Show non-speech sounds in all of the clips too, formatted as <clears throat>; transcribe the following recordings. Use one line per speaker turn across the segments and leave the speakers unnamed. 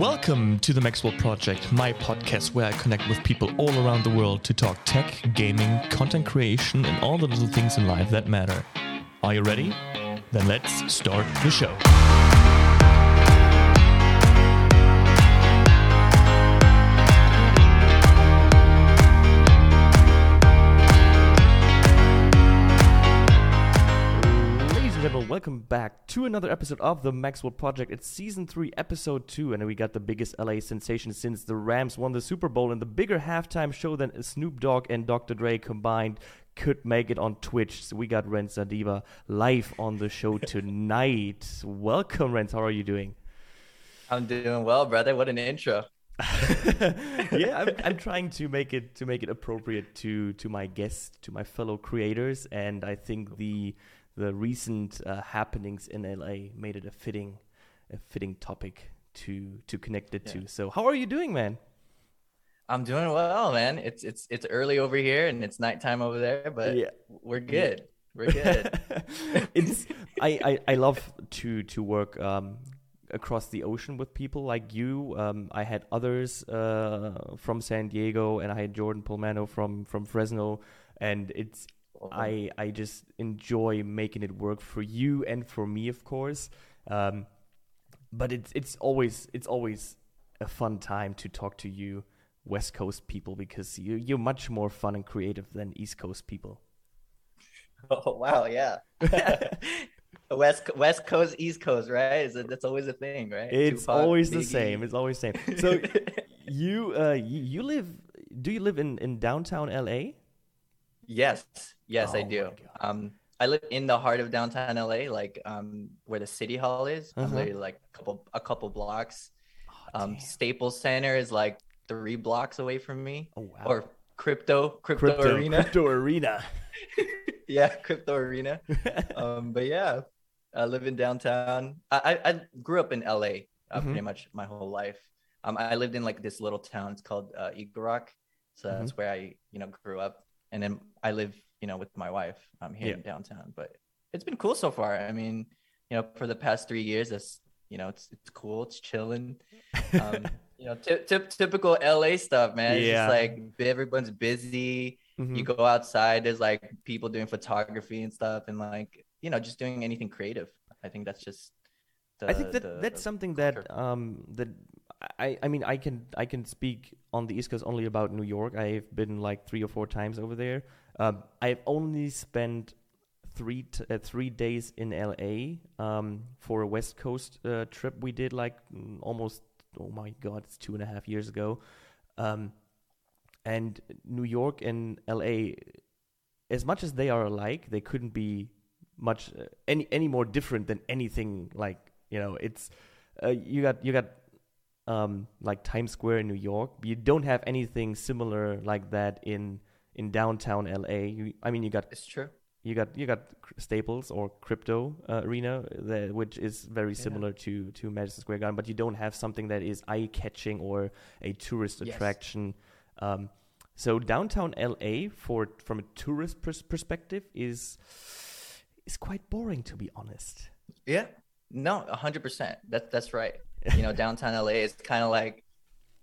Welcome to the Maxwell Project, my podcast where I connect with people all around the world to talk tech, gaming, content creation, and all the little things in life that matter. Are you ready? Then let's start the show. Welcome back to another episode of the Maxwell Project. It's season three, episode two, and we got the biggest LA sensation since the Rams won the Super Bowl and the bigger halftime show than Snoop Dogg and Dr. Dre combined could make it on Twitch. So we got Renz Sadiwa live on the show <laughs> tonight. Welcome, Renz. How are you doing?
I'm doing well, brother. What an intro. <laughs>
yeah, I'm, I'm <laughs> trying to make it to make it appropriate to to my guests, to my fellow creators, and I think the the recent uh, happenings in LA made it a fitting a fitting topic to to connect it
Yeah.
to. So, how are you doing, man?
I'm doing well, man. It's it's it's early over here and it's nighttime over there, but
Yeah.
we're good. We're good. <laughs>
it's I, I I love to to work um across the ocean with people like you. Um, I had others uh, from San Diego, and I had Jordan Pulmano from from Fresno, and it's I I just enjoy making it work for you and for me, of course. Um, but it's it's always it's always a fun time to talk to you West Coast people because you you're much more fun and creative than East Coast people. <laughs>
Oh wow, yeah. <laughs> <laughs> West West Coast, East Coast, right? Is that's always a thing, right?
It's
Tupac,
always the
Biggie.
same. It's always the same. So you uh you, you live do you live in in downtown LA?
Yes, yes,
Oh
I do. Um, I live in the heart of downtown LA, like um, where the city hall is. I'm
Uh-huh.
literally like a couple a couple blocks.
Oh,
Um. Staples Center is like three blocks away from me.
oh wow.
Or crypto, crypto,
crypto
arena.
crypto arena. <laughs> <laughs>
yeah, crypto arena. Um, but yeah, I live in downtown. I I, I grew up in LA uh,
Mhm.
pretty much my whole life. Um, I lived in like this little town. It's called uh, Rock. So
Mm-hmm.
that's where I you know grew up, and then I live you know with my wife. um, here
Yeah.
in downtown. But it's been cool so far. I mean, you know, for the past three years, that's you know, it's it's cool. It's chilling. Um, <laughs> you know, ty- ty- typical LA stuff, man. It's
Yeah.
just like everyone's busy
Mhm.
you go outside there's like people doing photography and stuff and like you know just doing anything creative i think that's just the,
I think that
the-
that's
the
something that um that I I mean I can I can speak on the East Coast only about New York. I've been like three or four times over there. Um, I've only spent three t- uh, three days in LA um, for a West Coast uh, trip we did like mm, almost oh my god it's two and a half years ago. Um, and New York and LA, as much as they are alike, they couldn't be much uh, any any more different than anything like you know it's uh, you got you got um like Times Square in New York you don't have anything similar like that in in downtown LA you, I mean you got
it's true.
you got you got Staples or Crypto uh, Arena that, which is very similar to to Madison Square Garden but you don't have something that is eye catching or a tourist
Yes.
attraction. Um so downtown LA for from a tourist pers- perspective is is quite boring to be honest.
Yeah. No 100% that, that's right you know downtown la is kind of like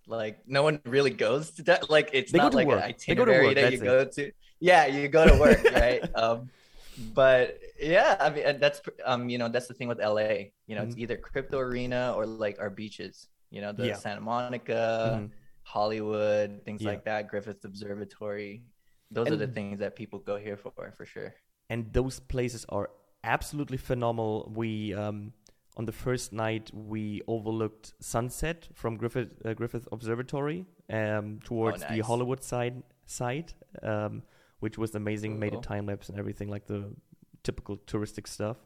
like no one really goes to that like it's
They
not like
work.
an itinerary that you
that's
go to yeah you go to work <laughs> right um but yeah i mean that's um you know that's the thing with la you know it's
Mhm.
either crypto arena or like our beaches you know the
Yeah.
santa monica
Mhm.
Hollywood, things
Yeah.
like that, Griffith Observatory. Those are the things that people go here for, for sure.
and those places are absolutely phenomenal. We um, on the first night we overlooked sunset from Griffith uh, Griffith Observatory um, towards the
nice.
Hollywood side side, um, which was amazing. Made a time lapse and everything like the typical touristic stuff.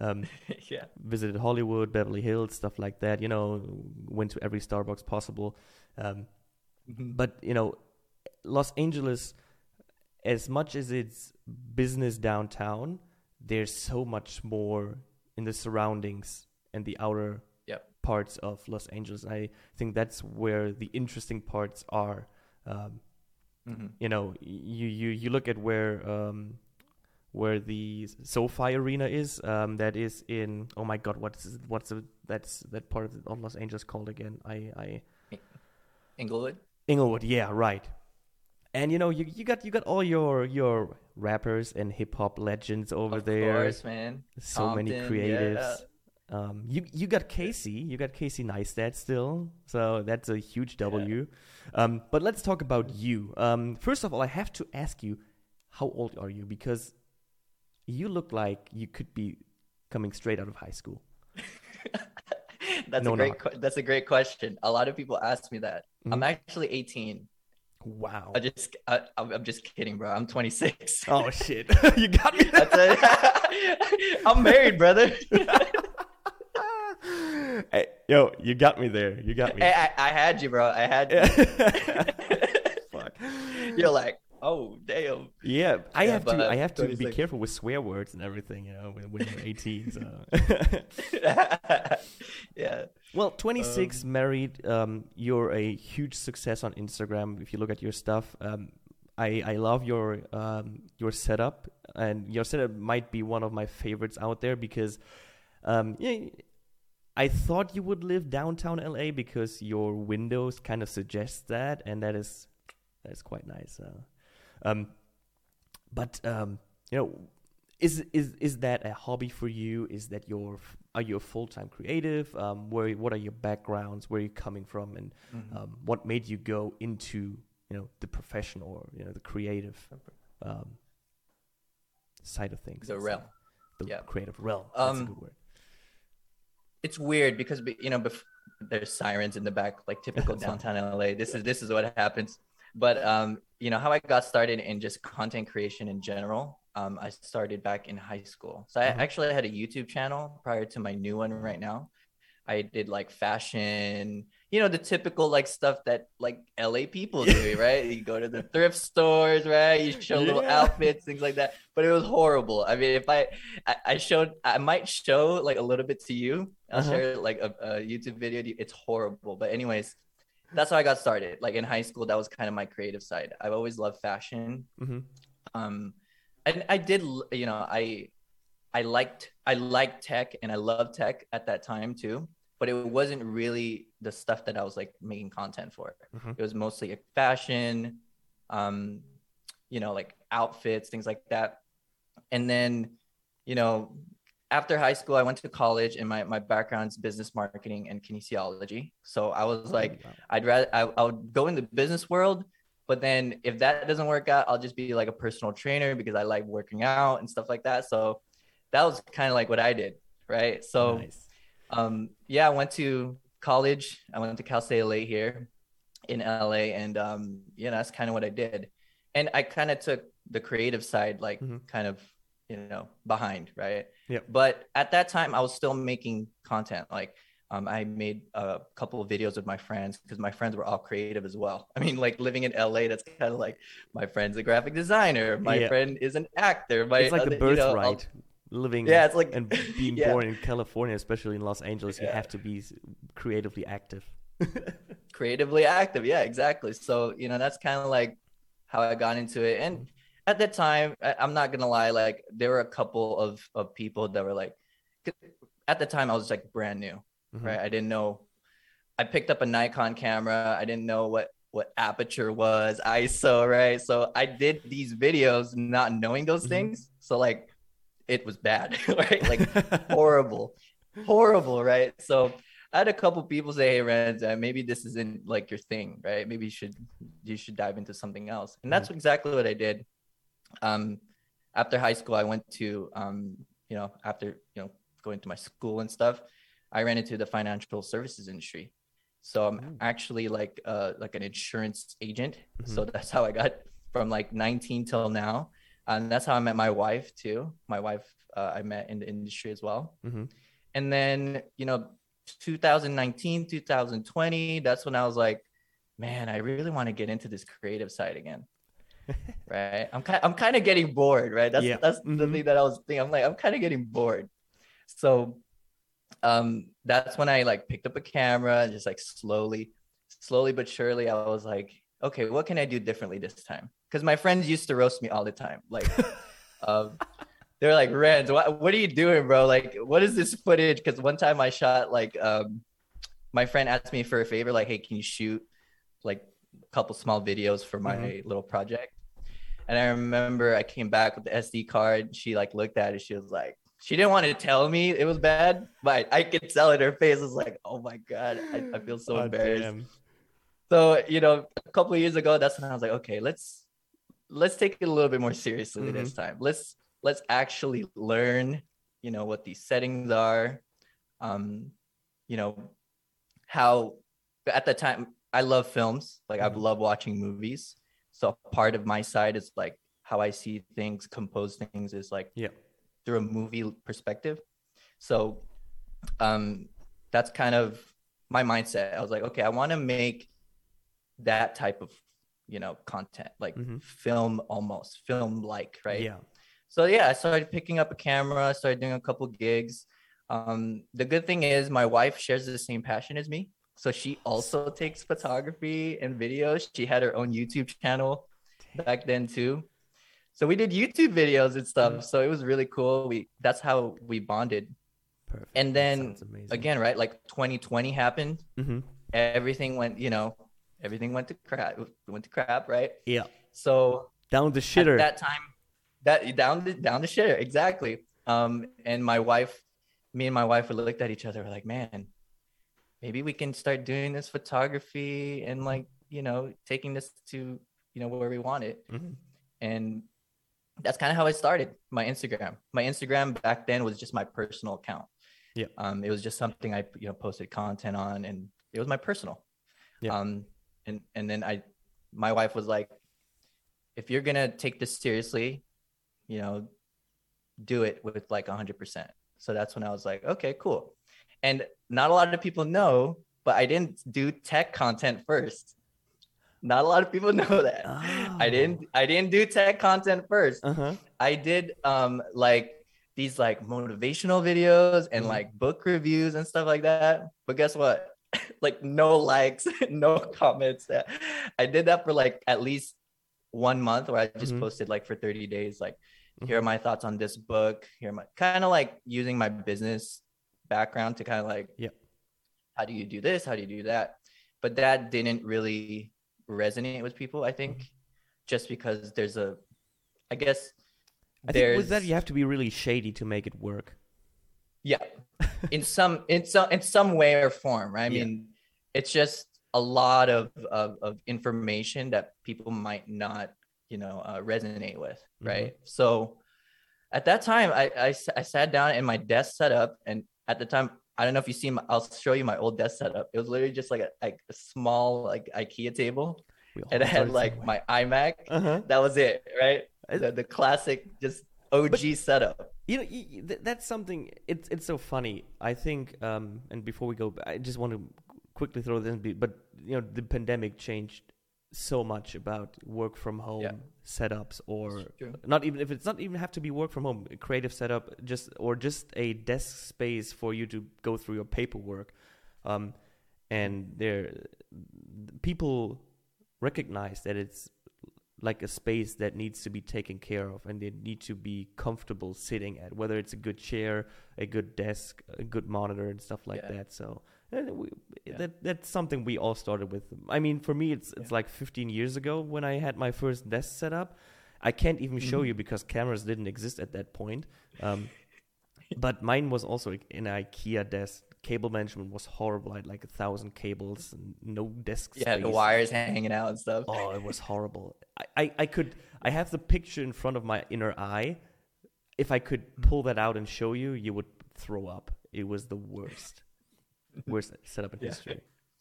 Um, <laughs>
yeah.
visited Hollywood, Beverly Hills, stuff like that. You know, went to every Starbucks possible. Um, but you know los angeles as much as it's business downtown there's so much more in the surroundings and the outer
Yep.
parts of los angeles i think that's where the interesting parts are um,
Mhm.
you know you, you you look at where um, where the SoFi Arena is. Um, that is in oh my god, what's what's the, that's that part of Los Angeles called again? I I
Inglewood.
Inglewood, yeah, right. And you know, you, you got you got all your your rappers and hip hop legends over
of
there.
Of course, man.
So Compton, many creatives. Yeah. Um, you you got Casey, you got Casey Neistat still, so that's a huge W. Yeah. Um, but let's talk about you. Um, first of all, I have to ask you, how old are you? Because you look like you could be coming straight out of high school. <laughs>
that's no, a great. that's a great question. A lot of people ask me that. Mm-hmm. I'm actually 18.
Wow.
I just, I, am just kidding, bro. I'm 26. <laughs>
Oh shit! <laughs> you got me. <laughs>
I'm married, brother.
hey, yo, you got me there. You got me.
Hey, I, I had you, bro. I had you. Fuck. You're like, oh damn.
Yeah, I yeah, have to. Uh, I have to be careful with swear words and everything. You know, when, when you're 18. So.
yeah.
Well, 26, um, married. Um, you're a huge success on Instagram. If you look at your stuff, um, I I love your um your setup, and your setup might be one of my favorites out there because, um, yeah. I thought you would live downtown LA because your windows kind of suggest that, and that is that is quite nice. Uh, um, but um, you know, is is is that a hobby for you? Is that your are you a full time creative? Um, where what are your backgrounds? Where are you coming from? And mm-hmm. um, what made you go into you know the profession or you know the creative um, side of things?
The realm,
the
yeah.
creative realm. That's a um, good word.
It's weird because you know bef- there's sirens in the back, like typical <laughs> downtown LA. This is this is what happens. But um, you know how I got started in just content creation in general. Um, I started back in high school. So I mm-hmm. actually had a YouTube channel prior to my new one right now. I did like fashion, you know, the typical like stuff that like LA people do, right? You go to the thrift stores, right? You show yeah. little outfits, things like that. But it was horrible. I mean, if I I, showed, I might show like a little bit to you. I'll uh-huh. share like a, a YouTube video. It's horrible. But anyways, that's how I got started. Like in high school, that was kind of my creative side. I've always loved fashion. Mm-hmm. Um, and I did, you know, I, I liked, I liked tech and I loved tech at that time too, but it wasn't really the stuff that I was like making content for. Mm-hmm. It was mostly like fashion, um, you know, like outfits, things like that. And then, you know, after high school, I went to college, and my my background's business marketing and kinesiology. So I was oh, like, I'd rather I, I would go in the business world, but then if that doesn't work out, I'll just be like a personal trainer because I like working out and stuff like that. So that was kind of like what I did, right? So, nice. um, yeah, I went to college. I went to Cal State LA here in LA, and um, you know that's kind of what I did. And I kind of took the creative side, like mm-hmm. kind of you know behind right
yeah
but at that time i was still making content like um, i made a couple of videos with my friends because my friends were all creative as well <laughs> i mean like living in la that's kind of like my friend's a graphic designer my yeah. friend is an actor my
it's like the birthright you know, living
yeah it's like
and <laughs> being yeah. born in california especially in los angeles yeah. you have to be creatively active <laughs>
creatively active yeah exactly so you know that's kind of like how i got into it and at that time, I, am not gonna lie, like there were a couple of of people that were like, at the time I was like brand new, mm-hmm. right? I didn't know. I picked up a Nikon camera. I didn't know what what aperture was, ISO, right? So I did these videos not knowing those mm-hmm. things. So like, it was bad, <laughs> right? Like <laughs> horrible, horrible, right? So I had a couple people say, "Hey, Renz, uh, maybe this isn't like your thing, right? Maybe you should you should dive into something else." And that's mm-hmm. exactly what I did um, after high school, I went to, um, you know, after, you know, going to my school and stuff, I ran into the financial services industry. So I'm mm. actually like, uh, like an insurance agent. Mm-hmm. So that's <laughs> how I got from like 19 till now. And that's how I met my wife too. My wife, uh, I met in the industry as well. Mm-hmm. And then, you know, 2019, 2020, that's when I was like, man, I really want to get into this creative side again. <laughs> right? I'm kind I'm kind of getting bored, right? That's yeah. that's mm-hmm. the thing that I was thinking. I'm like, I'm kind of getting bored. So um that's when I like picked up a camera and just like slowly, slowly but surely, I was like, okay, what can I do differently this time? Because my friends used to roast me all the time. Like <laughs> um they're like, Renz, what, what are you doing, bro? Like, what is this footage? Because one time I shot like, um, my friend asked me for a favor, like, hey, can you shoot like a couple small videos for my
Mhm.
little project? And I remember I came back with the SD card. She like looked at it. She was like, she didn't want to tell me it was bad, but I could tell in her face. I was like, oh my god, I, I feel so
Oh,
embarrassed.
damn.
So you know, a couple of years ago, that's when I was like, okay, let's let's take it a little bit more seriously this time. Let's let's actually learn, you know, what these settings are, um, you know, how at the time I love films, like I
Mhm.
love watching movies. So part of my side is like how I see things, compose things is like
Yeah.
Through a movie perspective. So um that's kind of my mindset. I was like, okay, I want to make that type of you know content, like
Mhm.
film almost, film like, right?
Yeah.
So yeah, I started picking up a camera, I started doing a couple gigs. Um, the good thing is my wife shares the same passion as me. So she also takes photography and videos. She had her own YouTube channel back then too. So we did YouTube videos and stuff. So it was really cool. We that's how we bonded.
Perfect.
And then. Again, right? Like 2020 happened.
Mhm.
Everything went, you know, everything went to crap. Went to crap, right?
Yeah.
So
Down the shitter.
at that time that down the down the shitter exactly um and my wife me and my wife we looked at each other we're like man maybe we can start doing this photography and like you know taking this to you know where we want it
Mhm.
and that's kind of how I started my Instagram. My Instagram back then was just my personal account.
Yeah.
Um, it was just something I you know posted content on, and it was my personal.
Yeah.
Um, and and then I, my wife was like, if you're gonna take this seriously, you know, do it with like hundred percent. So that's when I was like, okay, cool. And not a lot of people know, but I didn't do tech content first. Not a lot of people <laughs> know that. I didn't I didn't do tech content first.
Uh huh.
I did um like these like motivational videos and
Mhm.
like book reviews and stuff like that. But guess what? <laughs> like no likes, <laughs> no comments. I did that for like at least one month where I just
Mhm.
posted like for 30 days like
Mm-hmm.
here are my thoughts on this book. Here my kind of like using my business background to kind of like
Yeah.
how do you do this? How do you do that? But that didn't really resonate with people, I think,
Mm-hmm.
just because there's a I guess
I think with that you have to be really shady to make it work.
yeah <laughs> in some in some in some way or form right i
Yeah.
mean it's just a lot of, of of information that people might not you know uh, resonate with
Mhm.
right so at that time I I sat down and my desk set up and at the time i don't know if you see my, i'll show you my old desk setup it was literally just like a, like a small like ikea table and i had like
somewhere.
my imac
Uh-huh.
that was it right the, the classic just og setup
You know, that's something. It's it's so funny. I think. Um, and before we go, I just want to quickly throw this. in, But you know, the pandemic changed so much about work from home
Yeah.
setups, or not even if it's not even have to be work from home, a creative setup, just or just a desk space for you to go through your paperwork. Um, and there, people recognize that it's like a space that needs to be taken care of and they need to be comfortable sitting at whether it's a good chair a good desk a good monitor and stuff like
Yeah.
that so we,
Yeah.
that that's something we all started with i mean for me it's it's
Yeah.
like 15 years ago when i had my first desk set up i can't even show
Mhm.
you because cameras didn't exist at that point um, <laughs> but mine was also an ikea desk cable management was horrible i had like a thousand cables and no desk
yeah the wires hanging out and stuff
Oh, it was horrible. I, I, I could I have the picture in front of my inner eye. If I could pull that out and show you, you would throw up. It was the worst. Worst setup in
Yeah.
history.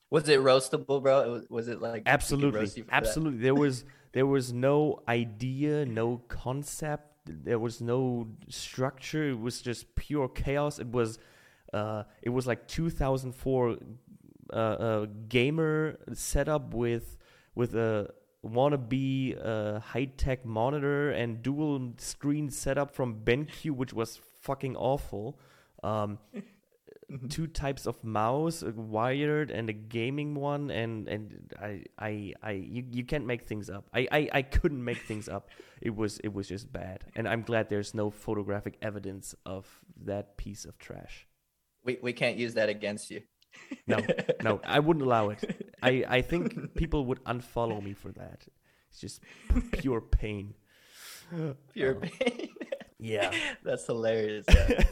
Was it roastable, bro? Was, was it like we
Absolutely.
roast you for that?
Absolutely. There was there was no idea, no concept, there was no structure. It was just pure chaos. It was uh it was like 2004 uh, uh gamer setup with with a wannabe uh, high-tech monitor and dual screen setup from BenQ which was fucking awful. Um two types of mouse, a wired and a gaming one, and and I I I you, you can't make things up. I, I I couldn't make things up. <laughs> It was it was just bad, and I'm glad there's no photographic evidence of that piece of trash.
We we can't use that against you. <laughs>
No, no, I wouldn't allow it. I I think people would unfollow me for that. It's just pure pain. <laughs>
Pure
Oh.
pain.
Yeah.
That's hilarious. Yeah.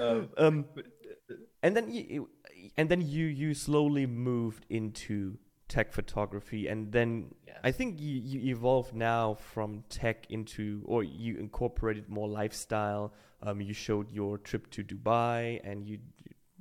um,
um, and then you, and then you you slowly moved into tech photography, and then
yes.
I think you, you evolved now from tech into, or you incorporated more lifestyle. Um, you showed your trip to Dubai, and you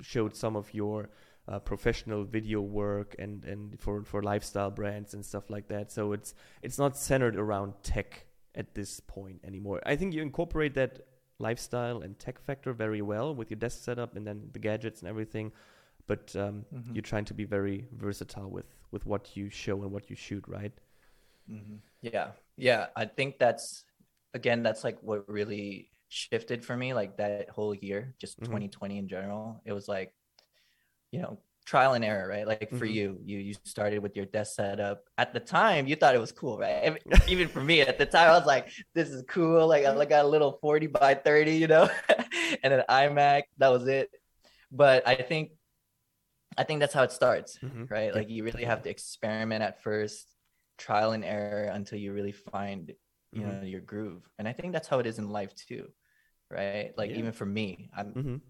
showed some of your uh, professional video work and and for for lifestyle brands and stuff like that. So it's it's not centered around tech at this point anymore. I think you incorporate that lifestyle and tech factor very well with your desk setup and then the gadgets and everything. But um,
Mhm.
you're trying to be very versatile with with what you show and what you shoot, right?
Mhm. Yeah, yeah. I think that's again, that's like what really shifted for me. Like that whole year, just
Mhm.
2020 in general. It was like, you know, trial and error, right? Like for
Mhm.
you, you you started with your desk setup. At the time, you thought it was cool, right? <laughs> Even- for me, at the time, I was like, "This is cool." Like I like got a little 40 by 30, you know, <laughs> and an iMac. That was it. But I think, I think that's how it starts
Mhm.
right? Like you really have to experiment at first, trial and error until you really find, you
Mhm.
know, your groove. And I think that's how it is in life too, right? Like
Yeah.
even for me, I'm
Mhm.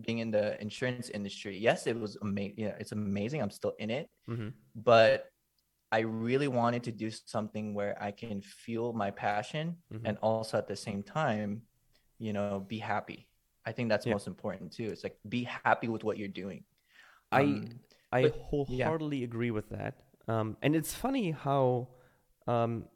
Being in the insurance industry. Yes, it was amazing. Yeah, it's amazing. I'm still in it,
Mhm.
but I really wanted to do something where I can feel my passion
Mhm.
and also at the same time, you know, be happy. I think that's
Yeah.
most important too. It's like be happy with what you're doing.
I
Um,
I
but-
wholeheartedly agree with that. Um, and it's funny how um,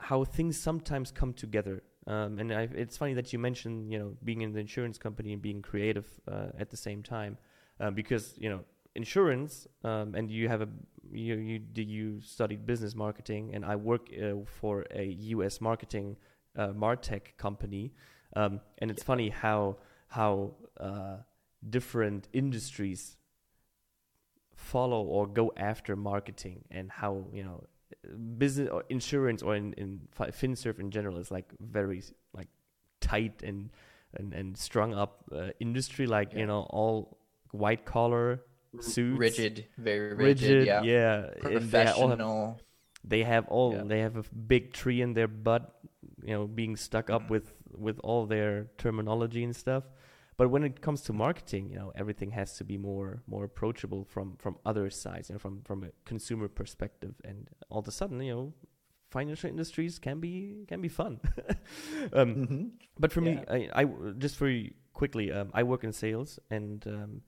how things sometimes come together. Um, and I, it's funny that you mentioned, you know, being in the insurance company and being creative uh, at the same time, uh, because you know, insurance, um, and you have a you you do you studied business marketing, and I work uh, for a U.S. marketing uh, martech company, um, and it's funny how how uh, different industries follow or go after marketing and how you know business or insurance or in in FinServ in general is like very like tight and and, and strung up uh, industry like you know all white collar suits
rigid, very rigid, yeah.
and they all have,
professional.
they have all
Yeah.
they have a big tree in their butt you know being stuck up
Mhm.
with with all their terminology and stuff but when it comes to marketing you know everything has to be more more approachable from from other sides you know from from a consumer perspective and all of a sudden you know financial industries can be can be fun <laughs> um,
Mhm.
but for
Yeah.
me, I, I just very quickly, um, I work in sales, and um,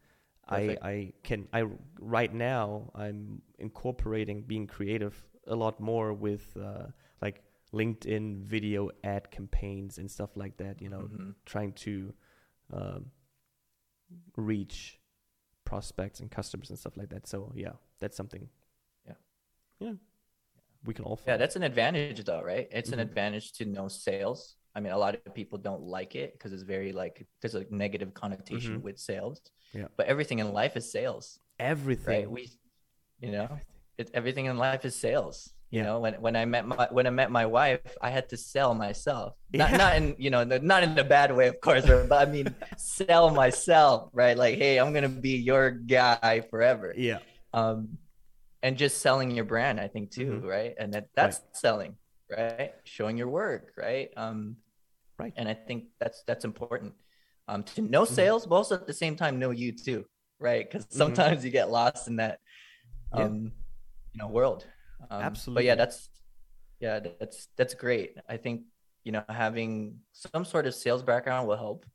I I can I right now I'm incorporating being creative a lot more with uh, like LinkedIn video ad campaigns and stuff like that. You know,
Mhm.
trying to um, reach prospects and customers and stuff like that. So yeah, that's something.
Yeah.
yeah, we can all.
Yeah, that's an advantage though, right? It's
Mhm.
an advantage to know sales. I mean, a lot of people don't like it because it's very like there's a negative connotation
Mhm.
with sales.
Yeah.
But everything in life is sales,
everything.
right? We, you know, it, everything in life is sales. You
Yeah.
know, when when I met my when I met my wife, I had to sell myself. Not
Yeah.
not in you know not in a bad way, of course, but I mean <laughs> sell myself, right? Like, hey, I'm gonna be your guy forever.
yeah.
um and just selling your brand i think too
Mhm.
right and that that's selling right showing your work right um
Right.
and i think that's that's important um to know
Mhm.
sales but also at the same time know you too right because
Mhm.
sometimes you get lost in that
Yeah.
um you know world um, but
Absolutely.
yeah that's yeah that's that's great i think you know having some sort of sales background will help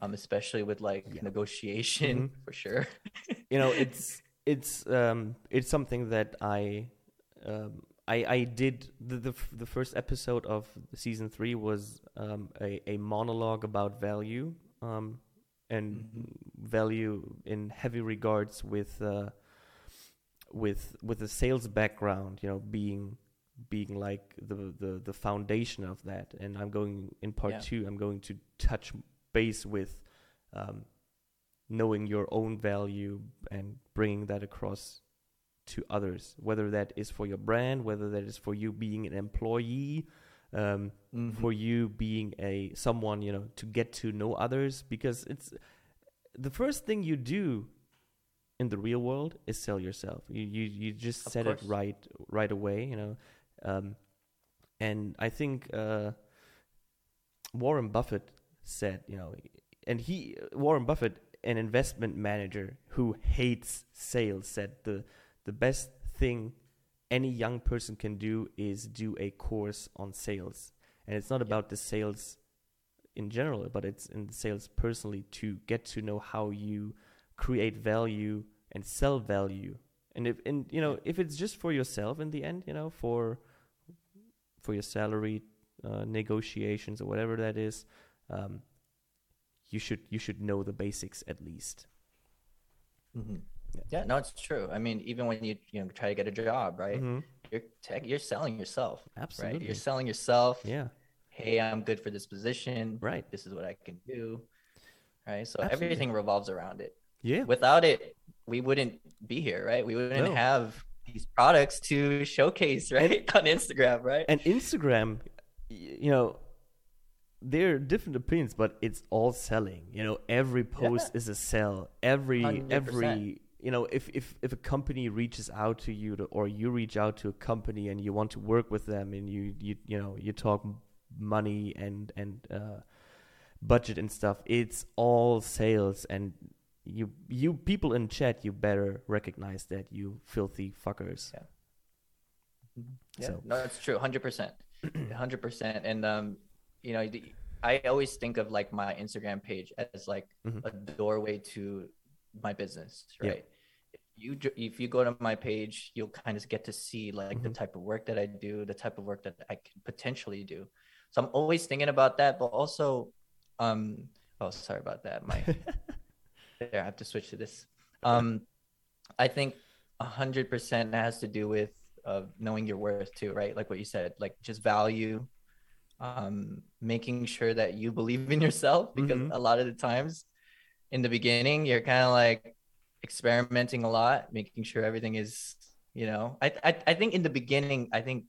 um especially with like
Yeah.
negotiation for sure <laughs>
you know it's it's um it's something that i um i i did the the, the first episode of season three was um a, a monologue about value um and
Mhm.
value in heavy regards with uh with with a sales background you know being being like the the the foundation of that and i'm going in part
Yeah.
two i'm going to touch base with um knowing your own value and bringing that across to others, whether that is for your brand, whether that is for you being an employee, um,
Mhm.
for you being a someone you know to get to know others because it's the first thing you do in the real world is sell yourself. You you, you just
Of
said
course.
it right right away you know? Um, and i think uh, warren buffett said you know and he warren buffett an investment manager who hates sales said the the best thing any young person can do is do a course on sales. And it's not about the sales in general but it's in sales personally to get to know how you create value and sell value and if and you know if it's just for yourself in the end you know for for your salary uh, negotiations or whatever that is um, you should you should know the basics at least
Mhm.
Yeah.
Yeah, no, it's true. I mean, even when you you know try to get a job, right?
Mhm.
You're tech, you're selling yourself,
absolutely
right? You're selling yourself.
yeah
Hey, I'm good for this position.
right
This is what I can do. Right. So
Absolutely.
everything revolves around it.
Yeah
Without it, we wouldn't be here, right? We wouldn't
No.
have these products to showcase, <laughs> right? On Instagram, right?
and Instagram, you know, there are different opinions, but it's all selling. You know, every post is a sell. Every
100%.
every you know, if if if a company reaches out to you to, or you reach out to a company and you want to work with them and you you you know you talk money and and uh, budget and stuff, it's all sales and. You, you people in chat, you better recognize that you filthy fuckers.
Yeah. Yeah,
So-
no, that's true, hundred percent, <clears throat> hundred percent. And um, you know, I always think of like my Instagram page as like
Mhm.
a doorway to my business,
Yeah.
right? If you if you go to my page, you'll kind of get to see like the
Mhm.
type of work that I do, the type of work that I can potentially do. So I'm always thinking about that, but also, um, oh, sorry about that, my <laughs> there, I have to switch to this. Um, I think a hundred percent has to do with uh, knowing your worth too, right? Like what you said, like just value, um, making sure that you believe in yourself because
Mhm.
a lot of the times in the beginning you're kind of like experimenting a lot, making sure everything is, you know, I, I, I think in the beginning, I think,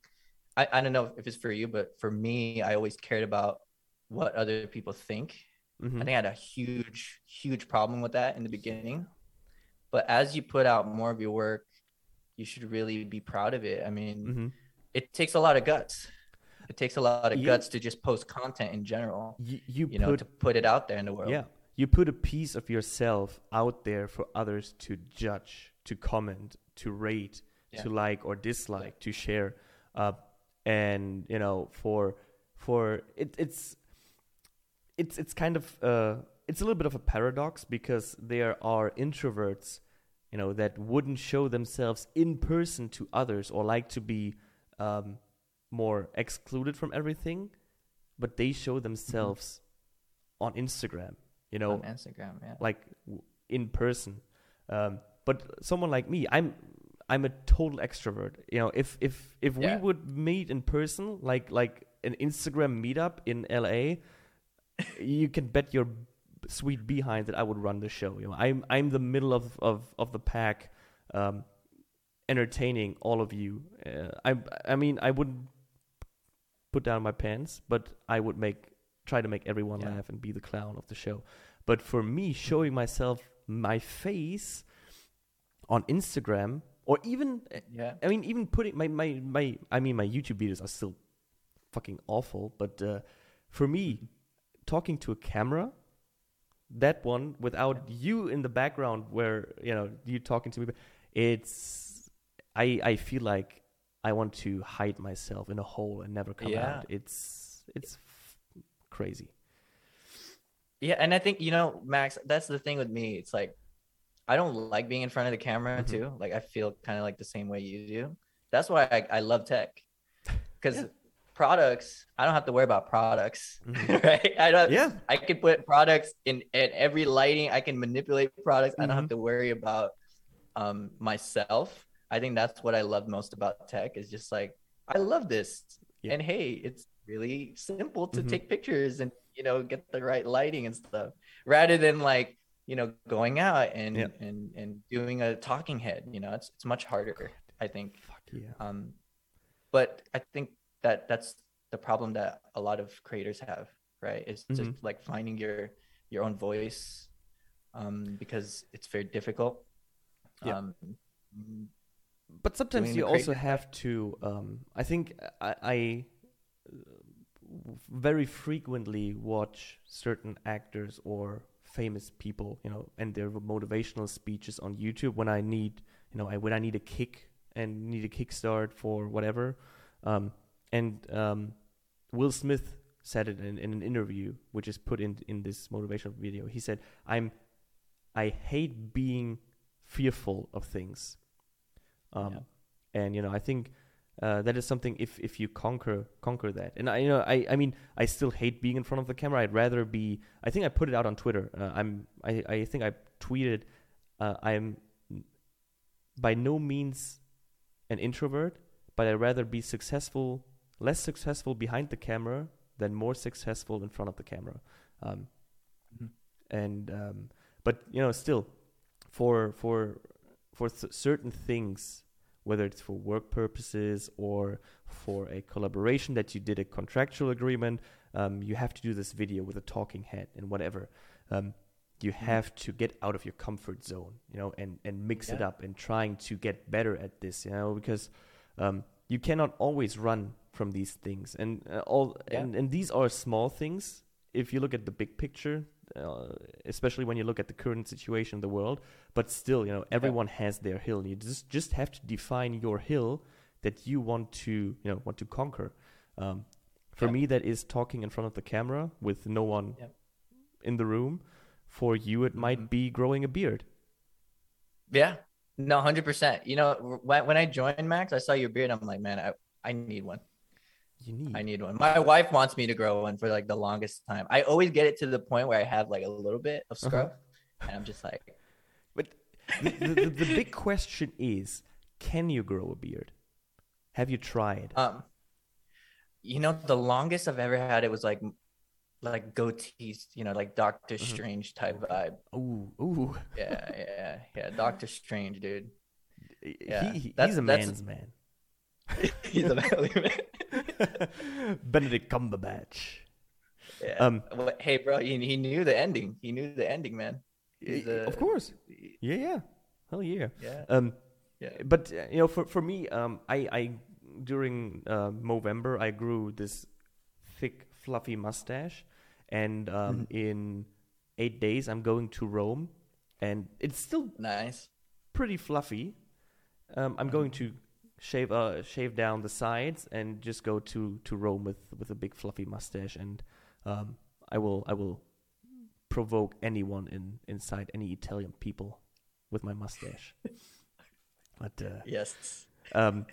I, I don't know if it's for you, but for me, I always cared about what other people think
Mhm.
I think I had a huge, huge problem with that in the beginning. But as you put out more of your work, you should really be proud of it. I mean,
Mhm.
it takes a lot of guts. It takes a lot of
Yeah.
guts to just post content in general,
You, you,
you know,
put
to put it out there in the world.
Yeah. You put a piece of yourself out there for others to judge, to comment, to rate,
Yeah.
to like or dislike, to share. Uh, and you know, for for it, it's it's it's kind of uh, it's a little bit of a paradox because there are introverts, you know, that wouldn't show themselves in person to others or like to be um, more excluded from everything, but they show themselves on Instagram, you know,
on Instagram. Yeah.
like w- in person. Um, but someone like me, I'm I'm a total extrovert. You know, if if if
Yeah.
we would meet in person, like like an Instagram meetup in LA, you can bet your sweet behind that I would run the show. You know, I'm I'm the middle of of of the pack, um, entertaining all of you. Uh, I I mean I wouldn't put down my pants, but I would make try to make everyone
Yeah.
laugh and be the clown of the show. But for me, showing myself my face on Instagram or even
Yeah.
I mean, even putting my, my, my I mean, my YouTube videos are still fucking awful. But uh, for me, talking to a camera, that one without you in the background, where you know you talking to me, it's I I feel like I want to hide myself in a hole and never come
Yeah.
out. It's it's f- crazy.
Yeah, and I think you know, Max, that's the thing with me. It's like I don't like being in front of the camera
Mhm.
too. Like I feel kind of like the same way you do. That's why I, I love tech because
Yeah.
Products. I don't have to worry about products,
Mhm. <laughs>
right? I don't.
Yeah.
I can put products in in every lighting. I can manipulate products. I don't have to worry about um myself. I think that's what I love most about tech. Is just like I love this,
Yeah.
and hey, it's really simple to
Mhm.
take pictures and you know get the right lighting and stuff rather than like you know, going out and
Yeah.
and and doing a talking head. You know, it's it's much harder, I think.
Fuck yeah.
Um, but I think that that's the problem that a lot of creators have, right? It's just
Mhm.
like finding your your own voice, um, because it's very difficult.
Yeah.
Um,
but sometimes you also have to um, i think i, I uh, very frequently watch certain actors or famous people you know and their motivational speeches on youtube when i need you know I, when i need a kick and need a kickstart for whatever um, and um, will smith said it in, in an interview which is put in in this motivational video. He said i'm i hate being fearful of things. Um,
Yeah.
and you know i think uh, that is something if if you conquer conquer that. And i you know i i mean i still hate being in front of the camera. I'd rather be i think i put it out on twitter. Uh, i'm i i think i tweeted uh, i'm by no means an introvert but i'd rather be successful less successful behind the camera than more successful in front of the camera. Um,
Mhm.
and um, but you know still for for for th- certain things whether it's for work purposes or for a collaboration that you did a contractual agreement um, you have to do this video with a talking head and whatever. Um, you have to get out of your comfort zone you know and and mix it up and trying to get better at this you know because um, you cannot always run from these things and uh, all
Yeah.
and, and these are small things if you look at the big picture uh, especially when you look at the current situation in the world but still you know everyone has their hill you just just have to define your hill that you want to you know want to conquer um, for
Yeah.
me that is talking in front of the camera with no one in the room for you it might
Mhm.
be growing a beard
Yeah, no, hundred percent. You know, when when I joined Max, I saw your beard. I'm like, man, I, I need one.
You need
I need one. My wife wants me to grow one for like the longest time. I always get it to the point where I have like a little bit of
Uh-huh.
scrub, and I'm just like,
but the, the, the, big question is can you grow a beard have you tried
um, you know, the longest I've ever had it was like, like goatees. You know, like Doctor
Mhm.
Strange type vibe.
ooh ooh
Yeah, yeah, yeah. Doctor Strange, dude. Yeah,
he, he's a man's man <laughs>
He's a manly man. <laughs> <laughs>
benedict cumberbatch
Yeah.
um
hey, bro, he, he knew the ending. He knew the ending, man. A-
of course yeah yeah hell yeah
Yeah.
um
Yeah.
but uh, you know for for me um i i during uh, Movember I grew this thick fluffy mustache and um
Mm-hmm.
in 8 days I'm going to Rome and it's still
Nice.
pretty fluffy um I'm going to shave uh shave down the sides and just go to to Rome with with a big fluffy mustache and um I will I will provoke anyone in inside any Italian people with my mustache <laughs> but uh
Yes.
um,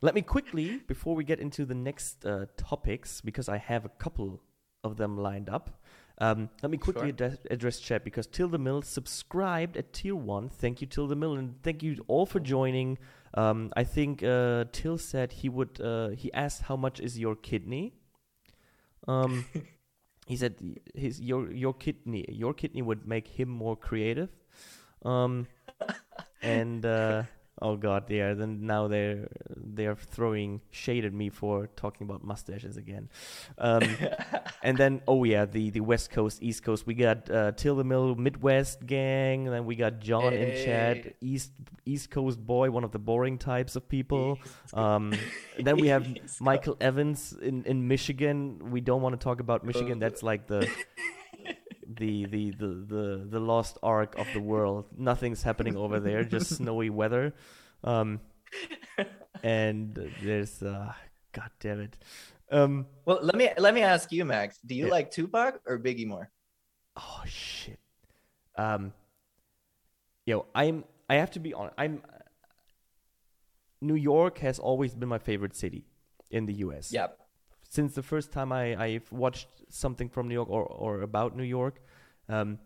let me quickly, before we get into the next uh, topics, because I have a couple of them lined up, um, let me quickly
Sure.
address, address chat because Tilda Mill subscribed at tier one. Thank you, Tilda Mill, and thank you all for joining. Um, I think uh, Till said he would. Uh, he asked how much is your kidney. Um, <laughs> he said his your your kidney your kidney would make him more creative. Um, <laughs> and uh, oh god, yeah. Then now they're they're throwing shade at me for talking about mustaches again. Um, <laughs> and then oh yeah, the the West Coast, East Coast. We got uh, Till the Mill Midwest gang. And then we got John in chat,
Hey.
East East Coast boy, one of the boring types of people. Um, then we have <laughs> Michael Evans in, in Michigan. We don't want to talk about Michigan. That's like the <laughs> the, the the the the lost ark of the world. Nothing's happening over there. Just <laughs> snowy weather. Um, <laughs> and there's uh, God damn it. Um,
Well, let me let me ask you, Max. Do you
Yeah.
like Tupac or Biggie more?
oh shit. Um, yo, I'm. I have to be honest. I'm. New York has always been my favorite city in the U.S.
Yeah.
Since the first time I, I've watched something from New York or, or about New York. Um,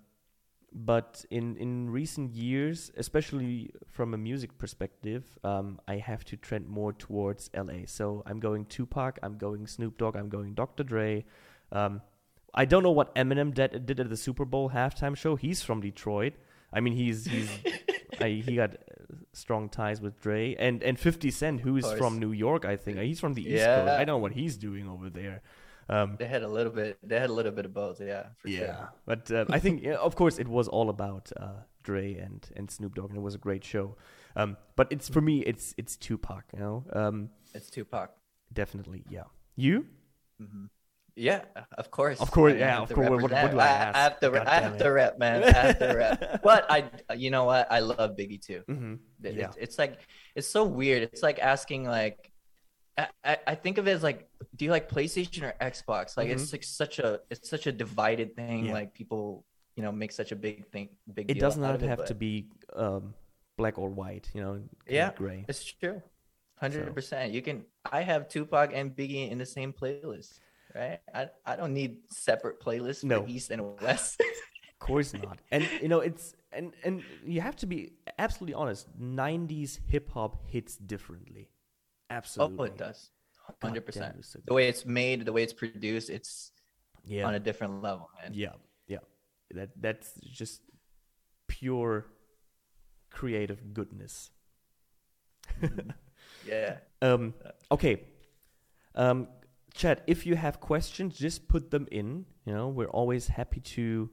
but in, in recent years, especially from a music perspective, um, I have to trend more towards LA. So I'm going Tupac, I'm going Snoop Dogg, I'm going Dr. Dre. Um, I don't know what Eminem did, did at the Super Bowl halftime show. He's from Detroit. I mean, he's he's <laughs> I, he got strong ties with Dre and and 50 Cent, who's from New York. I think he's from the East
Yeah.
Coast. I don't know what he's doing over there. Um,
They had a little bit. They had a little bit of both. Yeah. For
yeah,
Sure.
but uh, I think, yeah, of course, it was all about uh, Dre and and Snoop Dogg, and it was a great show. Um, but it's for me, it's it's Tupac. You know, um,
It's Tupac.
definitely, yeah. You?
hmm Yeah, of course.
Of course,
I
yeah, of course. What- what- what do I
I,
ask?
have to.
God
I have
it.
to rep, man. I have to rep. <laughs> But I, you know what? I love Biggie too.
Mm-hmm.
It-
Yeah.
It's, it's like it's so weird. It's like asking like. I, I I think of it as like, do you like PlayStation or Xbox? Like it's like such a it's such a divided thing.
Mm-hmm. Yeah.
Like people, you know, make such a big thing. Big.
It does not
it,
have
but
to be um, black or white. You know, it
Yeah.
gray.
It's true. Hundred percent. You can. I have Tupac and Biggie in the same playlist, right? I I don't need separate playlists
No.
for East and West. <laughs>
Of course <laughs> not. And you know, it's and and you have to be absolutely honest. '90s hip hop hits differently. Absolutely.
oh, it does. Hundred percent.
so
The way it's made, the way it's produced, it's
Yeah.
on a different level, man.
Yeah, yeah. That that's just pure creative goodness. <laughs>
Yeah.
Um, okay. Um, Chad, if you have questions, just put them in. You know, we're always happy to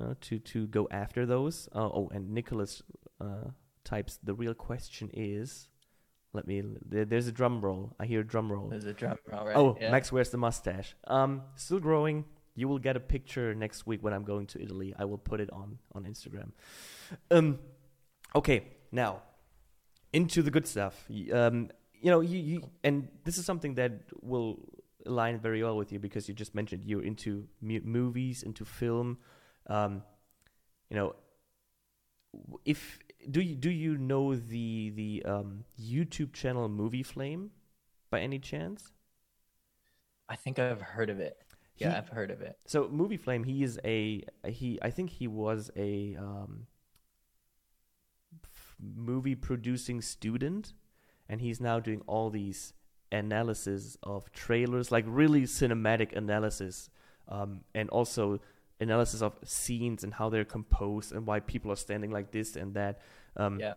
uh, to to go after those. Uh, oh, and Nicholas uh, types the real question is. Let me. There, there's a drum roll. I hear a drum roll.
There's a drum roll, right?
Oh,
yeah.
Max wears the mustache. Um, still growing. You will get a picture next week when I'm going to Italy. I will put it on on Instagram. Um, okay, now into the good stuff. Um, you know, you, you and this is something that will align very well with you because you just mentioned you're into mu- movies, into film. Um, you know, if do you do you know the the um, YouTube channel Movie Flame by any chance?
I think I've heard of it. Yeah,
He-
I've heard of it.
So movie flame, he is a he. I think he was a um, f- movie producing student, and he's now doing all these analysis of trailers, like really cinematic analysis, um, and also analysis of scenes and how they're composed and why people are standing like this and that. Um,
Yeah.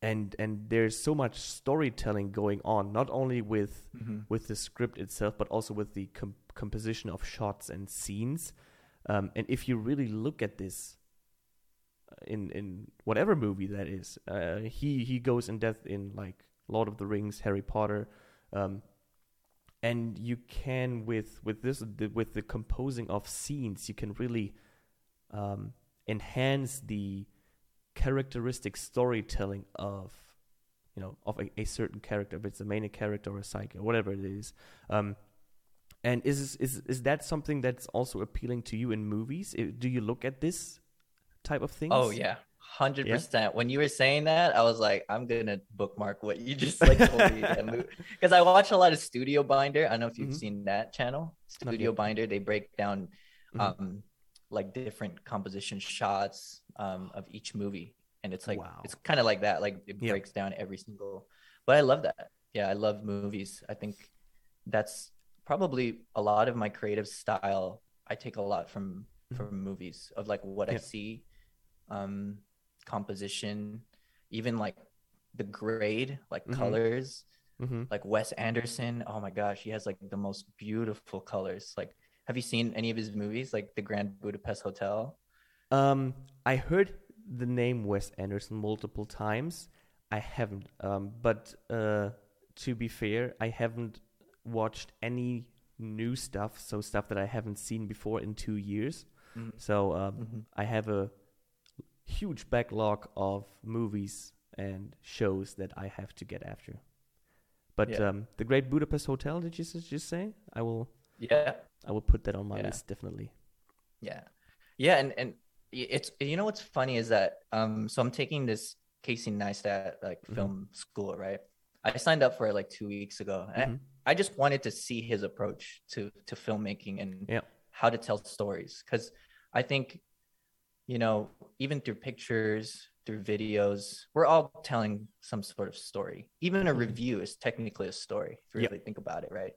and and there's so much storytelling going on, not only with
hmm
with the script itself, but also with the com- composition of shots and scenes. Um, and if you really look at this uh, in in whatever movie that is, uh, he he goes in depth in like Lord of the Rings, Harry Potter, um, and you can with with this the, with the composing of scenes, you can really um, enhance the characteristic storytelling of you know of a, a certain character if it's a main character or a side or whatever it is. Um and is is is that something that's also appealing to you in movies? Do you look at this type of things?
Oh yeah, hundred percent. When you were saying that, I was like, I'm gonna bookmark what you just <laughs> like told me. Because I watch a lot of Studio Binder. I don't know if you've
Mhm.
seen that channel. Studio
yet.
Binder. They break down
Mhm.
um like different composition shots um of each movie, and it's like
Wow.
it's kind of like that. Like it
Yeah.
breaks down every single. But I love that. Yeah, I love movies. I think that's probably a lot of my creative style. I take a lot from
Mhm.
from movies of like what I see, um, composition, even like the grade, like
Mhm.
colors.
hmm
Like Wes Anderson, oh my gosh, he has like the most beautiful colors. Like, have you seen any of his movies, like The Grand Budapest Hotel?
um i heard the name wes anderson multiple times i haven't um but uh to be fair i haven't watched any new stuff so stuff that i haven't seen before in two years
Mhm.
So um,
Mhm.
I have a huge backlog of movies and shows that I have to get after. But
Yeah.
um, the Great Budapest Hotel, did you just say? I will.
Yeah,
I will put that on my
Yeah.
list definitely.
yeah, yeah. And and it's you know what's funny is that um, so I'm taking this Casey Neistat like
Mhm.
film school, right? I signed up for it like two weeks ago. and
Mhm.
I just wanted to see his approach to to filmmaking and
Yeah.
how to tell stories because I think you know even through pictures through videos we're all telling some sort of story even a
Mhm.
review is technically a story if you really think about it right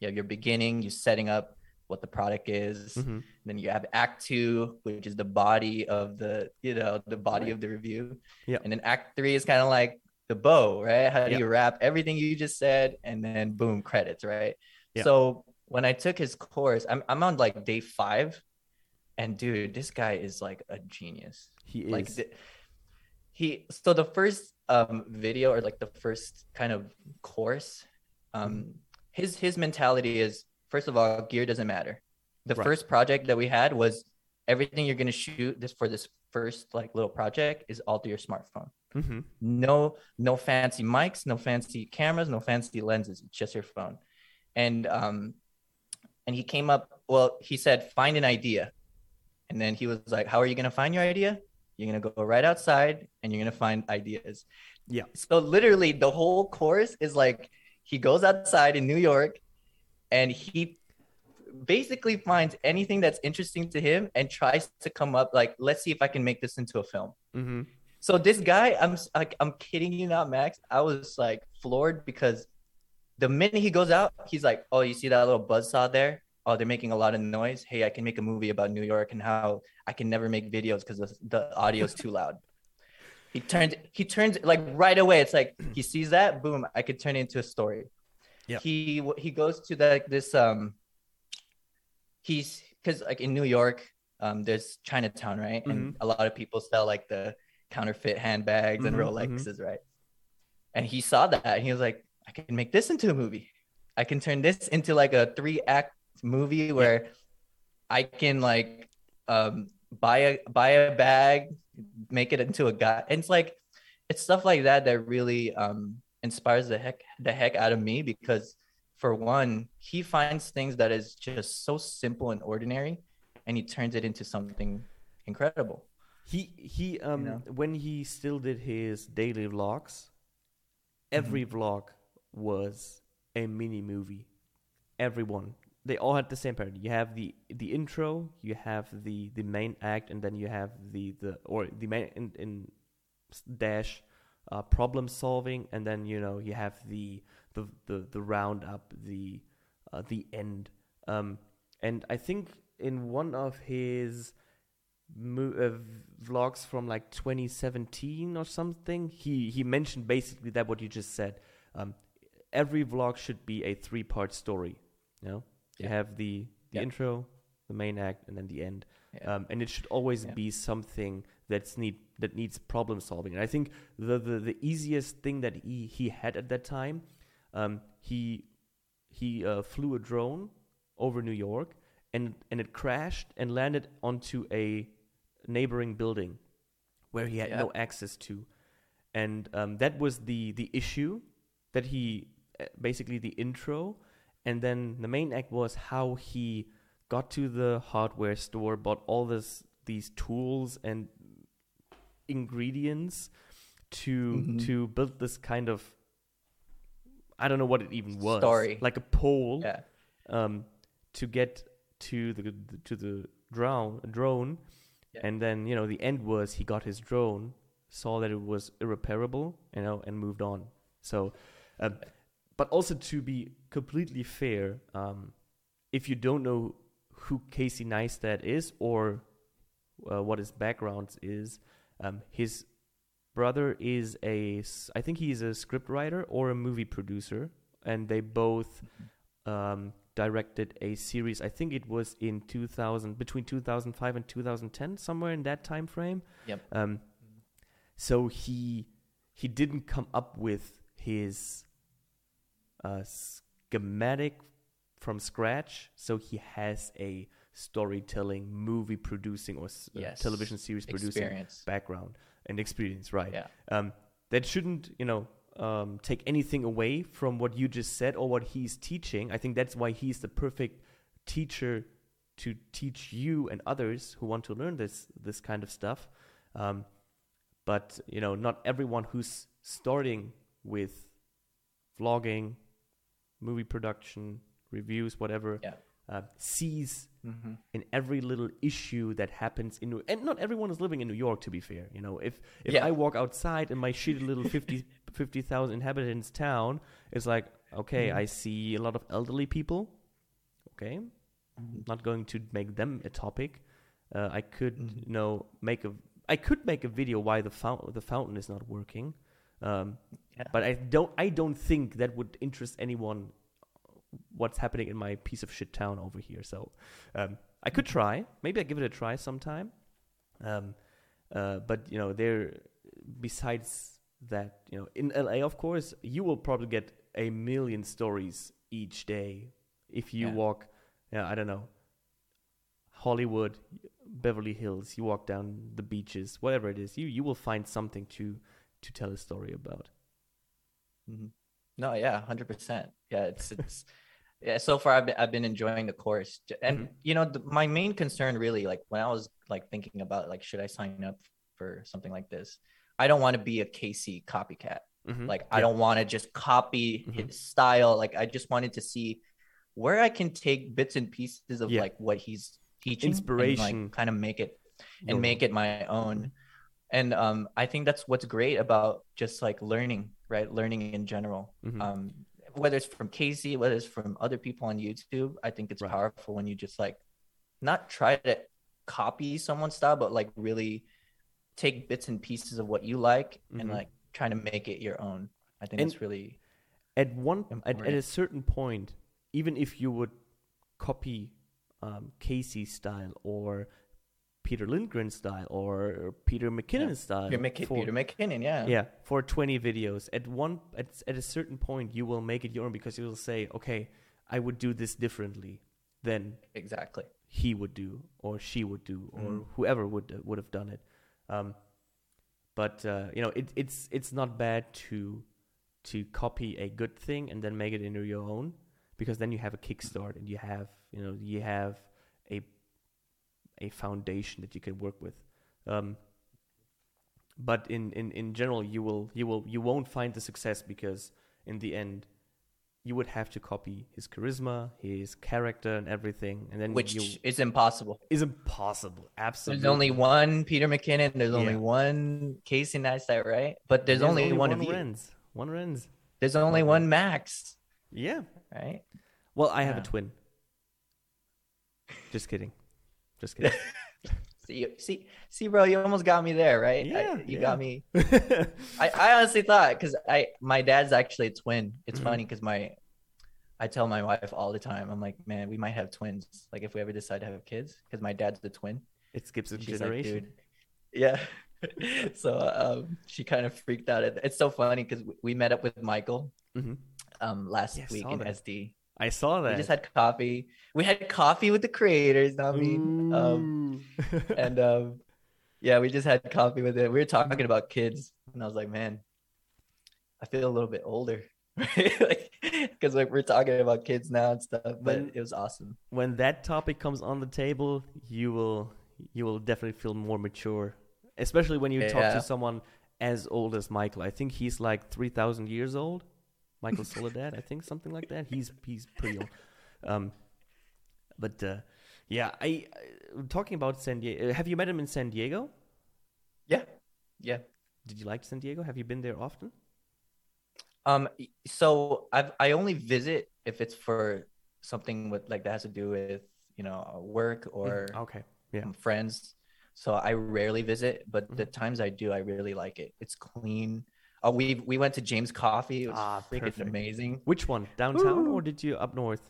you have your beginning you setting up what the product is.
Mhm.
Then you have Act Two, which is the body of the you know the body
Right.
of the review.
Yeah.
And then Act Three is kind of like the bow, right? How do
Yeah.
you wrap everything you just said, and then boom, credits, right? So when I took his course, I'm I'm on like day five, and dude, this guy is like a genius
He is.
like the, he so the first um video or like the first kind of course um
Mm-hmm.
his his mentality is first of all gear doesn't matter the
Right.
first project that we had was everything you're going to shoot this for this first like little project is all through your smartphone
mm-hmm.
no no fancy mics no fancy cameras no fancy lenses just your phone and um and he came up well he said find an idea and then he was like how are you going to find your idea you're going to go right outside and you're going to find ideas
Yeah.
so literally the whole course is like he goes outside in new york and he basically finds anything that's interesting to him and tries to come up like let's see if i can make this into a film
Mhm.
so this guy, I'm like, I'm kidding you not, Max. I was like floored because the minute he goes out, he's like, "Oh, you see that little buzz saw there? Oh, they're making a lot of noise. Hey, I can make a movie about New York and how I can never make videos because the, the audio's too loud." He turns, he turns like right away. It's like he sees that, boom, I could turn it into a story.
Yeah.
He he goes to the this um. He's because like in New York, um, there's Chinatown, right? And a lot of people sell like the counterfeit handbags and
Mhm,
Rolexes, right? And he saw that and he was like, I can make this into a movie. I can turn this into like a three act movie where I can like um buy a buy a bag, make it into a guy. And it's like it's stuff like that that really um inspires the heck the heck out of me because for one, he finds things that is just so simple and ordinary and he turns it into something incredible.
He he um
know?
when he still did his daily vlogs, every vlog was a mini movie. Everyone. They all had the same pattern. You have the the intro, you have the the main act, and then you have the the or the main in, in dash uh, problem solving, and then you know you have the the the, the roundup, the uh, the end. Um, and I think in one of his mo- uh, vlogs from like 2017 or something, he he mentioned basically that what you just said. Um, every vlog should be a three part story. You know, you have the the intro, the main act, and then the end. Um, and it should always be something that's need that needs problem solving. And I think the the, the easiest thing that he he had at that time, um, he he uh, flew a drone over New York, and and it crashed and landed onto a neighboring building where he had
Yeah.
no access to, and um, that was the the issue that he uh, basically the intro, and then the main act was how he got to the hardware store, bought all this these tools and ingredients to
Mhm.
to build this kind of I don't know what it even was
Story.
like a pole
Yeah.
um, to get to the to the drone drone,
Yeah.
and then you know the end was he got his drone, saw that it was irreparable, you know, and moved on. So, um, but also to be completely fair, um, if you don't know who Casey Neistat is or uh, what his background is, um, his brother is a I think he's a scriptwriter or a movie producer, and they both um, directed a series. I think it was in 2000, between 2005 and 2010, somewhere in that time frame.
Yep.
Um, so he he didn't come up with his uh, schematic from scratch. So he has a storytelling, movie producing, or s- uh,
Yes.
television series producing
Experience.
background and experience, right?
Yeah.
Um, that shouldn't, you know, um, take anything away from what you just said or what he's teaching. I think that's why he's the perfect teacher to teach you and others who want to learn this this kind of stuff. Um, but you know, not everyone who's starting with vlogging, movie production, reviews, whatever,
Yeah.
uh, sees
Mm-hmm.
in every little issue that happens in New and not everyone is living in New York to be fair you know if if
Yeah.
I walk outside in my shitty little 50 <laughs> 50,000 inhabitants town it's like okay
Mhm.
I see a lot of elderly people okay not going to make them a topic. Uh, I could, you know, make a. I could make a video why the fountain the fountain is not working, um,
Yeah.
but I don't. I don't think that would interest anyone. What's happening in my piece of shit town over here? So, um, I could try. Maybe I give it a try sometime. Um, uh, but you know, there. Besides that, you know, in LA, of course, you will probably get a million stories each day if you
Yeah.
walk. Yeah, I don't know. Hollywood, Beverly Hills. You walk down the beaches, whatever it is. You you will find something to to tell a story about.
Mhm. No, yeah, hundred percent. Yeah, it's it's <laughs> yeah. So far, I've been I've been enjoying the course, and
Mhm.
you know, the, my main concern really, like when I was like thinking about like should I sign up for something like this, I don't want to be a Casey copycat.
Mhm.
Like I don't want to just copy
Mhm.
his style. Like I just wanted to see where I can take bits and pieces of
Yeah.
like what he's teaching,
Inspiration.
like kind of make it and make it my own. And um, I think that's what's great about just like learning, right? Learning in general.
Mhm.
Um, whether it's from Casey, whether it's from other people on YouTube, I think it's
Right.
powerful when you just like not try to copy someone's style, but like really take bits and pieces of what you like and
Mhm.
like trying to make it your own. I think
And-
that's really
at one at, at a certain point, even if you would copy um, Casey's style or Peter Lindgren style or Peter McKinnon style,
Peter,
for-
Peter McKinnon, yeah.
yeah, for 20 videos, at one at, at a certain point, you will make it your own because you will say, okay, I would do this differently than
Exactly.
he would do or she would do or
Mhm.
whoever would would have done it. Um, but uh, you know, it, it's it's not bad to to copy a good thing and then make it into your own because then you have a kickstart and you have you know you have a foundation that you can work with. Um, but in, in, in general, you will you will you won't find the success because in the end, you would have to copy his charisma, his character, and everything, and then
Which
you
is impossible.
is impossible. Absolutely,
There's only one Peter McKinnon. There's only
Yeah.
one Casey Neistat, right? But there's, only, one, of you.
Renz. One Renz.
There's only
Okay.
one Max,
Yeah.
right?
Well, I have a twin. Just kidding. Just kidding. <laughs>
See, see, see, bro, you almost got me there, right? I-
Yeah,
you
yeah.
got me. <laughs> I, I honestly thought because I my dad's actually a twin. It's
Mhm.
funny because my I tell my wife all the time. I'm like, man, we might have twins. Like if we ever decide to have kids, because my dad's the twin.
it skips a generation.
like. Yeah. <laughs> so um, she kind of freaked out. It's so funny because we met up with Michael
hmm
um last
Yeah,
week in
that.
SD.
I saw that.
We just had coffee. We had coffee with the creators. I mean, um, and <laughs> um, yeah, we just had coffee with it. We were talking about kids, and I was like, man, I feel a little bit older, right? <laughs> like, because like we're talking about kids now and stuff. But
When-
it was awesome.
when that topic comes on the table, you will you will definitely feel more mature, especially when you talk to someone as old as Michael. I think he's like three thousand years old. Michael Soledad, I think something like that. He's he's pretty old. Um, but uh, yeah, I, I talking about San Diego. Have you met him in San Diego?
Yeah, yeah.
Did you like San Diego? Have you been there often?
Um, so I I only visit if it's for something with like that has to do with you know work or
Mhm. okay, yeah.
friends. So I rarely visit, but the
Mhm.
times I do, I really like it. It's clean. Uh, we we went to James Coffee. It was
Ah,
freaking
perfect.
amazing.
Which one? Downtown
Woo.
or did you up north?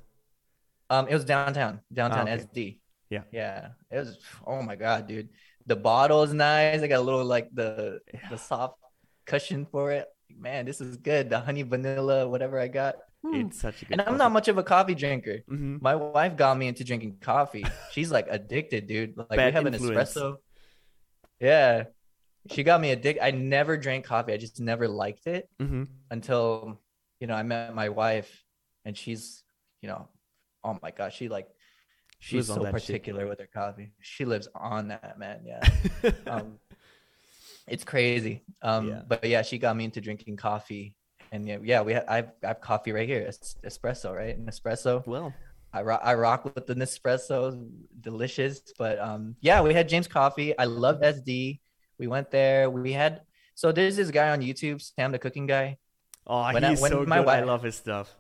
Um, it was downtown, downtown
Ah, okay.
SD.
Yeah.
yeah. It was. Oh my god, dude. The bottle is nice. I got a little like the the soft cushion for it. Man, this is good. The honey vanilla, whatever I got.
Mm, such a good.
And I'm not much of a coffee drinker.
hmm
My wife got me into drinking coffee. She's like addicted, dude. Like
Bad
we have
influence.
an espresso. Yeah. She got me addicted. I never drank coffee. I just never liked it
hmm
until, you know, I met my wife and she's, you know, oh my gosh, she like she's so
that shit.
particular with her coffee. She lives on that, man. Yeah. <laughs> Um it's crazy. Um
Yeah.
but yeah, she got me into drinking coffee. And yeah, yeah, we have I've I have coffee right here. It's espresso, right? An espresso.
well,
I rock, I rock with the Nespresso, delicious. But um, yeah, we had James Coffee. I love SD. We went there. We had so there's this guy on YouTube, Sam the cooking guy.
oh,
When I-
he's
when
so
my
good. I love his stuff.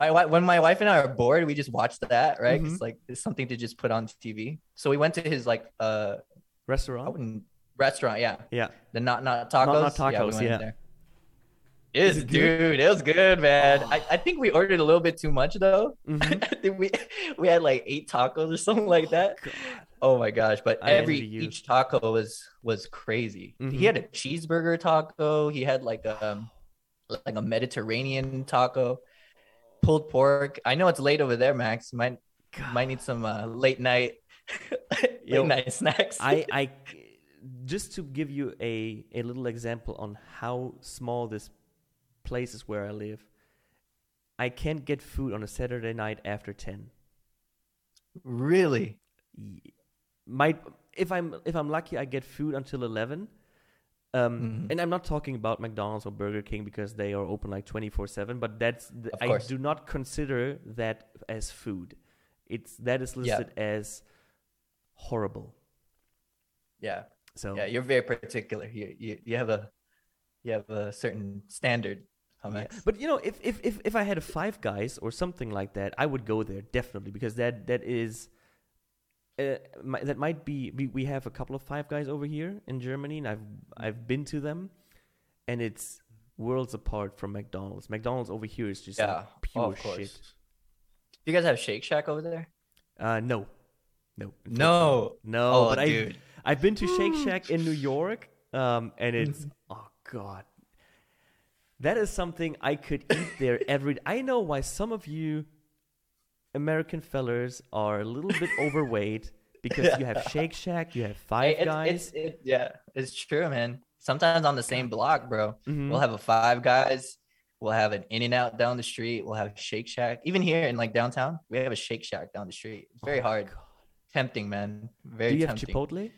my when my wife and I are bored, we just watch that, right?
Mhm.
It's like it's something to just put on TV. So we went to his like uh
Restaurant.
restaurant, yeah.
Yeah.
The not not tacos.
Not
yeah, we
Tacos,
went in
yeah. Is
It's
it
dude, it was good, man.
Oh.
I, I think we ordered a little bit too much though.
Mhm. <laughs>
I think we we had like eight tacos or something like that.
God.
Oh my gosh! But
I
every each taco was was crazy.
Mhm.
He had a cheeseburger taco. He had like um like a Mediterranean taco, pulled pork. I know it's late over there, Max. Might might need some uh, late night <laughs> late
Yo,
night snacks.
I, <laughs> I, just to give you a, a little example on how small this place is where I live, I can't get food on a Saturday night after 10.
really
Might, if I'm, if I'm lucky, I get food until 11. Um,
Mhm.
And I'm not talking about McDonald's or Burger King because they are open like 24 7, but that's, the, I do not consider that as food. It's, that is
Yeah.
listed as horrible.
yeah
So,
yeah. You're very particular. You you you have a you have a certain standard.
Yeah. But you know, if, if if if I had a Five Guys or something like that, I would go there definitely because that that is. Uh, that might be we, we have a couple of Five Guys over here in Germany, and I've I've been to them, and it's worlds apart from McDonald's. McDonald's over here is just like
yeah,
pure
oh,
shit.
Do you guys have Shake Shack over there?
Uh, no, no.
No.
no.
oh,
but I
dude.
I've been to Shake <laughs> Shack in New York, um, and it's
Mm-hmm.
oh god, that is something I could eat there every. I know why some of you American fellers are a little bit overweight because you have Shake Shack, you have Five
it's,
Guys.
It's, it, yeah, it's true, man. Sometimes on the same block, bro.
Mhm.
We'll have a Five Guys. We'll have an In and Out down the street. We'll have Shake Shack. Even here in like downtown, we have a Shake Shack down the street. It's very
Oh
hard.
God.
Tempting, man. Very
Do you have
tempting.
Chipotle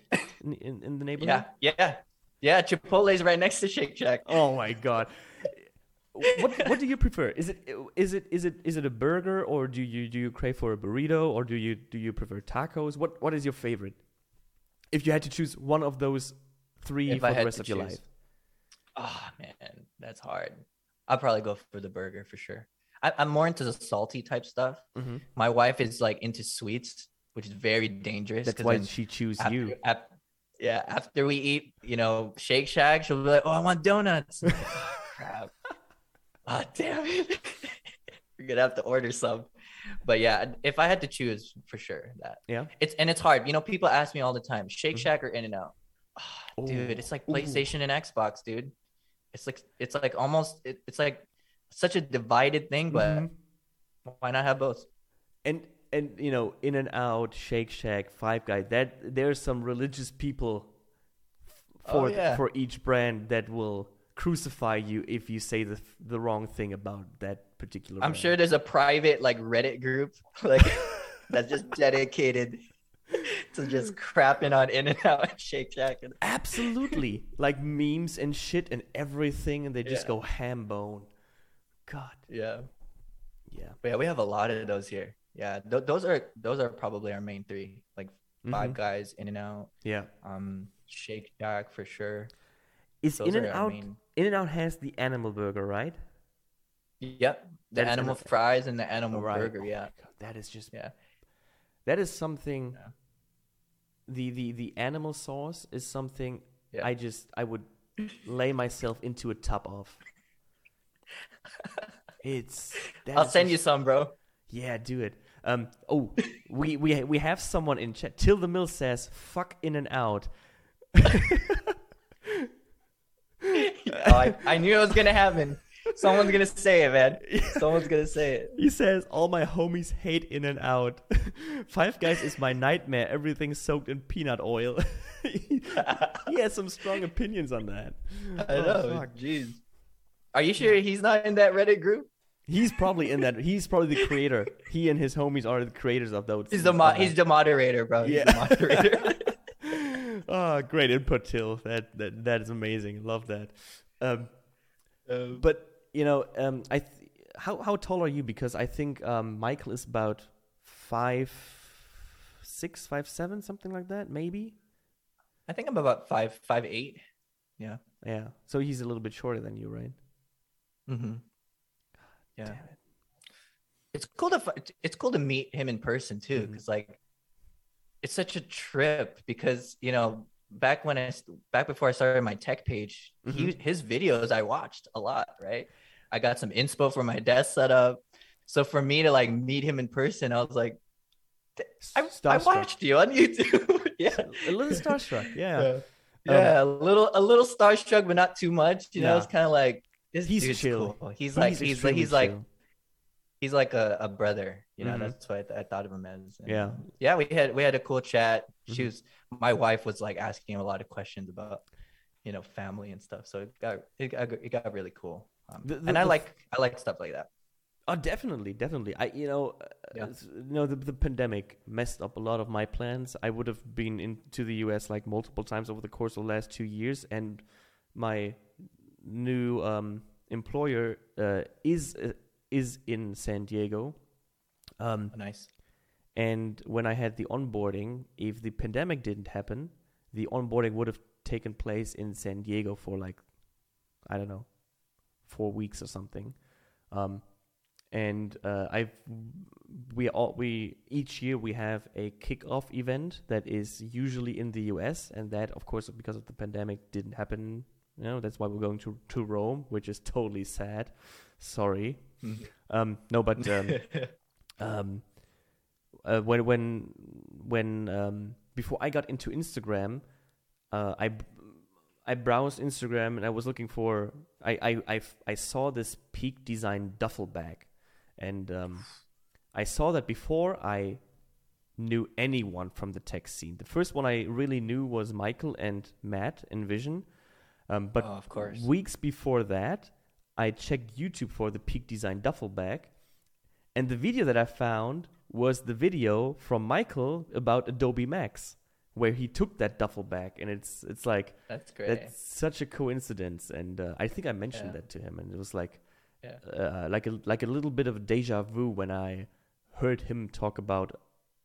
in, in, in the neighborhood?
Yeah, yeah, yeah. Chipotle's right next to Shake Shack.
Oh my god. what what do you prefer? Is it is it is it is it a burger or do you do you crave for a burrito or do you do you prefer tacos? What what is your favorite? If you had to choose one of those three
If
for
I
the rest of your
choose.
life.
Oh man, that's hard. I'll probably go for the burger for sure. I, I'm more into the salty type stuff.
Mhm.
My wife is like into sweets, which is very dangerous.
That's why she choose
after,
you.
ap- yeah, after we eat, you know, Shake Shack, she'll be like, "Oh, I want donuts." Crap. Oh, <laughs> damn it. <laughs> We're gonna have to order some. But yeah, if I had to choose, for sure that.
Yeah.
It's and it's hard. You know, people ask me all the time, Shake
Mhm.
Shack or In and Out. dude, it's like
Ooh.
PlayStation and Xbox, dude. It's like it's like almost it, it's like such a divided thing, but
Mhm.
why not have both?
And and you know, In and Out, Shake Shack, Five Guys. That there's some religious people
Oh,
for
yeah.
for each brand that will crucify you if you say the the wrong thing about that particular.
I'm
brand.
sure there's a private like Reddit group <laughs> like that's just <laughs> dedicated to just crapping on In and Out and Shake Shack. And,
Absolutely. <laughs> like memes and shit and everything, and they just
Yeah.
go ham bone. God.
yeah,
Yeah.
but yeah, we have a lot of those here. Yeah, th- those are those are probably our main three, like Five
Mhm.
Guys, In and Out,
Yeah.
um, Shake Shack for sure.
Is In and Out
main.
In and Out has the animal burger, right?
Yep, the
That
animal
an-
fries and the animal
Right.
burger.
Oh
Yeah,
God, That is just
yeah.
that is something
Yeah.
the, the the animal sauce is something
Yeah.
I just I would lay myself into a tub of. <laughs> It's that
I'll send you some, bro.
Yeah, do it. Um. Oh, we we we have someone in chat. Till the mill says, "Fuck in and out." <laughs>
Oh, I, I knew it was gonna happen. Someone's gonna say it, man. Someone's gonna say it.
He says, "All my homies hate In and Out. <laughs> Five Guys is my nightmare. Everything's soaked in peanut oil." <laughs> he has some strong opinions on that.
I
Oh,
know.
fuck.
Jeez. Are you sure he's not in that Reddit group?
He's probably in that. He's probably the creator. He and his homies are the creators of those.
He's the mo- he's the moderator, bro. He's
Yeah.
the moderator.
oh, <laughs> great input, Till. That that that is amazing. Love that. Um,
Um,
but you know, um, I th- how how tall are you? Because I think um, Michael is about five six, five seven, something like that, maybe.
I think I'm about five five eight. Yeah.
Yeah. So he's a little bit shorter than you, right?
Mm-hmm. Yeah.
It.
it's cool to it's cool to meet him in person too because like it's such a trip because you know back when I back before I started my tech page he
Mm-hmm.
his videos I watched a lot right I got some inspo for my desk setup so for me to like meet him in person I was like I, I watched you on <laughs> YouTube <laughs> yeah
a little starstruck. Yeah.
yeah, Yeah, a little a little starstruck but not too much you know it's kind of like this
He's chill.
cool. he's like he's like
extremely
he's like he's like a, a brother you know
Mhm.
that's what I, th- I thought of him as And,
Yeah.
yeah we had we had a cool chat she
Mhm.
was my wife was like asking him a lot of questions about you know family and stuff so it got it got, it got really cool um,
The- the-
and i
the-
like i like stuff like that
Oh, definitely, definitely. I, you know, uh,
Yeah.
you know, the, the pandemic messed up a lot of my plans. I would have been into the U.S. like multiple times over the course of the last two years, and my new um, employer uh, is uh, is in San Diego. Um,
Oh, nice
and when I had the onboarding, if the pandemic didn't happen, the onboarding would have taken place in San Diego for like, I don't know, four weeks or something. Um, and uh, I've we all we each year we have a kickoff event that is usually in the U.S. and that of course because of the pandemic didn't happen. You know that's why we're going to to Rome, which is totally sad. Sorry.
Mhm.
Um, no, but um, <laughs> um, uh, when when when um, before I got into Instagram, uh, I I browsed Instagram and I was looking for I I I saw this Peak Design duffel bag, and um, I saw that before I knew anyone from the tech scene. The first one I really knew was Michael and Matt Envision, um, but
oh, of course
Weeks before that, I checked YouTube for the Peak Design duffel bag, and the video that I found was the video from Michael about Adobe Max, where he took that duffel bag, and it's it's like
that's great
that's such a coincidence, and uh, I think I mentioned
Yeah.
that to him, and it was like
Yeah.
uh, like a like a little bit of deja vu when I heard him talk about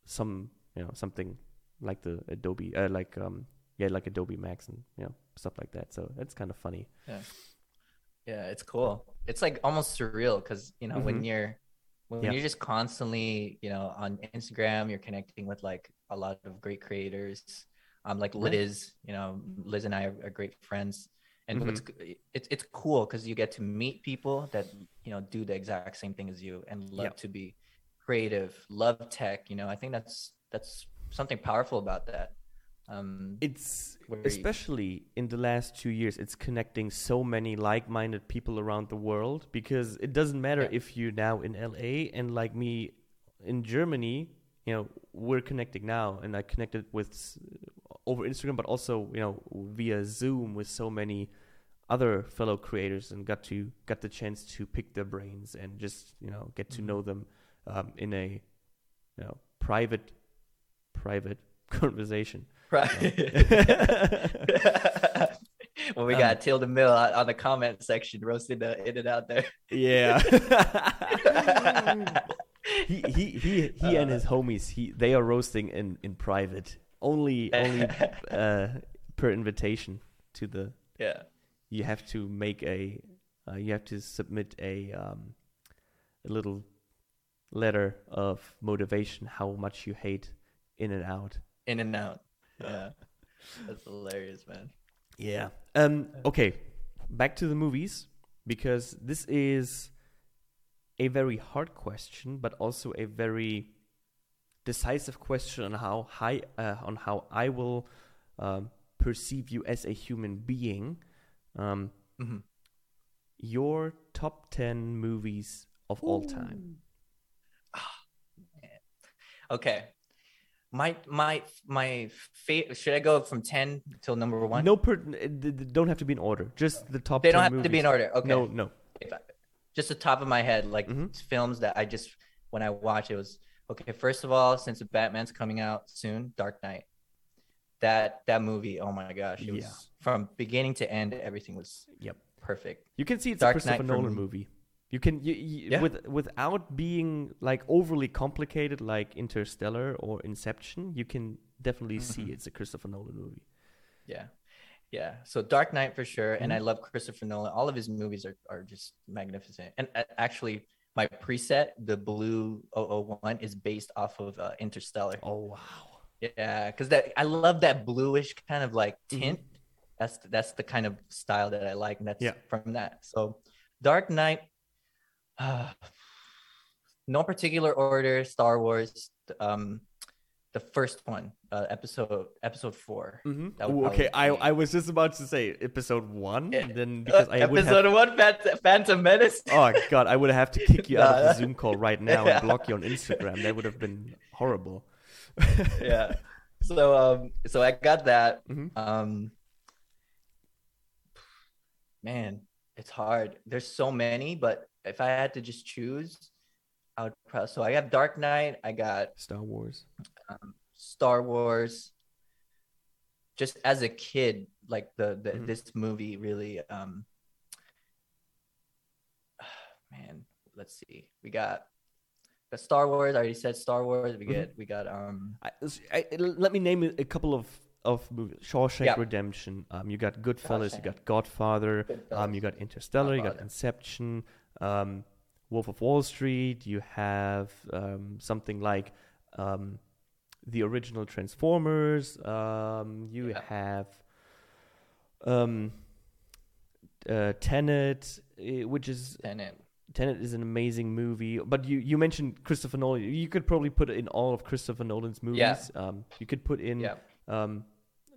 some you know something like the Adobe uh, like um yeah like Adobe Max and you know stuff like that. So it's kind of funny.
Yeah, yeah, it's cool. It's like almost surreal because you know when
Mhm.
you're when
Yeah.
you're just constantly you know on Instagram, you're connecting with like a lot of great creators. Um, like. Liz, you know, Liz and I are, are great friends, and
Mm-hmm.
it's it's cool because you get to meet people that you know do the exact same thing as you and love to be creative, love tech. You know, I think that's that's something powerful about that. Um,
It's especially in the last two years, it's connecting so many like-minded people around the world because it doesn't matter
Yeah.
if you're now in LA and like me in Germany. You know, we're connecting now, and I connected with over Instagram, but also you know via Zoom with so many other fellow creators, and got to got the chance to pick their brains and just you know get to know them um, in a you know private private <laughs> conversation.
Right. <laughs> well, we
Um,
got Tilda Mill on the comment section roasting the in and out there.
Yeah. <laughs> he he he he and his homies he they are roasting in in private. Only only <laughs> uh per invitation to the
yeah.
you have to make a uh, you have to submit a um a little letter of motivation how much you hate in and out.
In and out. Yeah. <laughs> That's hilarious, man.
Yeah. Um. Okay. Back to the movies because this is a very hard question, but also a very decisive question on how high uh, on how I will um, perceive you as a human being. Um,
hmm
your top ten movies of all time.
Okay. My my my fa- should I go from 10 till number 1?
No, per- don't have to be in order. Just the top.
They don't
10
have to be in order. Okay.
No, no.
if I, just the top of my head, like
Mhm.
films that I just when I watch it was okay. First of all, since Batman's coming out soon, Dark Knight. That that movie, oh my gosh, it was
Yeah.
from beginning to end, everything was
Yep.
perfect.
You can see it's
Dark
a Christopher
Knight
Nolan movie. You can you, you,
Yeah.
with without being like overly complicated like Interstellar or Inception. You can definitely see
Mhm.
it's a Christopher Nolan movie.
Yeah, yeah. So Dark Knight for sure, and I
Mhm.
love Christopher Nolan. All of his movies are are just magnificent. And uh, actually, my preset, the blue 001, is based off of uh, Interstellar.
Oh wow.
Yeah, because that I love that bluish kind of like
Mhm.
tint. That's that's the kind of style that I like, and that's
Yeah.
from that. So, Dark Knight, uh, <sighs> no particular order. Star Wars, um, the first one, uh, episode episode four.
Mm-hmm.
That would
okay, I I was just about to say episode one,
Yeah.
then
Uh, <laughs>
because I would have.
episode one, Phant- Phantom Menace. <laughs>
Oh god, I would have to kick you out of the Zoom call right now
Yeah.
and <laughs> block you on Instagram. That would have been horrible.
yeah. So um, so I got that.
Mhm.
Um, man, it's hard. There's so many, but if I had to just choose, I would probably. So I have Dark Knight. I got
Star Wars.
um, Star Wars. Just as a kid, like the, the
Mhm.
this movie really. Um, <sighs> man, let's see. We got. The Star Wars. I already said Star Wars. We
Mhm.
get. We got. Um.
I, I- let me name a couple of of movies. Shawshank
Yeah.
Redemption. Um, you got Goodfellas. You got Godfather. Um, you got Interstellar. You got Inception. Um, Wolf of Wall Street. You have um, something like um, the original Transformers. Um, you
Yeah.
have um, uh, Tenet, eh, which is
Tenet.
Tenet is an amazing movie, but you, you mentioned Christopher Nolan. You could probably put it in all of Christopher Nolan's movies.
Yeah.
Um, you could put in
Yeah.
um,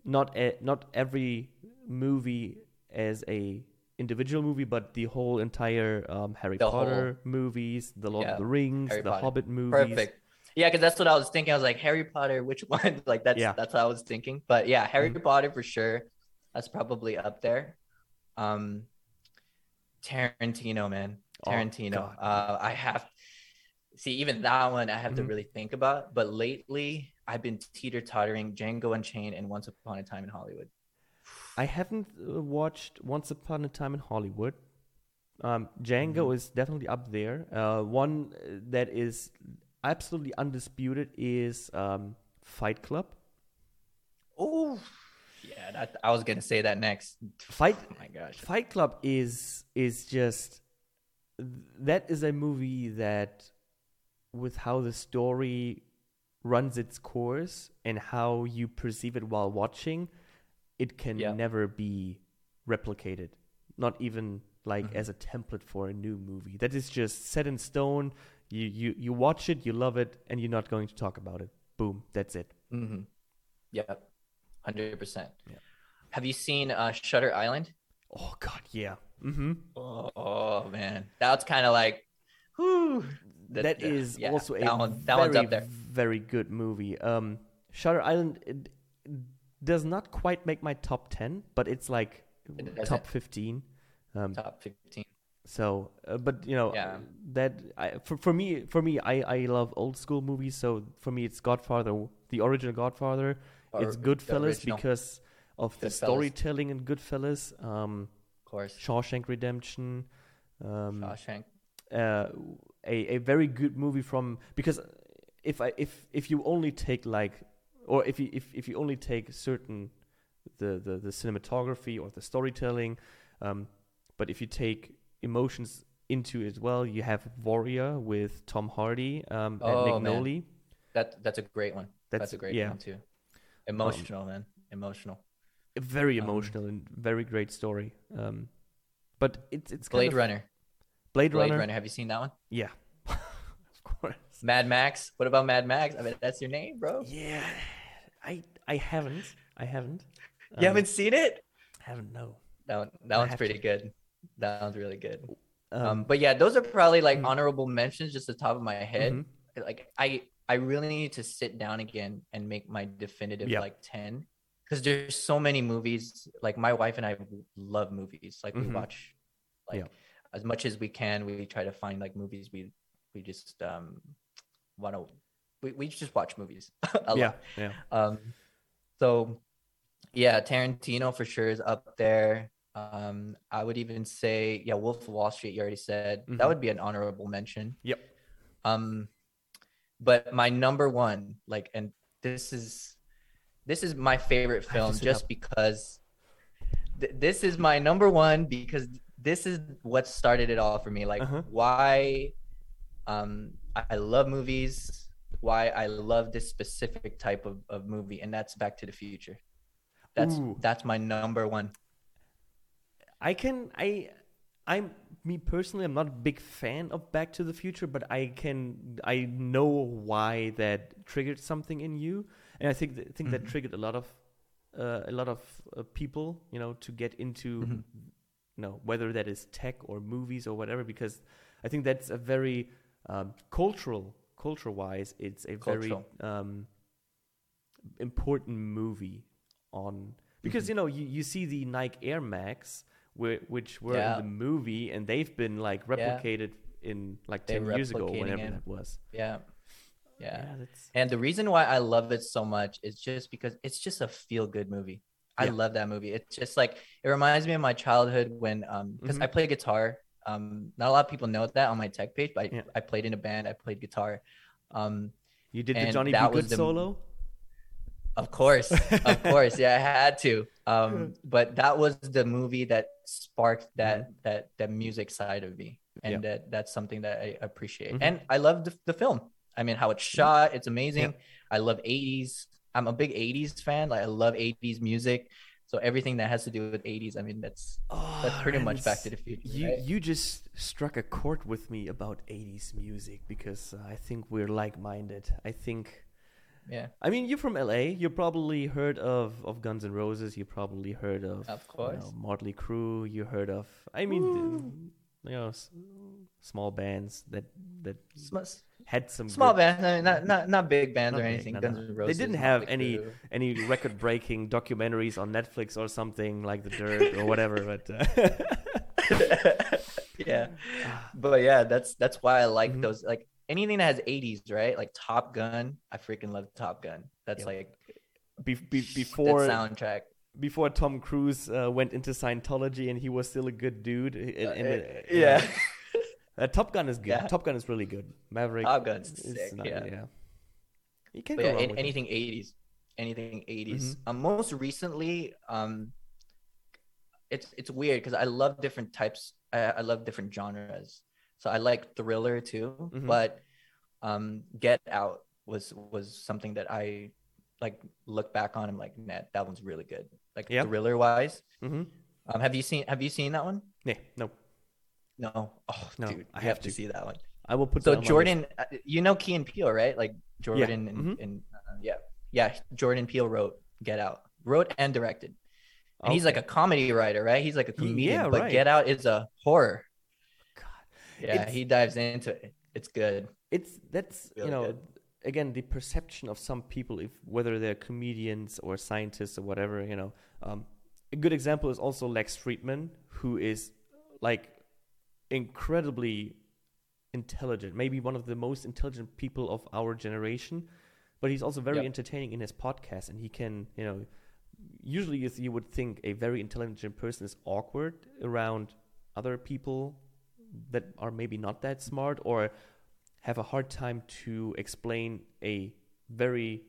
not a, not every movie as a individual movie, but the whole entire um, Harry
The
Potter movies, the Lord
Yeah.
of the Rings,
Harry
the
Potter.
Hobbit movies.
Perfect. Yeah, because that's what I was thinking. I was like, Harry Potter, which <laughs> one? like that's
Yeah.
that's what I was thinking. But yeah, Harry
Mhm.
Potter for sure. That's probably up there. Um Tarantino, man.
Oh,
Tarantino.
God.
uh I have see even that one I have to
Mhm.
really think about. But lately I've been teeter tottering Django Unchained and Once Upon a Time in Hollywood.
I haven't uh, watched Once Upon a Time in Hollywood. Um, Django
Mhm.
is definitely up there. Uh, one uh, that is absolutely undisputed is um, Fight Club.
Oh yeah, that I was gonna say that next.
Fight
Oh my gosh.
Fight Club is is just that is a movie that with how the story runs its course and how you perceive it while watching, it can
Yeah.
never be replicated. Not even like
Mhm.
as a template for a new movie. That is just set in stone. You you you watch it, you love it, and you're not going to talk about it. Boom, that's it.
Mm-hmm. Yep, hundred percent.
Yeah.
Have you seen uh, Shutter Island?
Oh god, yeah. Mm-hmm.
Oh, man, that's kind of like, whew,
that is
yeah,
also a
one. That
very,
one's up there.
very good movie. Um, Shutter Island it, does not quite make my top ten, but it's like
It
top fifteen. Um,
Top fifteen.
so, uh, but you know
Yeah.
that I, for for me for me I I love old school movies. So for me it's Godfather, the original Godfather. it's
Or-
Goodfellas because of the
Goodfellas.
storytelling in Goodfellas. Um,
of course.
Shawshank Redemption. Um,
Shawshank.
uh, a a very good movie from because if I if if you only take like or if you if, if you only take certain the, the the cinematography or the storytelling, um, but if you take emotions into it as well, you have Warrior with Tom Hardy um, and
Oh,
Nick
man.
Nolte.
That that's a great one. That's,
That's
a great
yeah,
one too. Emotional, man. Emotional.
very
Um,
emotional and very great story. Um, but it's it's
Blade
of-
Runner.
Blade,
Blade
Runner.
Runner. Have you seen that one?
Yeah, <laughs> of course.
Mad Max. What about Mad Max? I mean, that's your name, bro.
Yeah, I I haven't. I haven't.
You
Um,
haven't seen it?
I haven't no.
That one, that
I
one's pretty
to.
good. That one's really good.
Um,
Um, but yeah, those are probably like
Mhm.
honorable mentions, just the top of my head.
mhm.
Like I, I really need to sit down again and make my definitive
Yeah.
like ten, because there's so many movies. Like my wife and I love movies. Like we
Mhm.
watch, like
Yeah.
as much as we can. We try to find like movies we we just um want to. We, we just watch movies <laughs> a
Yeah,
lot.
yeah.
Um, so yeah, Tarantino for sure is up there. Um, I would even say, yeah, Wolf of Wall Street. You already said
Mhm.
that would be an honorable mention.
Yep.
Um, but my number one, like, and this is this is my favorite
I have to
film
sit
just because th- this is my number one because this is what started it all for me. Like,
Uh-huh.
why Um, I love movies. Why I love this specific type of, of movie, and that's Back to the Future. That's
Ooh.
that's my number one.
I can I I'm me personally I'm not a big fan of Back to the Future, but I can I know why that triggered something in you, and I think th- think that
Mhm.
triggered a lot of uh, a lot of uh, people, you know, to get into
Mhm.
you know whether that is tech or movies or whatever, because I think that's a very um, cultural culture wise, it's a
Cultural.
very um, important movie on because
Mhm.
you know you, you see the Nike Air Max whi- which were
Yeah.
in the movie and they've been like
Yeah.
replicated in like
They're
10 years ago whenever
it.
that was
Yeah, yeah.
that's
And the reason why I love it so much is just because it's just a feel good movie. I
Yeah.
love that movie. It's just like it reminds me of my childhood when um because I
Mhm.
play guitar. Um not a lot of people know that on my tech page, but I,
Yeah.
I played in a band, I played guitar. Um
you did the Johnny B.
Goode the-
solo
of course, of <laughs> course. Yeah, I had to. Um but that was the movie that sparked that that that music side of me. And
Yeah.
that that's something that I appreciate.
Mhm.
And I love the, the film. I mean how it's shot, it's amazing. I love 80s. I'm a big 80s fan. Like I love 80s music. So everything that has to do with 80s, I mean that's that's pretty much Back to the Future.
Oh, you
right?
you just struck a chord with me about 80s music because uh, I think we're like-minded I think
Yeah,
I mean, you're from LA. You probably heard of, of Guns N' Roses. You probably heard of,
Of
you
course.
know, Motley Crue. You heard of, I mean, you know, s- small bands that that had some
small
good-
bands, I mean, not not not big bands
Not
or
big,
anything. Guns. N'
They didn't have any-
Crue.
any record-breaking <laughs> documentaries on Netflix or something like The Dirt or <laughs> whatever. But uh, <laughs>
yeah, but yeah, that's that's why I like
Mhm.
those. Like anything that has 80s, right? Like Top Gun. I freaking love Top Gun. That's
Yep.
like
be, be,
that
before
soundtrack.
Before Tom Cruise uh, went into Scientology and he was still a good dude. in- in the-
Uh, yeah, <laughs>
Uh, Top Gun is good.
Yeah.
Top Gun is really good. Maverick.
Top Gun's
is
sick.
not-
yeah.
You can't
but
go
yeah,
wrong
an-
with it.
anything 80s, anything 80s.
Mhm.
Um, most recently, um, it's it's weird because I love different types. I, I love different genres. So I like thriller too,
Mhm.
but um, Get Out was was something that I like look back on. I'm like, nah, that one's really good. Like
Yeah.
thriller wise.
Mm-hmm.
Um, have you seen Have you seen that one?
Yeah, no,
No. Oh,
No,
dude,
I have
have to see that one.
I will put.
So
that on my list.
Jordan, uh, you know Key and Peele, right? Like Jordan and,
Mhm.
and uh, yeah, yeah. Jordan Peele wrote Get Out, wrote and directed, and he's like a comedy writer, right? He's like a comedian,
yeah,
but
right.
Get Out is a horror.
God.
Yeah,
It's-
he dives into it. It's good.
It's that's you
Really
know
good.
Again the perception of some people if whether they're comedians or scientists or whatever you know. Um, a good example is also Lex Fridman, who is like incredibly intelligent, maybe one of the most intelligent people of our generation. But he's also very
Yep.
entertaining in his podcast, and he can you know. Usually, you, you would think a very intelligent person is awkward around other people that are maybe not that smart or have a hard time to explain a very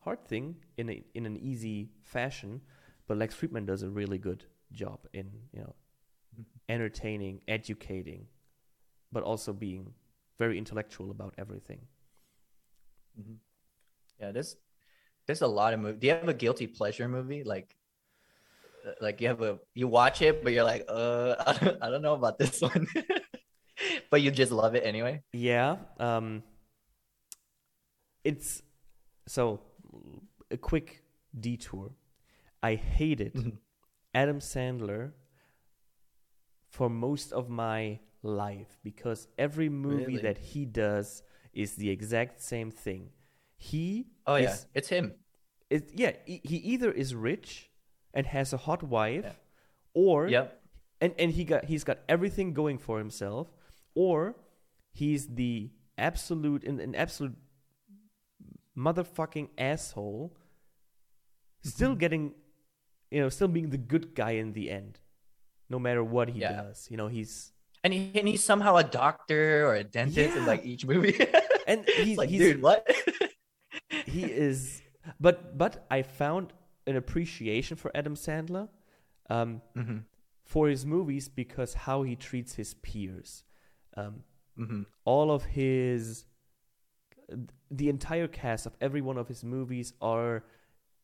hard thing in a, in an easy fashion. But Lex Fridman does a really good job in you know entertaining, educating, but also being very intellectual about everything.
Mhm. Yeah, there's there's a lot of movies. Do you have a guilty pleasure movie? Like, uh, like you have a you watch it, but you're like, uh, I <laughs> don't, I don't know about this one, <laughs> but you just love it anyway.
Yeah. Um, it's so a quick detour. I hated. <laughs> Adam Sandler for most of my life because every movie
Really?
that he does is the exact same thing. He
Oh yeah, it's him.
is yeah, he, he either is rich and has a hot wife
Yeah.
or
Yep.
and and he got he's got everything going for himself or he's the absolute an, an absolute motherfucking asshole still
Mm-hmm.
getting you know still being the good guy in the end no matter what he
Yeah.
does you know he's
And, he, and he's somehow a doctor or a dentist in like each movie. <laughs>
and he's
like,
he's
dude, what? <laughs>
he is but but i found an appreciation for adam sandler um
Mhm.
for his movies because how he treats his peers. Um,
hmm
all of his the entire cast of every one of his movies are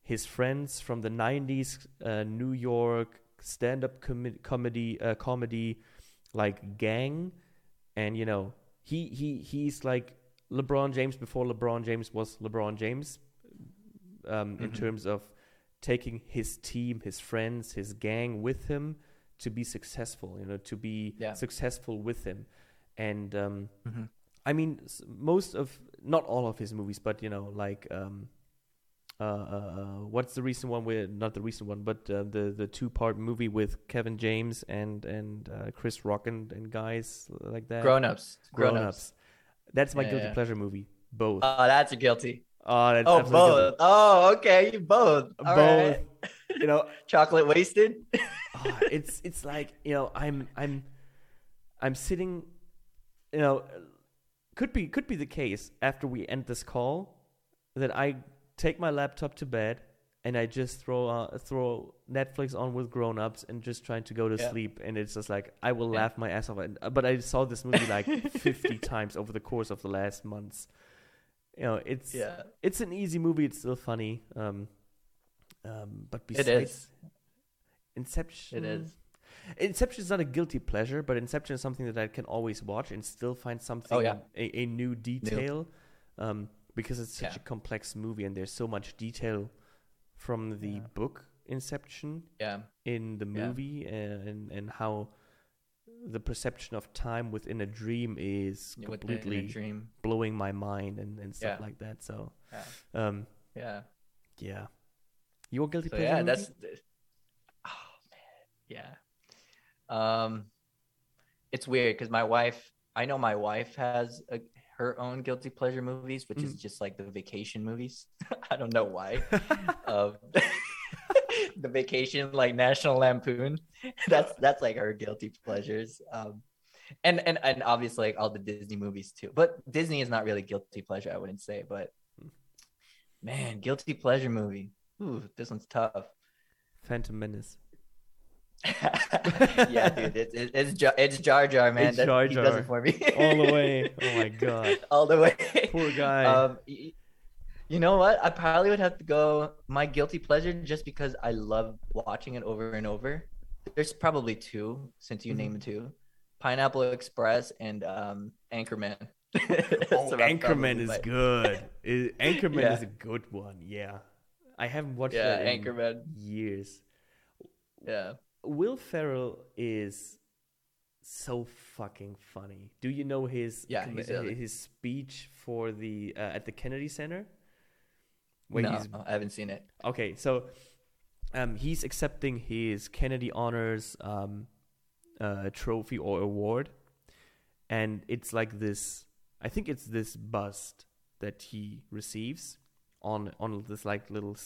his friends from the 90s uh, New York stand-up com- comedy uh, comedy like gang and you know he he he's like LeBron James before LeBron James was LeBron James um, in
Mhm.
terms of taking his team his friends his gang with him to be successful you know to be
Yeah.
successful with him and um,
hmm
I mean, most of not all of his movies, but you know, like um, uh, uh, uh, what's the recent one with not the recent one, but uh, the the two part movie with Kevin James and and uh, Chris Rock and, and guys like that.
Grown ups.
Grown
Grown
ups.
ups.
That's my
Yeah,
guilty
yeah.
pleasure movie. Both.
Oh, that's a guilty.
oh, that's
Oh, both.
guilty.
Oh, okay. You both. All
Both.
right. <laughs> <laughs>
You know,
Chocolate wasted. <laughs>
Ah, it's it's like you know I'm I'm I'm sitting you know could be could be the case after we end this call that I take my laptop to bed and I just throw uh, throw Netflix on with grown ups and just trying to go to
Yeah.
sleep and it's just like I will
Yeah.
laugh my ass off uh, but I saw this movie like <laughs> 50 times over the course of the last months you know it's
yeah.
it's an easy movie it's still funny um um but besides. Inception
It is.
Inception is not a guilty pleasure, but Inception is something that I can always watch and still find something,
Oh, yeah.
a, a new detail, um, because it's such
Yeah.
a complex movie and there's so much detail from the book Inception in the movie and and how the perception of time within a dream is completely
dream.
blowing my mind and, and stuff like that. So,
Yeah.
um,
Yeah.
yeah, your guilty
So
pleasure.
yeah,
movie?
that's. Oh man. Yeah. Um, it's weird because my wife. I know my wife has a, her own guilty pleasure movies, which is
Mhm.
just like the vacation movies. <laughs> I don't know why. <laughs> um, <laughs> the vacation like National Lampoon. That's that's like her guilty pleasures. Um, and and and obviously like all the Disney movies too. But Disney is not really guilty pleasure, I wouldn't say. But man, guilty pleasure movie. Ooh, this one's tough.
Phantom Menace. <laughs>
yeah, dude, it's it's it's, Jar, it's Jar Jar, man.
It's
That-
Jar
He does it for me
All the way. <laughs> Oh my god.
all the way.
Poor guy.
Um, you know what? I probably would have to go my guilty pleasure just because I love watching it over and over. There's probably two since you
Mhm.
named two: Pineapple Express and um, Anchorman. <laughs>
Oh, Anchorman is good. I- Anchorman
Yeah.
is a good one. Yeah, I haven't watched
Yeah,
that in
Anchorman.
years.
Yeah.
Will Ferrell is so fucking funny. Do you know his
Yeah,
com- his speech for the uh, at the Kennedy Center?
No,
he's
I haven't seen it.
Okay, so um, he's accepting his Kennedy Honors um, uh, trophy or award, and it's like this. I think it's this bust that he receives on on this like little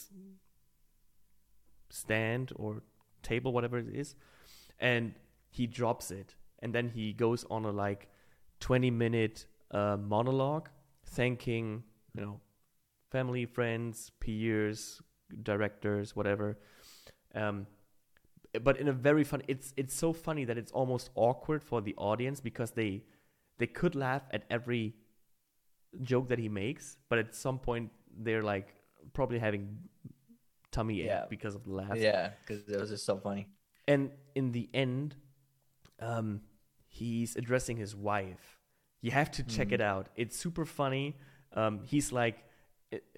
stand or table, whatever it is, and he drops it, and then he goes on a like twenty minute uh, monologue, thanking you know family, friends, peers, directors, whatever. Um, but in a very fun, it's it's so funny that it's almost awkward for the audience because they they could laugh at every joke that he makes, but at some point they're like probably having tummy ache
Yeah.
because of the laugh.
Yeah, because it was just so funny.
And in the end, um, he's addressing his wife. You have to check
Mhm.
it out. It's super funny. Um, he's like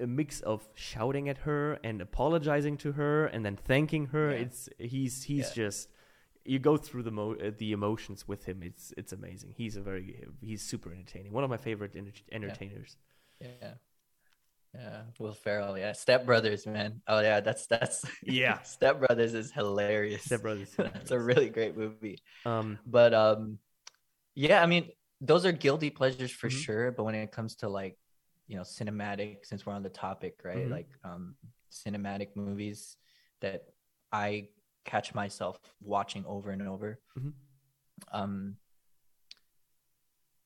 a, mix of shouting at her and apologizing to her and then thanking her.
Yeah.
It's he's he's
Yeah.
just you go through the mo- the emotions with him. It's it's amazing. He's a very he's super entertaining. One of my favorite enter- entertainers.
Yeah. Yeah. Will Ferrell. Yeah. Step Brothers, man. Oh yeah, that's that's
Yeah. <laughs>
Step Brothers is hilarious.
Step Brothers. <laughs>
that's a really great movie.
Um,
But um yeah, I mean, those are guilty pleasures for
Mhm.
sure. But when it comes to like, you know, cinematic, since we're on the topic, right?
Mhm.
Like um cinematic movies that I catch myself watching over and over.
Mhm.
Um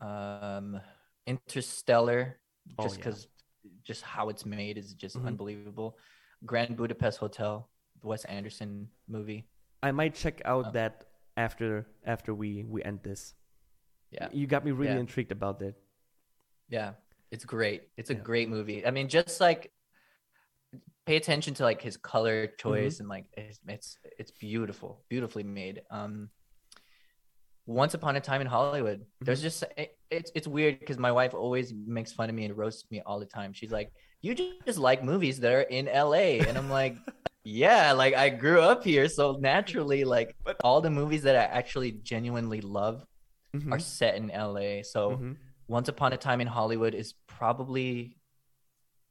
um Interstellar,
Oh,
just
yeah.
Just how it's made is just
Mhm.
unbelievable. Grand Budapest Hotel, the Wes Anderson movie.
I might check out
Oh.
that after after we we end this.
Yeah.
You got me really
Yeah.
intrigued about that.
Yeah, it's great. It's a
Yeah.
great movie. I mean, just like pay attention to like his color
Mm-hmm.
choice and like it's it's, it's beautiful, beautifully made. Um, Once Upon a Time in Hollywood.
Mm-hmm.
There's just it, it's it's weird because my wife always makes fun of me and roasts me all the time. She's like, "You just like movies that are in L.A." and I'm like. <laughs> Yeah, like I grew up here, so naturally, like but- all the movies that I actually genuinely love
Mhm.
are set in LA. So
Mhm.
once Upon a Time in Hollywood is probably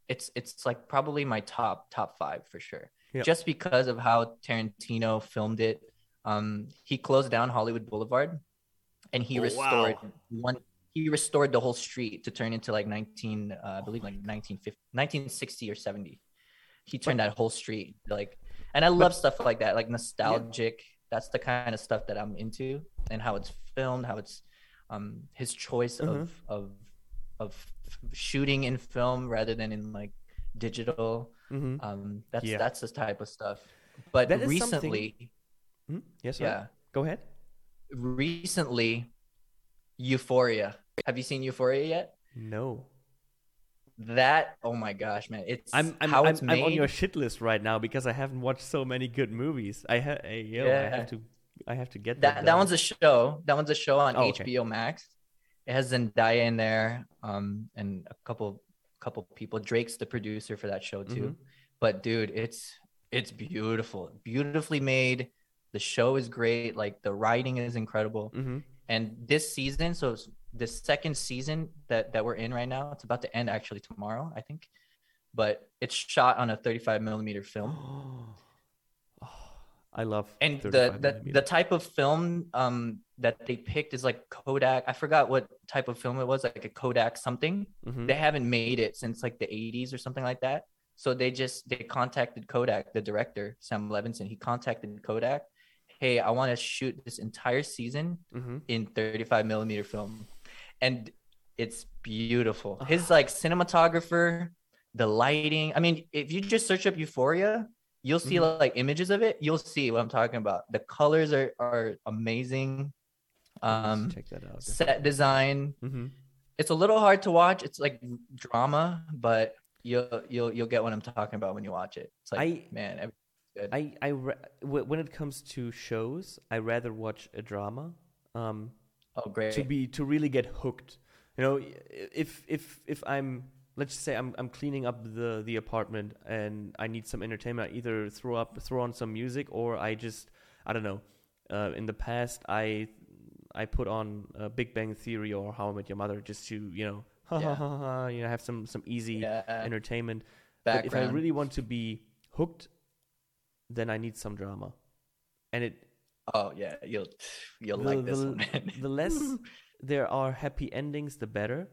it's it's like probably my top top five for sure.
Yep.
Just because of how Tarantino filmed it. Um, he closed down Hollywood Boulevard, and he
Oh,
restored
wow.
one. He restored the whole street to turn into like 19, uh, I believe like 1950, 1960 or 70. He turned that whole street like, and I love stuff like that, like nostalgic. That's the kind of stuff that I'm into, and how it's filmed, how it's um his choice
Mhm.
of of of shooting in film rather than in like digital.
Mhm.
Um, that's
Yeah.
that's the type of stuff. But
That is something-
recently,
Mhm. Yes, sir.
yeah,
Go ahead.
recently, Euphoria. Have you seen Euphoria yet?
No.
That oh my gosh, man! It's
I'm I'm,
how
I'm,
it's
I'm on your shit list right now because I haven't watched so many good movies. I have, yo, I
Yeah.
have to, I have to get
that
that.
that one's a show. That one's a show on
Oh, okay.
HBO Max. It has Zendaya in there, um, and a couple couple people. Drake's the producer for that show too.
Mhm.
But dude, it's it's beautiful, beautifully made. The show is great. Like the writing is incredible.
Mhm.
And this season, so it's the second season that that we're in right now, it's about to end actually tomorrow, I think. But it's shot on a 35 millimeter film. <gasps>
Oh, I love
and the the, the type of film um that they picked is like Kodak. I forgot what type of film it was, like a Kodak something.
Mhm.
They haven't made it since like the 80s or something like that. So they just they contacted Kodak, the director Sam Levinson. He contacted Kodak. Hey, I want to shoot this entire season
Mhm.
in 35 millimeter film, and it's beautiful. His like cinematographer, the lighting. I mean, if you just search up Euphoria, you'll see
Mhm.
like images of it. You'll see what I'm talking about. The colors are are amazing.
Let's
Um,
check that out.
set design.
hmm
It's a little hard to watch. It's like drama, but you'll you'll you'll get what I'm talking about when you watch it. It's like
I-
man, good.
I I wh- when it comes to shows, I rather watch a drama. Um,
oh great.
to be to really get hooked. You know, if if if I'm let's just say I'm I'm cleaning up the the apartment and I need some entertainment, I either throw up throw on some music or I just I don't know. Uh, in the past, I I put on uh, Big Bang Theory or How I Met Your Mother just to you know <laughs> ha
Yeah.
ha ha you know have some some easy
yeah,
entertainment. But if I really want to be hooked, then I need some drama, and it
oh yeah, you'll you'll
the,
like this
the,
one. man.
the less <laughs> there are happy endings, the better.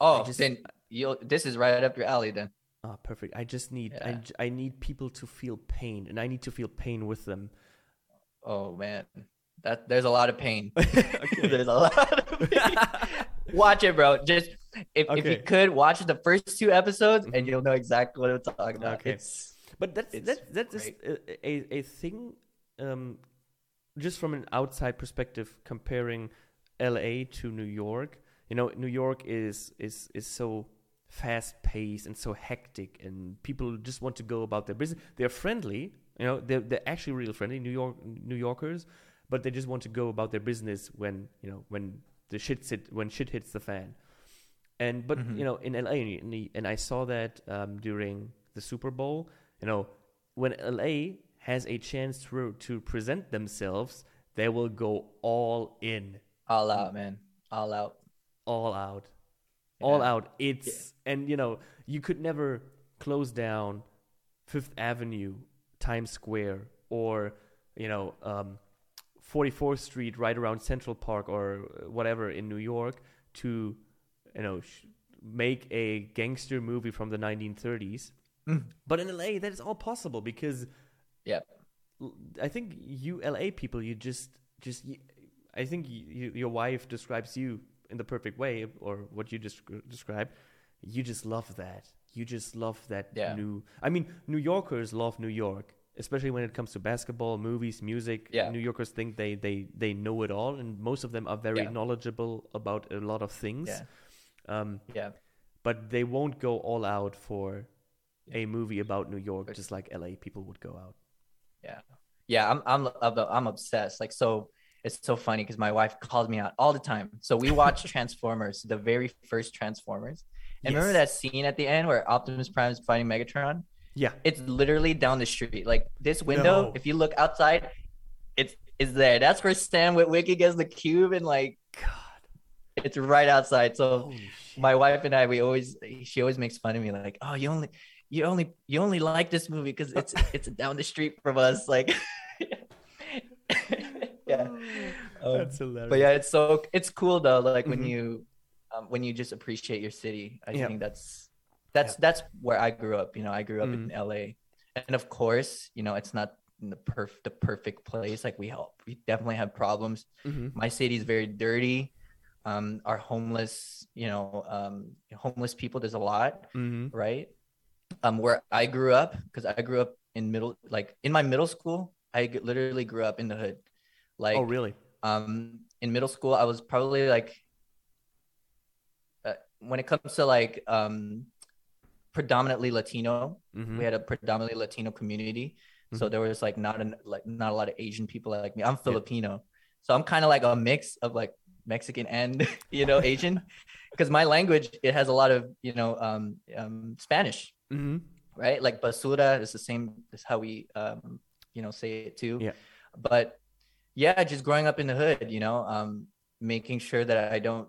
Oh,
just-
then you this is right up your alley then.
Ah, perfect. I just need I,
Yeah.
j- I need people to feel pain, and I need to feel pain with them.
Oh man. That there's a lot of pain. <laughs> <laughs> There's a lot of pain. watch it, bro. Just if, if you could watch the first two episodes and you'll know exactly what I'm talking about.
Okay.
It's
But that's that that is a, a a thing. Um, just from an outside perspective, comparing L.A. to New York, you know, New York is is is so fast paced and so hectic, and people just want to go about their business. They're friendly, you know, they're they're actually real friendly, New York New Yorkers, but they just want to go about their business when you know when the shit sit when shit hits the fan. And but
Mhm.
you know in LA and, and I saw that um, during the Super Bowl. You know when LA has a chance to to present themselves, they will go all in,
all out, man. All out.
all out, all out. It's and you know you could never close down Fifth Avenue, Times Square, or you know um, 44th Street right around Central Park or whatever in New York to you know sh- make a gangster movie from the 1930s.
Mm.
But in LA, that is all possible because
Yep.
l- I think you LA people, you just just I think you, your wife describes you in the perfect way, or what you just describe. You just love that. You just love that
Yeah.
new. I mean, New Yorkers love New York. especially when it comes to basketball, movies, music.
Yeah.
New Yorkers think they they they know it all, and most of them are very
Yeah.
knowledgeable about a lot of things.
Yeah.
Um,
Yeah.
but they won't go all out for a movie about New York,
But-
just like LA people would go out.
Yeah. Yeah. I'm I'm I'm obsessed. Like so it's so funny because my wife calls me out all the time. So we watch <laughs> Transformers, the very first Transformers. And remember that scene at the end where Optimus Prime is fighting Megatron?
Yeah.
It's literally down the street. Like this window,
No.
if you look outside, it's is there. That's where Stan Witwicky gets the cube and like
God.
it's right outside. So my wife and I, we always she always makes fun of me like, oh, you only you only you only like this movie because it's <laughs> it's down the street from us. Like, <laughs> yeah. Um,
That's hilarious.
but yeah, it's so it's cool though. Like when
Mhm.
you um, when you just appreciate your city. I
Yeah.
think that's that's that's where I grew up. You know, I grew up
Mm-hmm.
in LA, and of course, you know, it's not the perf the perfect place. Like we help, we definitely have problems.
Mhm.
My city is very dirty. Um, our homeless, you know, um, homeless people. There's a lot,
Mhm.
right? Um, where I grew up, because I grew up in middle, like in my middle school, I literally grew up in the hood. Like,
oh, really?
um, in middle school, I was probably like, uh, when it comes to like um, predominantly Latino,
Mhm.
we had a predominantly Latino community. So
Mhm.
there was like not an like not a lot of Asian people like me. I'm Filipino, so I'm kind of like a mix of like Mexican and <laughs> you know Asian, because my language it has a lot of you know um, um Spanish,
Mhm.
right? Like basura is the same is how we um you know say it too.
Yeah.
But yeah, just growing up in the hood, you know, um, making sure that I don't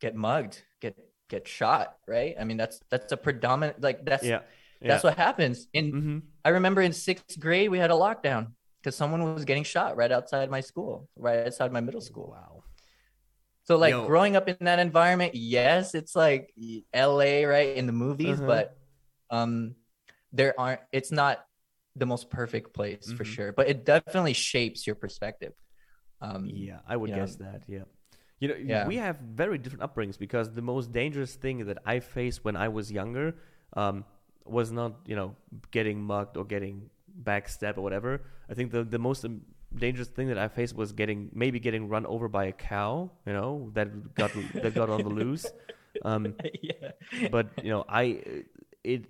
get mugged, get get shot, right? I mean that's that's a predominant like that's
Yeah.
that's what happens in
hmm
I remember in sixth grade we had a lockdown because someone was getting shot right outside my school, right outside my middle school.
Wow.
So like
Yo.
growing up in that environment, yes, it's like LA, right, in the movies,
Uh-huh.
but um there aren't it's not the most perfect place for
Mhm.
sure, but it definitely shapes your perspective. Um
Yeah, I would
you know,
guess that. Yeah. You know,
Yeah.
we have very different upbringings because the most dangerous thing that I faced when I was younger um, was not, you know, getting mugged or getting backstabbed or whatever. I think the the most um, dangerous thing that I faced was getting maybe getting run over by a cow, you know, that got that got on the loose. Um, <laughs>
yeah.
but you know i it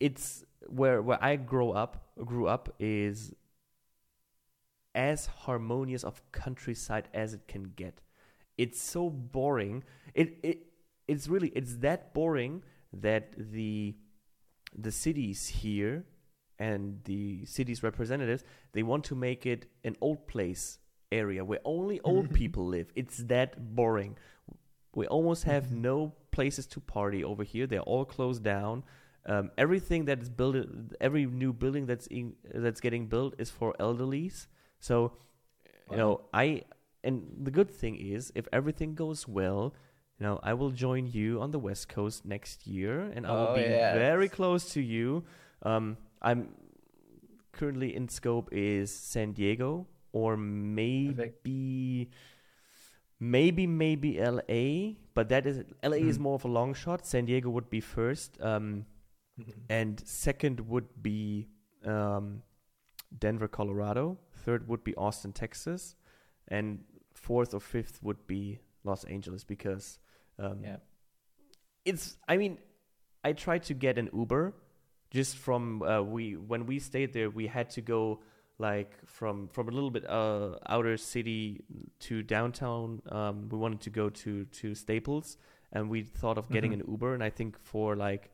it's where where i grow up grew up is as harmonious of countryside as it can get it's so boring it it it's really it's that boring that the the cities here and the city's representatives they want to make it an old place area where only old <laughs> people live it's that boring we almost have no places to party over here. They're all closed down. Um, everything that is built, every new building that's in, that's getting built is for elderlies. So, you know, I and the good thing is, if everything goes well, you know, I will join you on the West Coast next year, and I will
Oh,
be
yes.
very close to you. Um, I'm currently in scope is San Diego or maybe maybe maybe LA, but that is LA is
Mhm.
more of a long shot. San Diego would be first, um, and second would be um, Denver, Colorado. Third would be Austin, Texas, and fourth or fifth would be Los Angeles because um,
Yeah.
it's. I mean, I tried to get an Uber just from uh, we when we stayed there. We had to go like from from a little bit uh, outer city to downtown. Um, we wanted to go to to Staples, and we thought of getting
Mhm.
an Uber. And I think for like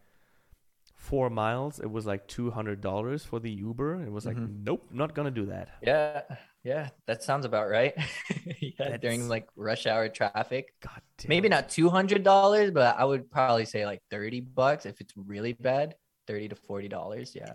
four miles, it was like two hundred dollars for the Uber. It was like,
Mhm.
nope, not gonna do that.
Yeah, yeah, that sounds about right. <laughs> yeah, during like rush hour traffic.
God damn.
Maybe not two hundred dollars, but I would probably say like thirty bucks if it's really bad. Thirty to forty dollars, yeah.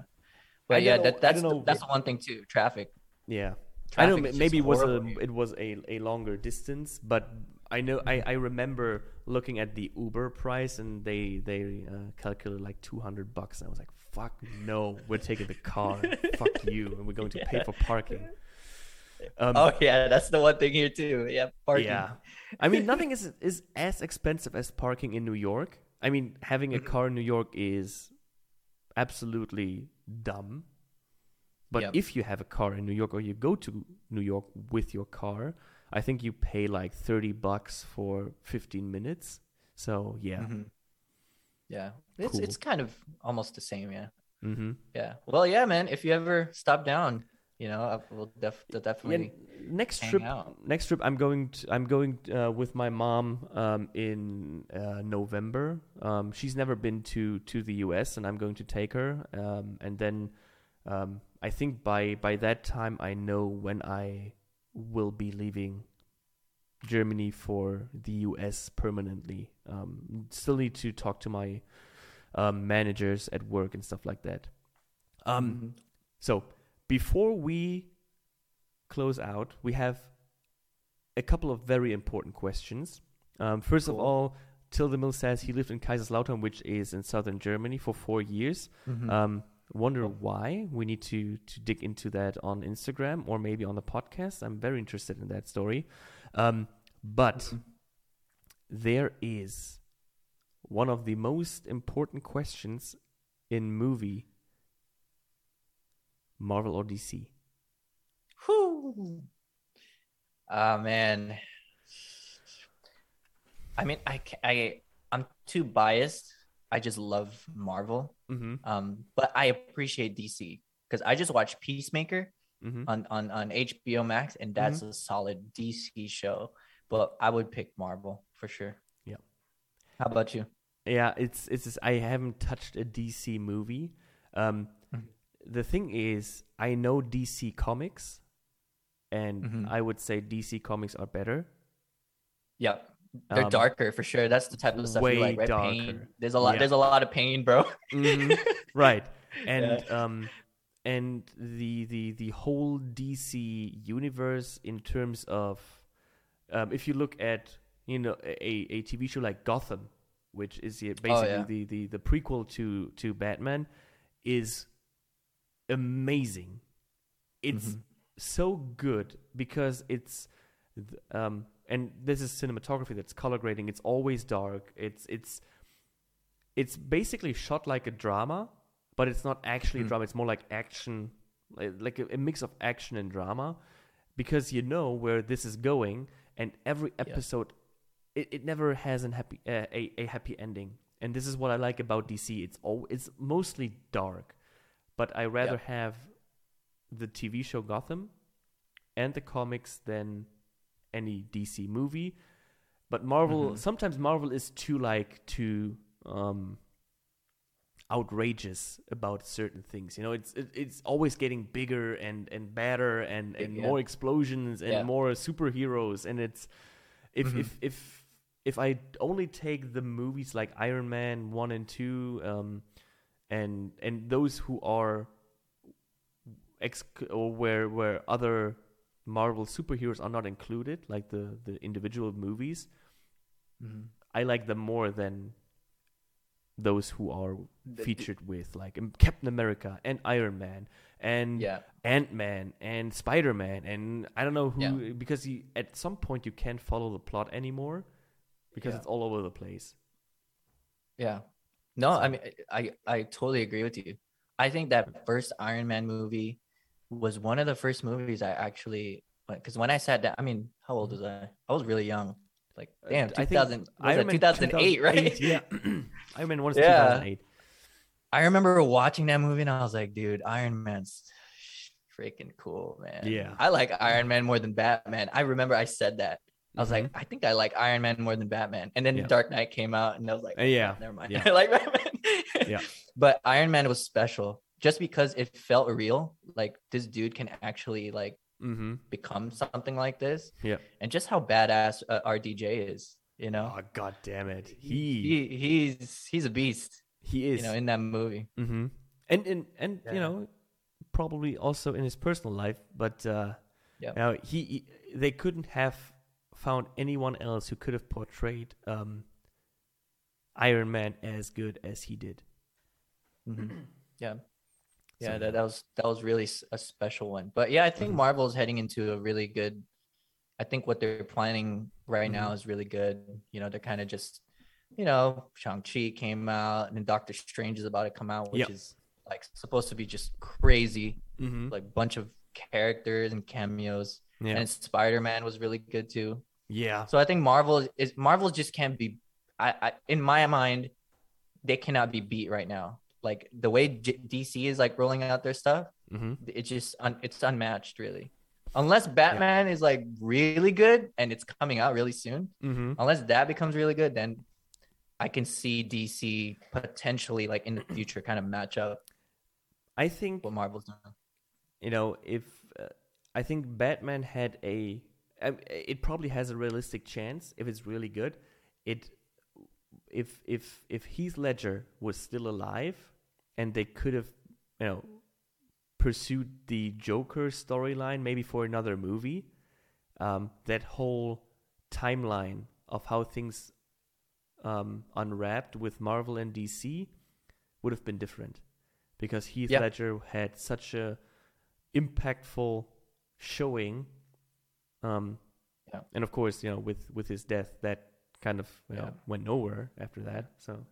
But yeah,
know-
that, that's
know.
that's the one thing too. Traffic.
Yeah. I know
Traffic's
ma-
just
maybe it was a
here.
it was a, a longer distance, but I know I, I remember looking at the Uber price and they they uh, calculated like two hundred bucks. And I was like, "Fuck no, we're taking the car. Fuck you, and we're going to pay for parking." <laughs> Um,
Oh yeah, that's the one thing here too. Yeah, parking.
yeah, I mean nothing <laughs> is is as expensive as parking in New York. I mean having a
Mhm.
car in New York is absolutely dumb. But
Yep.
if you have a car in New York or you go to New York with your car, I think you pay like 30 bucks for 15 minutes. So, yeah.
Mhm. Yeah, it's
Cool.
it's kind of almost the same. Yeah,
Mm-hmm.
yeah. Well, yeah, man. If you ever stop down, you know, I will def-
Yeah, next
hang
trip
out.
next trip i'm going to i'm going uh, with my mom um, in uh, november um, she's never been to to the us and i'm going to take her um, and then um, i think by by that time i know when i will be leaving germany for the us permanently um, still need to talk to my um, managers at work and stuff like that um,
Mhm.
so before we close out, we have a couple of very important questions. Um, first of all, Tilde Mill says he lived in Kaiserslautern, which is in southern Germany, for four years.
Mhm.
Um, wonder why? We need to to dig into that on Instagram or maybe on the podcast. I'm very interested in that story. Um, but
Mhm.
there is one of the most important questions in movie Marvel or DC.
Whew. Ah man. I mean, I I I'm too biased. I just love Marvel.
Mm-hmm.
Um, but I appreciate DC because I just watched Peacemaker
Mm-hmm.
on on on HBO Max, and that's a solid DC show. But I would pick Marvel for sure.
Yep.
How about you?
Yeah, it's it's just, I haven't touched a DC movie. Um. The thing is, I know DC comics, and
Mhm.
I would say DC comics are better.
Yeah, they're
Um,
darker for sure. That's the type of stuff
way
you like, right?
darker.
Pain. There's a lot.
Yeah.
There's a lot of pain, bro.
Mhm. <laughs> right, and um, and the the the whole DC universe in terms of, um, if you look at you know a a TV show like Gotham, which is basically
Oh, yeah.
the, the the prequel to to Batman, is amazing. It's
Mhm.
so good because it's um and this is cinematography that's color grading. It's always dark. It's it's it's basically shot like a drama but it's not actually a
Mhm.
drama. It's more like action like a, a mix of action and drama because you know where this is going and every episode it, it never has an happy uh, a, a happy ending. And this is what i like about dc it's all it's mostly dark but i rather have the tv show gotham and the comics than any dc movie but marvel
Mhm.
sometimes marvel is too like too um outrageous about certain things you know it's it, it's always getting bigger and and better and and
Yeah.
more explosions and
Yeah.
more superheroes and it's if
Mhm.
if if if i only take the movies like iron man 1 and 2 um and and those who are ex or where where other marvel superheroes are not included like the the individual movies
Mhm.
i like them more than those who are
The- the-
featured with like um, Captain America and Iron Man and
Yeah.
Ant Man and Spider Man and I don't know who
Yeah.
because you, at some point you can't follow the plot anymore because
Yeah.
it's all over the place.
Yeah. No, I mean, I, I totally agree with you. I think that first Iron Man movie was one of the first movies I actually, because when I sat down, I mean, how old was I? I was really young. Like,
Uh,
damn,
I
2000, was
Iron
that 2008, right?
Yeah, <laughs> <clears throat> Iron Man one is
Yeah.
2008.
I remember watching that movie and I was like, dude, Iron Man's freaking cool, man.
Yeah.
I like Iron Man more than Batman. I remember I said that. I was like, I think I like Iron Man more than Batman. And then
Mm-hmm. Yeah.
Dark Knight came out, and I was like, oh,
yeah,
never mind.
yeah. <laughs>
I like Batman. <laughs>
Yeah.
But Iron Man was special just because it felt real. Like this dude can actually like
mm-hmm.
become something like this.
Yeah.
And just how badass uh, RDJ is, you know.
Oh god damn it. He
he he's he's a beast,
he is
you know, in that movie.
Mm-hmm. And and and
Yeah.
you know, probably also in his personal life, but uh,
Yeah.
you know, he, he they couldn't have found anyone else who could have portrayed um, Iron Man as good as he did.
Mhm. Yeah. <clears throat> Yeah,
So,
that, that was that was really a special one. But yeah, I think
Mhm.
Marvel is heading into a really good. I think what they're planning right now
Mhm.
is really good. You know, they're kind of just, you know, Shang Chi came out and then Doctor Strange is about to come out, which
Yep.
is like supposed to be just crazy,
Mm-hmm.
like bunch of characters and cameos.
Yeah.
And Spider Man was really good too.
Yeah.
So I think Marvel is Marvel just can't be. I, I in my mind, they cannot be beat right now. Like the way DC is like rolling out their stuff,
Mm-hmm.
it's just un, it's unmatched really. Unless Batman is like really good and it's coming out really soon,
Mm-hmm.
unless that becomes really good, then I can see DC potentially like in the future kind of match up
I think
what Marvel's doing.
you know if uh, I think Batman had a it probably has a realistic chance if it's really good. It if if if Heath Ledger was still alive and they could have you know pursued the Joker storyline maybe for another movie, um, that whole timeline of how things um, unwrapped with Marvel and DC would have been different because Heath
Yeah.
Ledger had such a impactful showing. Um,
Yeah.
and of course, you know, with with his death, that kind of you
Yeah.
know went nowhere after that. So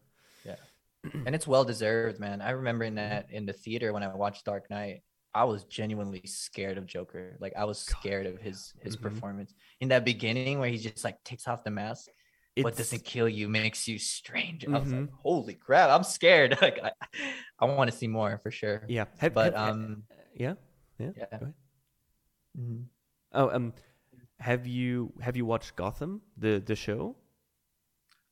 yeah, <clears throat>
and it's well deserved, man. I remember in that in the theater when I watched Dark Knight, I was genuinely scared of Joker. Like I was scared of his his
Mhm.
performance in that beginning where he just like takes off the mask. what doesn't kill you makes you strange. I was like,
Mhm.
holy crap, I'm scared. <laughs> like I, I want to see more for sure.
yeah. Have,
But
have-
um,
yeah, yeah.
yeah.
Go ahead.
Mhm.
Oh, um, have you have you watched Gotham the the show?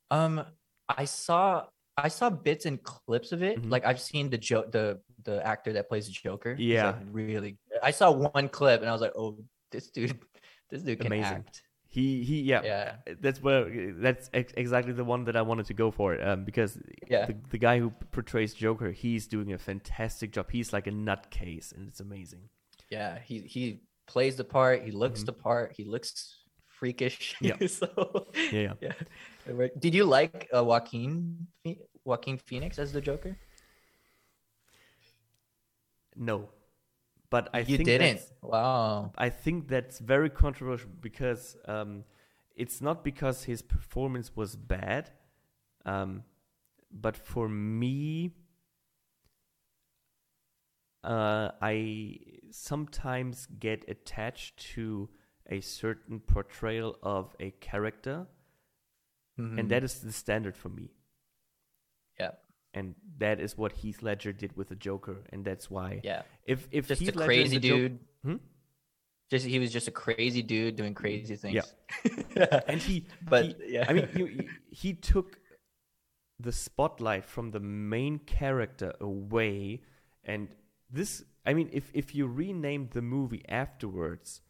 Um, I saw I saw bits and clips of it.
Mhm.
Like I've seen the jo- the the actor that plays Joker.
Yeah.
like, really. I saw one clip and I was like, oh, this dude, <laughs> this dude can
Amazing.
act.
He he yeah.
Yeah,
That's where that's ex- exactly the one that I wanted to go for. Um, because
yeah,
the the guy who portrays Joker, he's doing a fantastic job. He's like a nutcase, and it's amazing.
yeah. He he plays the part. He looks
Mhm.
the part. He looks freakish.
Yeah. <laughs>
so
Yeah, yeah.
yeah. Did you like uh, Joaquin Joaquin Phoenix as the Joker?
No, but I
you
think
didn't. Wow.
I think that's very controversial because um, it's not because his performance was bad, um, but for me, uh, I sometimes get attached to a certain portrayal of a character,
Mhm.
and that is the standard for me.
yeah,
And that is what Heath Ledger did with the Joker, and that's why
yeah.
if if
Just
Heath
a
Ledger
crazy
and the Joker-
dude.
Hmm?
Just he was just a crazy dude doing crazy things.
Yeah. <laughs> and he
but
he-
yeah,
I mean, he, he took the spotlight from the main character away, and this. I mean, if if you renamed the movie afterwards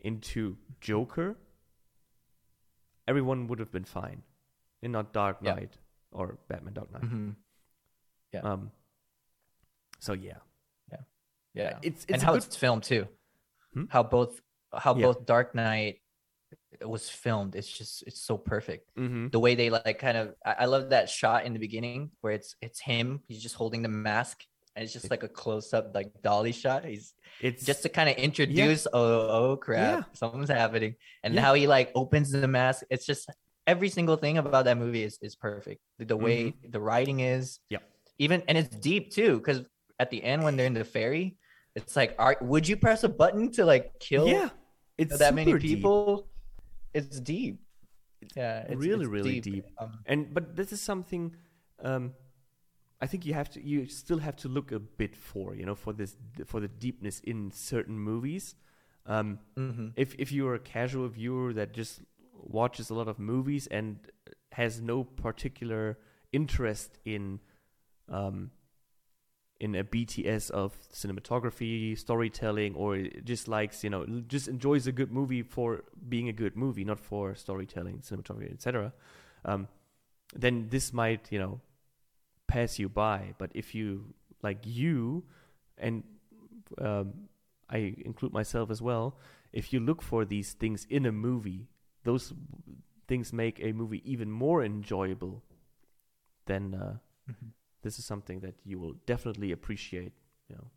into Joker, everyone would have been fine, and not Dark
Yeah.
Knight or Batman Dark Knight.
Mhm. Yeah.
Um. So yeah,
yeah.
it's it's
and how
good,
it's filmed too.
Hmm?
How both how
Yeah.
both Dark Knight was filmed. It's just it's so perfect.
Mhm.
The way they like kind of I, I love that shot in the beginning where it's it's him. He's just holding the mask. And it's just like a close up like dolly shot. He's
It's
just to kind of introduce oh oh crap
Yeah.
something's happening and
Yeah.
how he like opens the mask it's just every single thing about that movie is, is perfect the, the way the writing is
Mm-hmm. Yeah.
even and it's deep too because at the end when they're in the ferry it's like are, would you press a button to like kill
yeah, it's
that many
super deep.
people it's deep yeah it's
Really,
it's
really deep.
Um,
and but this is something um i think you have to you still have to look a bit for you know for this for the deepness in certain movies um
mhm.
if if you're a casual viewer that just watches a lot of movies and has no particular interest in um in a BTS of cinematography, storytelling, or just likes, you know, just enjoys a good movie for being a good movie, not for storytelling, cinematography, etc. Um, then this might, you know, pass you by. But if you like you, and um, I include myself as well, if you look for these things in a movie, those things make a movie even more enjoyable. Then uh,
Mhm.
this is something that you will definitely appreciate. You know,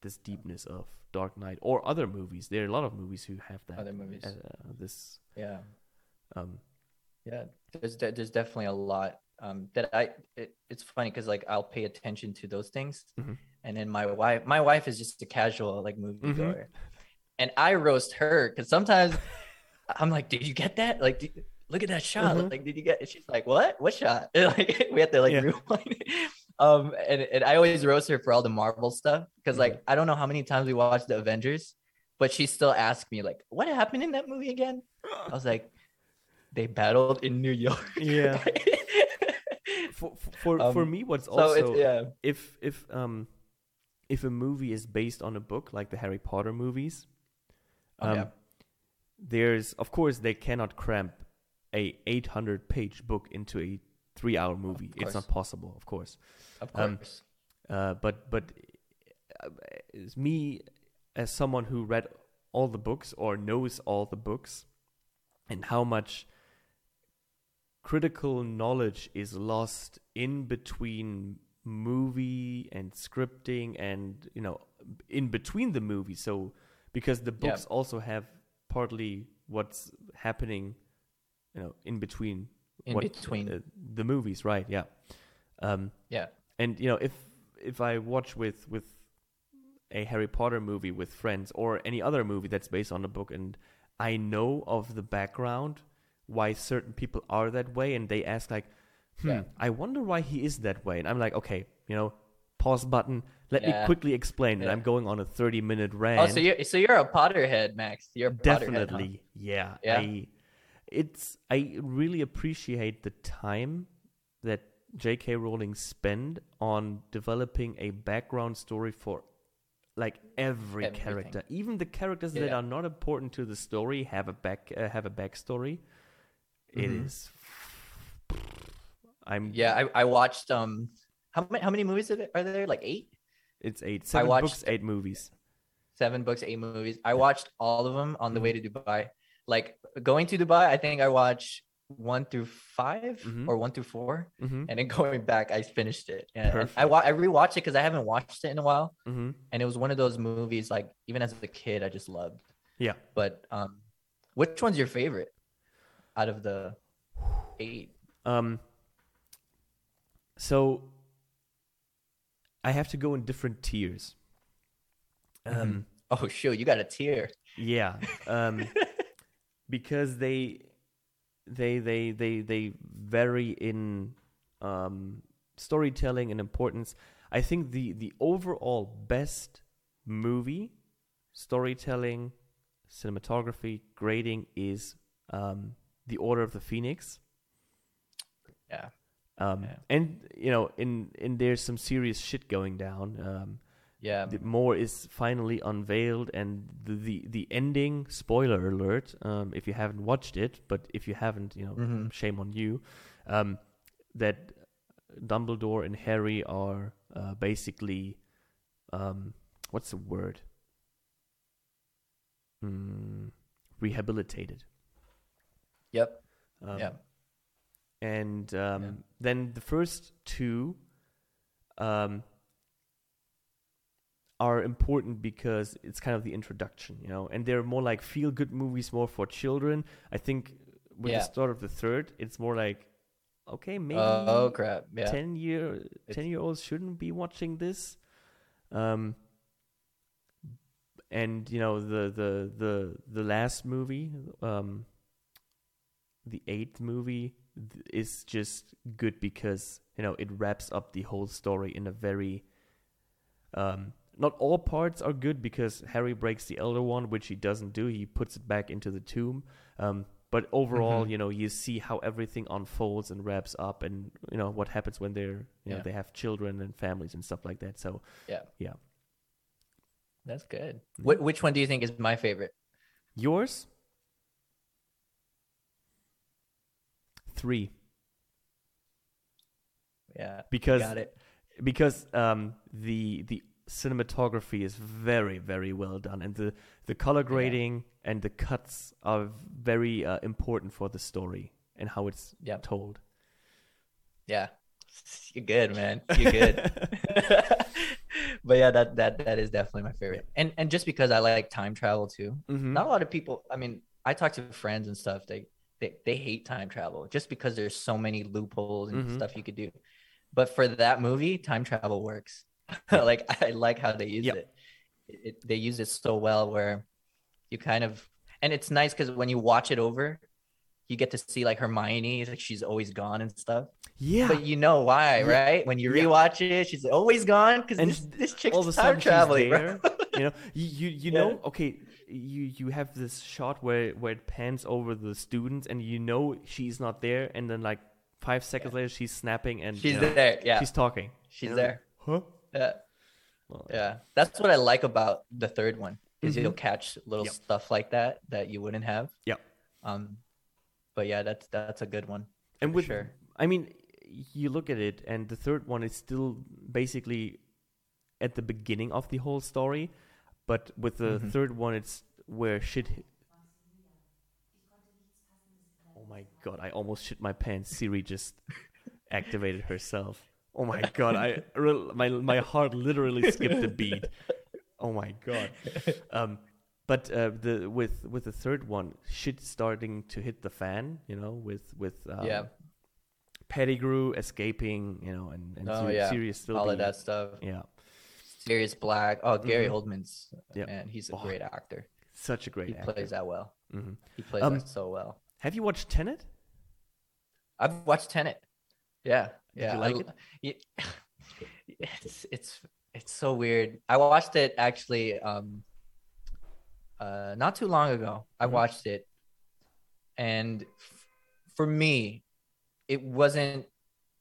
this deepness of Dark Knight or other movies. There are a lot of movies who have that.
other movies
Uh, this
yeah
um,
Yeah, there's de- there's definitely a lot um, that I. It, it's funny because like I'll pay attention to those things,
Mhm.
and then my wife my wife is just a casual like movie
Mhm.
goer, and I roast her because sometimes <laughs> I'm like, did you get that? Like, did- look at that shot.
Mhm.
Like, did you get? And she's like, what? What shot? And, <laughs> like we have to like
Yeah.
rewind. it. <laughs> Um, and and I always roast her for all the Marvel stuff because like
Mm-hmm.
I don't know how many times we watched the Avengers, but she still asks me like, what happened in that movie again? <gasps> I was like, they battled in New York.
Yeah. For for, for
Um,
me what's
so
also
yeah.
if if um if a movie is based on a book like the Harry Potter movies,
Oh,
um,
yeah.
there's of course they cannot cramp a 800 page book into a three hour movie. It's not possible, of course.
Of
um,
course.
Uh, but but uh, me as someone who read all the books or knows all the books and how much critical knowledge is lost in between movie and scripting and you know in between the movies so because the
Yeah.
books also have partly what's happening you know in between
In
what,
between.
uh, the movies right yeah um
yeah.
and you know if if i watch with with a harry potter movie with friends or any other movie that's based on a book and i know of the background why certain people are that way and they ask like hmm
Yeah.
i wonder why he is that way and i'm like okay you know pause button let me quickly explain and i'm going on a 30 minute rant
Oh, so you're so you're a Potterhead, Max. You're Potterhead, huh?
definitely yeah
Yeah?
I, it's i really appreciate the time that jk rowling spent on developing a background story for like every
Everything.
character even the characters that are not important to the story have a back uh, have a backstory It
Mhm.
is i'm
Yeah, I, I watched um how many how many movies are there, are there? Like eight,
it's eight seven
watched-
books eight movies
seven books, eight movies. I watched all of them on the
Mm-hmm.
way to Dubai. Like going to Dubai, I think I watched one through 5
Mhm.
or one through four,
mm-hmm,
and then <laughs> going back, I finished it. Yeah, and I wa- I rewatched it because I haven't watched it in a while,
mm-hmm.
and it was one of those movies like even as a kid I just loved.
yeah
But um, which one's your favorite out of the eight?
Um, so I have to go in different tiers. Um,
Oh shoot, you got a tear.
yeah, <laughs> um, because they they they they they vary in um, storytelling and importance. I think the the overall best movie storytelling, cinematography, grading is um, the Order of the Phoenix.
Yeah.
Um,
Yeah.
And you know, in in there's some serious shit going down. Um,
Yeah.
the more is finally unveiled, and the the, the ending. Spoiler alert! Um, if you haven't watched it, but if you haven't, you know,
Mhm.
shame on you. Um, that Dumbledore and Harry are uh, basically, um, what's the word? Mm, rehabilitated.
Yep.
Um,
yeah.
and um,
Yeah.
then the first two um, are important because it's kind of the introduction, you know, and they're more like feel good movies, more for children. I think with
Yeah.
the start of the third, it's more like, okay, maybe
Oh crap. Yeah.
ten year
It's-
ten year olds shouldn't be watching this. Um, and you know the the the the last movie, um, the eighth movie is just good because you know it wraps up the whole story in a very um not all parts are good because Harry breaks the Elder Wand, which he doesn't do. He puts it back into the tomb. Um, but overall,
Mhm.
you know, you see how everything unfolds and wraps up, and you know what happens when they're, you know, they have children and families and stuff like that. So yeah, yeah,
That's good. Wh- which one do you think is my favorite?
yours, three,
Yeah.
because
Got it.
because um, the the cinematography is very very well done, and the the color grading and the cuts are very uh, important for the story and how it's
Yeah.
told.
Yeah. You're good, man. You're good. <laughs> but yeah, that that that is definitely my favorite. And and just because I like time travel too.
Mhm.
Not a lot of people, I mean, I talk to friends and stuff, they they, they hate time travel just because there's so many loopholes and
Mhm.
stuff you could do. But for that movie, time travel works. <laughs> like I like how they use
Yep.
it. it. They use it so well where you kind of and it's nice because when you watch it over, you get to see like Hermione, like she's always gone and stuff.
Yeah.
But you know why,
Yeah.
right? When you
Yeah.
rewatch it, she's always gone because this, this chick's
all of a
time
sudden
traveling.
you know, you you, you <laughs>
Yeah.
know, okay, you you have this shot where where it pans over the students, and you know she's not there, and then like five seconds later she's snapping and
She's
you know,
there. Yeah,
she's talking.
she's
you know,
there.
Huh?
Yeah.
Well,
Yeah, that's what I like about the third one is
Mhm.
you'll catch little
Yep.
stuff like that that you wouldn't have.
Yep.
Um, but yeah, that's that's a good one.
And with,
sure.
I mean, you look at it, and the third one is still basically at the beginning of the whole story, but with the
Mhm.
third one, it's where shit. hi- Oh my god! I almost shit my pants. Siri just <laughs> activated herself. Oh my god! I my my heart literally skipped a beat. Oh my god! Um, but uh, the with with the third one, shit starting to hit the fan. You know, with with um,
yeah,
Pettigrew escaping. You know, and and
Oh,
Siri-
yeah.
Still
all
being,
of that stuff.
Yeah,
Sirius Black. Oh, Gary
Mhm.
Oldman's
Yep.
man, he's a
Oh,
great actor.
such a great actor.
He
actor.
plays that well.
Mhm.
He plays
Um,
that so well.
Have you watched Tenet?
I've watched Tenet. Yeah,
Did
yeah. I
like
l-
it? <laughs>
yeah, it's it's it's so weird. I watched it actually um uh not too long ago. I
Mhm.
watched it and f- for me it wasn't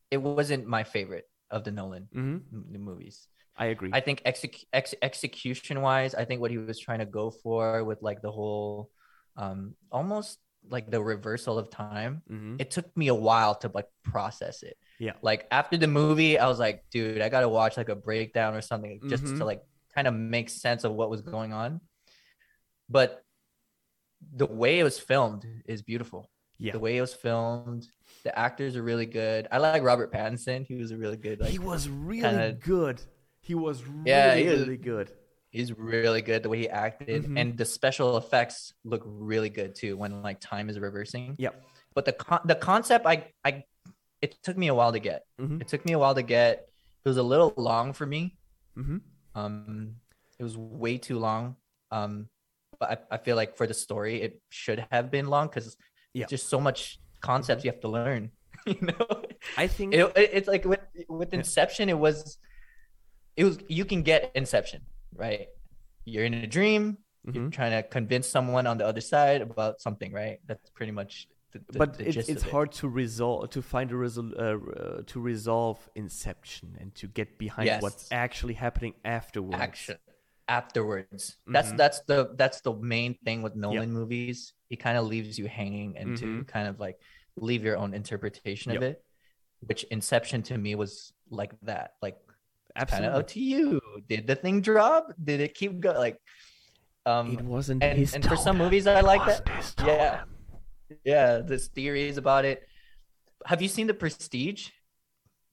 it wasn't my favorite of the Nolan
Mm-hmm.
m- the movies.
I agree.
I think exec- ex- execution wise, I think what he was trying to go for with like the whole um almost like the reversal of time
mm-hmm.
it took me a while to like process it.
Yeah.
Like after the movie, I was like, dude, I gotta watch like a breakdown or something just
Mhm.
to like kind of make sense of what was going on. But the way it was filmed is beautiful.
Yeah.
The way it was filmed, the actors are really good. I like Robert Pattinson. He was a really good like
he was really
kinda-
good. He was really,
Yeah, he was-
really good.
he's really good the way he acted
Mhm.
and the special effects look really good too when like time is reversing.
Yep.
But the con- the concept I I it took me a while to get.
Mm-hmm.
It took me a while to get. It was a little long for me.
Mm-hmm.
Um, it was way too long. Um, but I, I feel like for the story, it should have been long because
Yeah.
just so much concepts you have to learn. <laughs> you know,
I think
it, it- it's like with with. Inception, it was, it was you can get Inception right. You're in a dream. You're
Mhm.
trying to convince someone on the other side about something, right? That's pretty much. The, the,
but
the
it's
gist
it's
of it.
hard to resolve to find a resol- uh, uh, to resolve Inception and to get behind
Yes.
what's actually happening afterwards.
action afterwards. That's
Mhm.
that's the that's the main thing with Nolan movies. He kind of leaves you hanging and to
Mhm.
kind of like leave your own interpretation of it. Which Inception to me was like that. Like kind
Absolutely.
of up to you. Did the thing drop? Did it keep going? Like um
it wasn't
and, and for some movies I like that. Yeah. Yeah, there's theories about it. Have you seen The Prestige?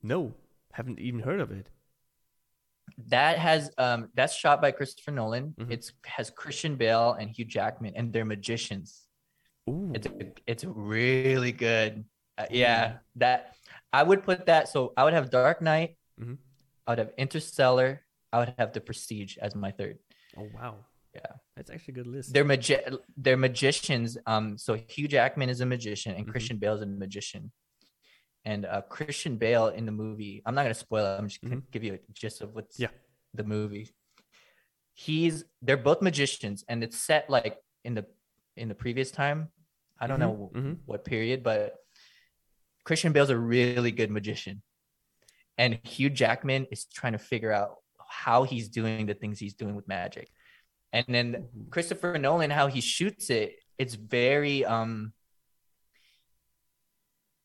No, haven't even heard of it.
That has um that's shot by Christopher Nolan.
Mhm.
It's has Christian Bale and Hugh Jackman and they're magicians.
Ooh.
It's it's really good. Uh, yeah, that I would put that. So I would have Dark Knight.
Mhm.
I would have Interstellar. I would have The Prestige as my third.
oh wow.
Yeah.
That's actually a good list.
They're magi- they're magicians. Um, so Hugh Jackman is a magician and
Mhm.
Christian Bale is a magician. And uh, Christian Bale in the movie, I'm not gonna spoil it. I'm just gonna give you a gist of what's
Yeah.
the movie. He's they're both magicians, and it's set like in the in the previous time. I don't
Mhm,
know
mhm.
what period, but Christian Bale's a really good magician, and Hugh Jackman is trying to figure out how he's doing the things he's doing with magic. And then Christopher Nolan, how he shoots it, it's very um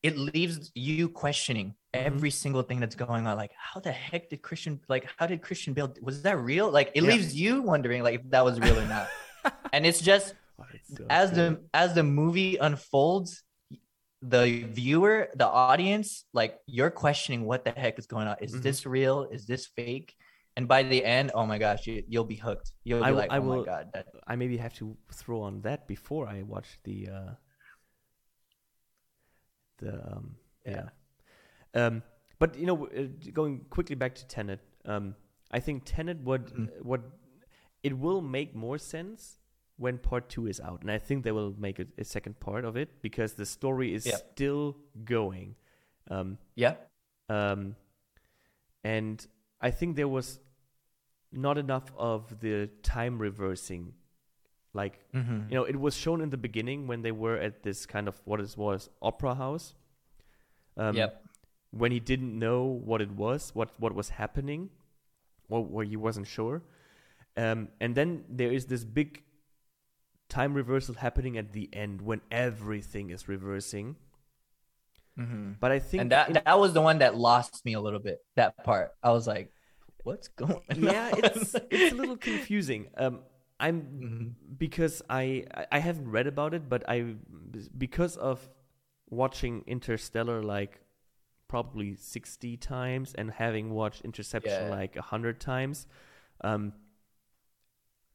it leaves you questioning
Mhm.
every single thing that's going on. Like, how the heck did Christian like how did Christian Bale was that real? Like it
Yeah.
leaves you wondering like if that was real or not. <laughs> and it's just
Oh, it's so
as
good.
the as the movie unfolds the viewer the audience like you're questioning what the heck is going on is
Mhm.
this real is this fake and by the end oh my gosh you, you'll be hooked you'll be
I
like
I
oh my god that,
I maybe have to throw on that before I watch the uh the um yeah.
Yeah.
Um but you know uh, going quickly back to Tenet um I think Tenet would
Mhm.
what it will make more sense when part two is out, and I think they will make a, a second part of it because the story is
Yeah.
still going. Um,
Yeah.
um, and I think there was not enough of the time reversing. Like,
Mm-hmm.
you know, it was shown in the beginning when they were at this kind of what it was opera house. Um,
yep.
When he didn't know what it was, what what was happening, or where he wasn't sure. Um, and then there is this big time reversal happening at the end when everything is reversing.
Mm-hmm.
But I think
And that
in-
that was the one that lost me a little bit. That part, I was like, "What's going?"
yeah,
on?
it's it's a <laughs> little confusing. Um, I'm
Mhm.
because I I- I haven't read about it, but I because of watching Interstellar like probably sixty times and having watched Interception
Yeah.
like a hundred times, um,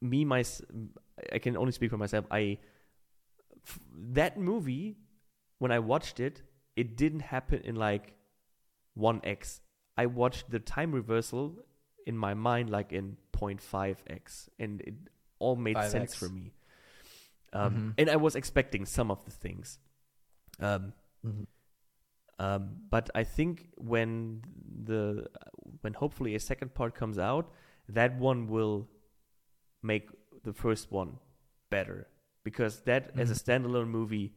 me my I can only speak for myself. I f- that movie when I watched it, it didn't happen in like one x. I watched the time reversal in my mind like in 0.5x, and it all made sense
5x.
for me. Um,
Mhm.
And I was expecting some of the things. Um,
Mhm.
um, but I think when the when hopefully a second part comes out, that one will make the first one better because that as a standalone movie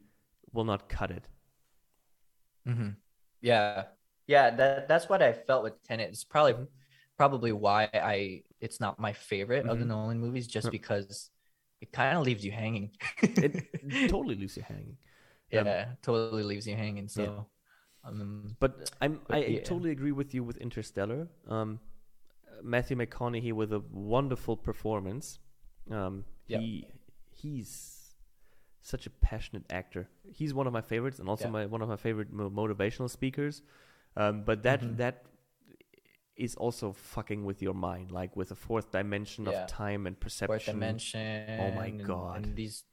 will not cut it.
Mm-hmm. Yeah, yeah. That that's what I felt with Tenet. It's probably
Mhm.
probably why I it's not my favorite of the
Mhm.
Nolan movies, just
Yep.
because it kind of leaves you hanging.
It <laughs> totally leaves you hanging. Um,
yeah, totally leaves you hanging. So, um,
But I'm
But
I
yeah.
totally agree with you with Interstellar. Um, Matthew McConaughey with a wonderful performance. Um,
Yep.
he he's such a passionate actor. He's one of my favorites, and also
Yeah.
my one of my favorite mo- motivational speakers. Um, but that
Mhm.
that is also fucking with your mind, like with a fourth dimension
Yeah.
of time and perception.
fourth dimension.
Oh my God.
And these,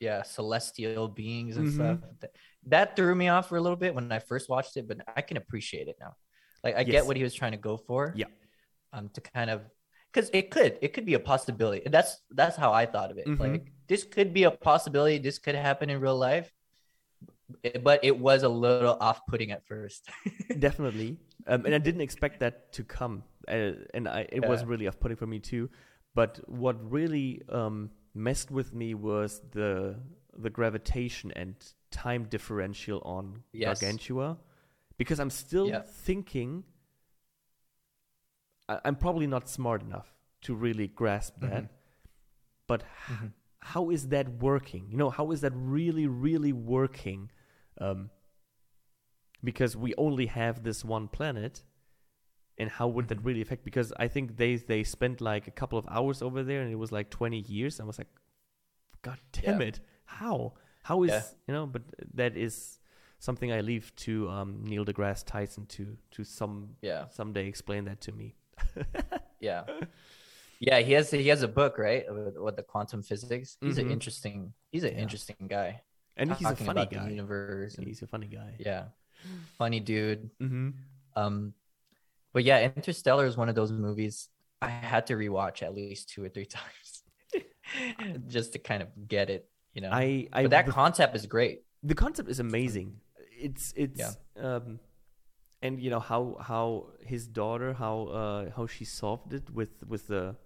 yeah, celestial beings and
Mhm.
stuff. That, that threw me off for a little bit when I first watched it, but I can appreciate it now. Like I
Yes.
get what he was trying to go for.
Yeah.
Um, to kind of, because it could, it could be a possibility. and That's that's how I thought of it.
Mhm.
Like this could be a possibility. This could happen in real life. But it was a little off-putting at first. <laughs>
Definitely, um, and I didn't expect that to come, uh, and I, it was really off-putting for me too. But what really um, messed with me was the the gravitation and time differential on
Yes.
Gargantua, because I'm still
Yeah.
thinking I, I'm probably not smart enough to really grasp that.
Mhm.
But h- how is that working? You know, how is that really, really working? Um, because we only have this one planet, and how would that
Mhm.
really affect? Because I think they they spent like a couple of hours over there, and it was like twenty years. I was like, God damn
Yeah.
it! How? How is
Yeah.
you know? But that is something I leave to um, Neil deGrasse Tyson to to some
Yeah.
someday explain that to me. <laughs>
Yeah. <laughs> Yeah, he has he has a book, right? With the quantum physics. He's
Mhm.
an interesting he's an
Yeah.
interesting guy.
And he's a funny
about the
guy.
universe. and-
He's a funny guy.
yeah. Funny dude.
Mm-hmm.
Um but yeah, Interstellar is one of those movies I had to rewatch at least two or three <laughs> times just to kind of get it, you know.
I, I
but that
the,
concept is great.
the concept is amazing. It's it's
Yeah.
um, and you know how how his daughter how uh how she solved it with with the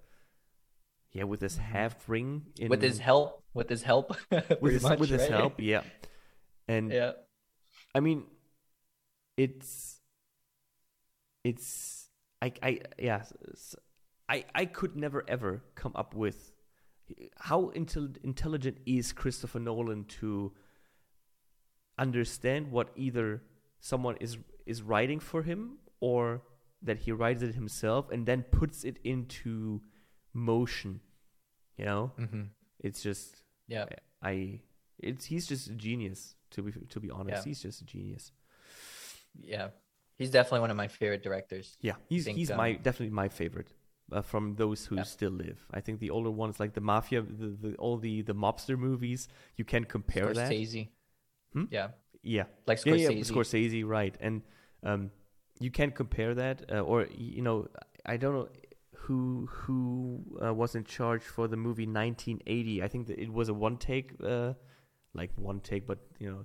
yeah with this
Mhm.
half ring in,
With his help, with his help. <laughs>
with his,
much,
with his help yeah and
Yeah.
I mean, it's it's I I yeah i i could never ever come up with how intel- intelligent is Christopher Nolan to understand what either someone is is writing for him or that he writes it himself and then puts it into motion you know
hmm
it's just
Yeah.
I it's he's just a genius to be to be honest.
Yeah.
He's just a genius.
Yeah. He's definitely one of my favorite directors.
Yeah, he's
think,
he's my
um,
definitely my favorite uh, from those who
Yeah.
still live. I think the older ones like the mafia, the, the all the the mobster movies, you can compare that.
Scorsese.
Hmm?
Yeah.
Yeah,
Like
yeah, yeah, Scorsese, right? And um, you can compare that, uh, or you know, I don't know. who who uh, was in charge for the movie 1980. I think that it was a one take, uh, like one take, but you know,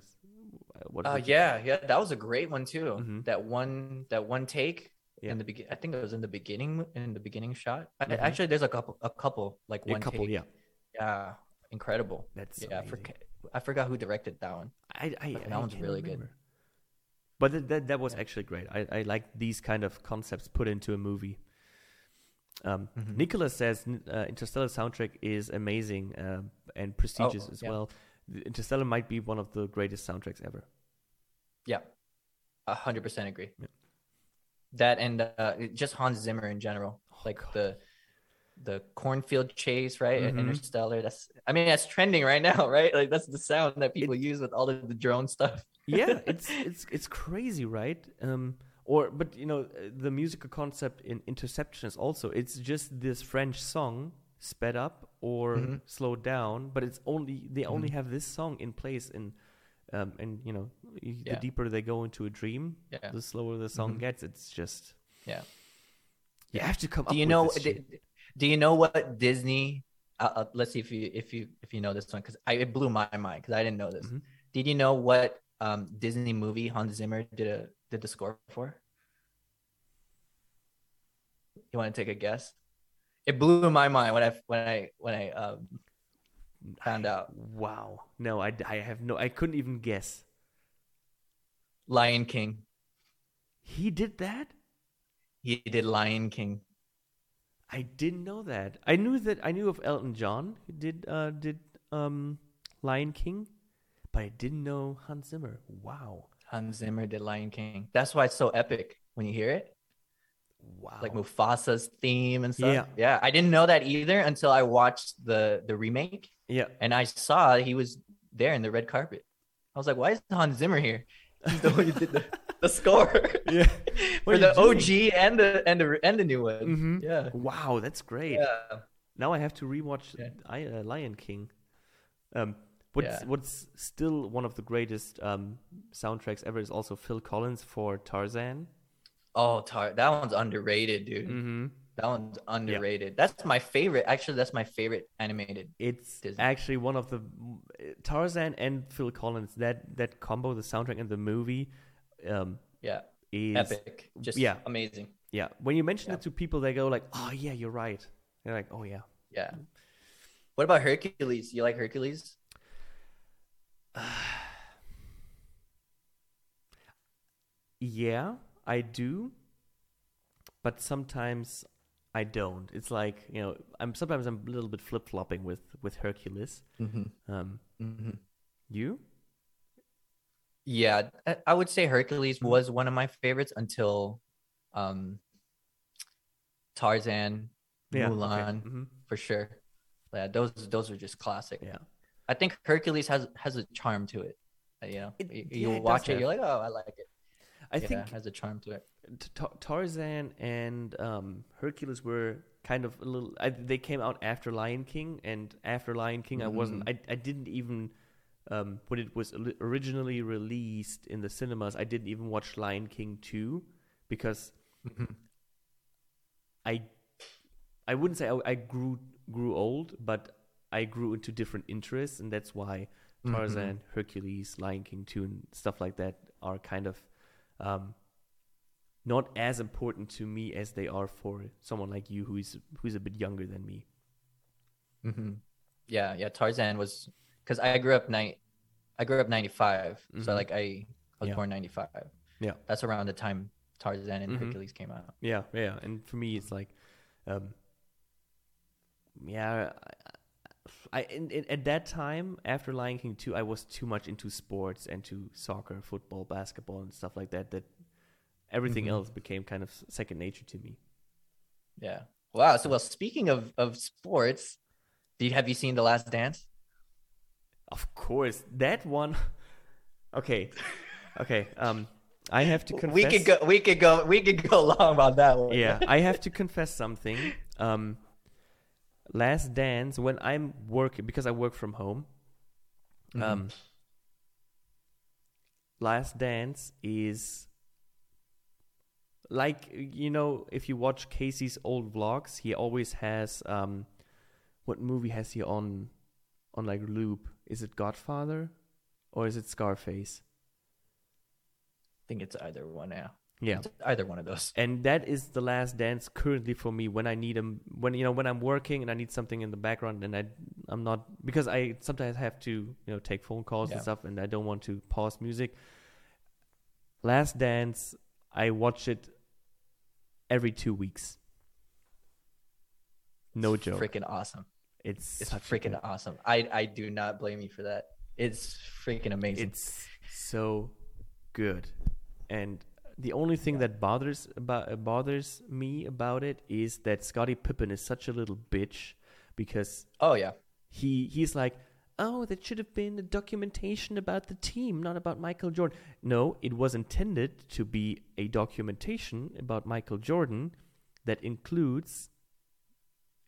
uh, what?
Uh, yeah, yeah, that was a great one too.
Mhm.
That one, that one take
Yeah.
in the begin. I think it was in the beginning, in the beginning shot. I-
Mhm.
Actually, there's a couple, a couple, like
a
one
couple,
take.
yeah.
Yeah, incredible.
That's
yeah, I, forget, I forgot who directed that one.
I, I,
that one's really good.
But that that, that was
Yeah.
actually great. I, I like these kind of concepts put into a movie. Um,
Mhm.
Nicholas says uh, Interstellar soundtrack is amazing uh, and prestigious
Oh,
as
yeah.
well. Interstellar might be one of the greatest soundtracks ever.
Yeah, a hundred percent agree.
Yeah.
That and uh, just Hans Zimmer in general,
Oh,
like
God.
the the cornfield chase, right?
Mhm.
Interstellar. That's I mean that's trending right now, <laughs> right? Like that's the sound that people use with all of the drone stuff.
Yeah, <laughs> it's it's it's crazy, right? Um, or but you know the musical concept in Interception is also it's just this French song sped up or
Mhm.
slowed down, but it's only they only
Mhm.
have this song in place in. Um, and you know, the
Yeah.
deeper they go into a dream,
Yeah.
the slower the song
Mhm.
gets. It's just
Yeah.
you have to come up.
Do you
with
know?
this
Do, do you know what Disney? Uh, uh, let's see if you if you if you know this one because I it blew my mind because I didn't know this.
Mhm.
Did you know what um, Disney movie Hans Zimmer did a did the score for? You want to take a guess? It blew my mind when I when I when I um, found out.
Wow, no, I, I have no, I couldn't even guess.
Lion King.
He did that.
He did Lion King.
I didn't know that. I knew that I knew of Elton John. He did uh did um Lion King, but I didn't know Hans Zimmer. Wow.
Hans Zimmer did Lion King. That's why it's so epic when you hear it.
Wow.
like Mufasa's theme and stuff.
Yeah.
yeah. I didn't know that either until I watched the the remake
yeah.
and I saw he was there in the red carpet. I was like, why is Hans Zimmer here? He's the one who did the, <laughs> the score
Yeah. <laughs>
for the OG and the and the and the new one.
Mhm.
Yeah.
Wow, that's great.
Yeah.
Now I have to rewatch
Yeah.
I, uh, Lion King. Um what's
Yeah.
what's still one of the greatest um soundtracks ever is also Phil Collins for Tarzan.
Oh, tar- that one's underrated, dude.
Mhm.
That one's underrated. That's my favorite. Actually, that's my favorite animated.
It's
Disney.
actually one of the Tarzan and Phil Collins that that combo, the soundtrack and the movie, um,
Yeah.
is
Epic. Just
yeah.
amazing.
yeah. When you mention
Yeah.
it to people, they go like, "Oh yeah, you're right." They're like, "Oh yeah."
Yeah. What about Hercules? You like Hercules?
Yeah, I do, but sometimes I don't. It's like you know, I'm sometimes I'm a little bit flip flopping with with Hercules.
Mm-hmm.
Um,
Mm-hmm.
you?
Yeah, I- would say Hercules
Mhm.
was one of my favorites until um Tarzan,
Yeah.
Mulan,
Okay. hmm
for sure. Yeah, those those are just classic.
Yeah.
I think Hercules has has a charm to it. Uh, You know,
It-
you,
yeah,
you
it
watch it,
have.
you're like, oh, I like it.
I
yeah,
think
it has a charm to it.
T- Tarzan and um, Hercules were kind of a little. I, they came out after Lion King, and after Lion King, I wasn't. I I didn't even um, when it was originally released in the cinemas. I didn't even watch Lion King two because I I wouldn't say I, I grew grew old, but I grew into different interests, and that's why
Mhm.
Tarzan, Hercules, Lion King two, and stuff like that are kind of um, not as important to me as they are for someone like you who's who's a bit younger than me.
hmm Yeah, yeah. Tarzan was because I grew up night. I grew up ninety
Mhm.
so like I I was
Yeah.
born ninety five.
Yeah.
that's around the time Tarzan and
Mhm.
Hercules came out.
Yeah, yeah, and for me, it's like, um, yeah, I, I in, in, at that time after Lion King two, I was too much into sports and to soccer, football, basketball, and stuff like that. That everything
Mhm.
else became kind of second nature to me.
Yeah. Wow. So well, speaking of of sports, you have you seen The Last Dance?
Of course, that one. <laughs> Okay, okay. Um, I have to confess.
We could go. We could go. We could go <laughs> long about that one.
yeah, I have <laughs> to confess something. Um, Last Dance, when I'm working, because I work from home,
Mhm.
um, Last Dance is like you know, if you watch Casey's old vlogs, he always has um, what movie has he on on like loop? Is it Godfather or is it Scarface?
I think it's either one now.
Yeah.
It's either one of those.
and that is the last dance currently for me when i need them when you know when i'm working and i need something in the background and i i'm not because i sometimes have to you know take phone calls
Yeah.
and stuff and i don't want to pause music last dance i watch it every two weeks no joke
Freaking awesome.
it's
It's freaking
good-
awesome. I I do not blame you for that. It's freaking amazing.
It's so good, and the only thing that bothers about uh, bothers me about it is that Scottie Pippen is such a little bitch because
oh yeah.
he he's like, oh, that should have been a documentation about the team, not about Michael Jordan. No, it was intended to be a documentation about Michael Jordan that includes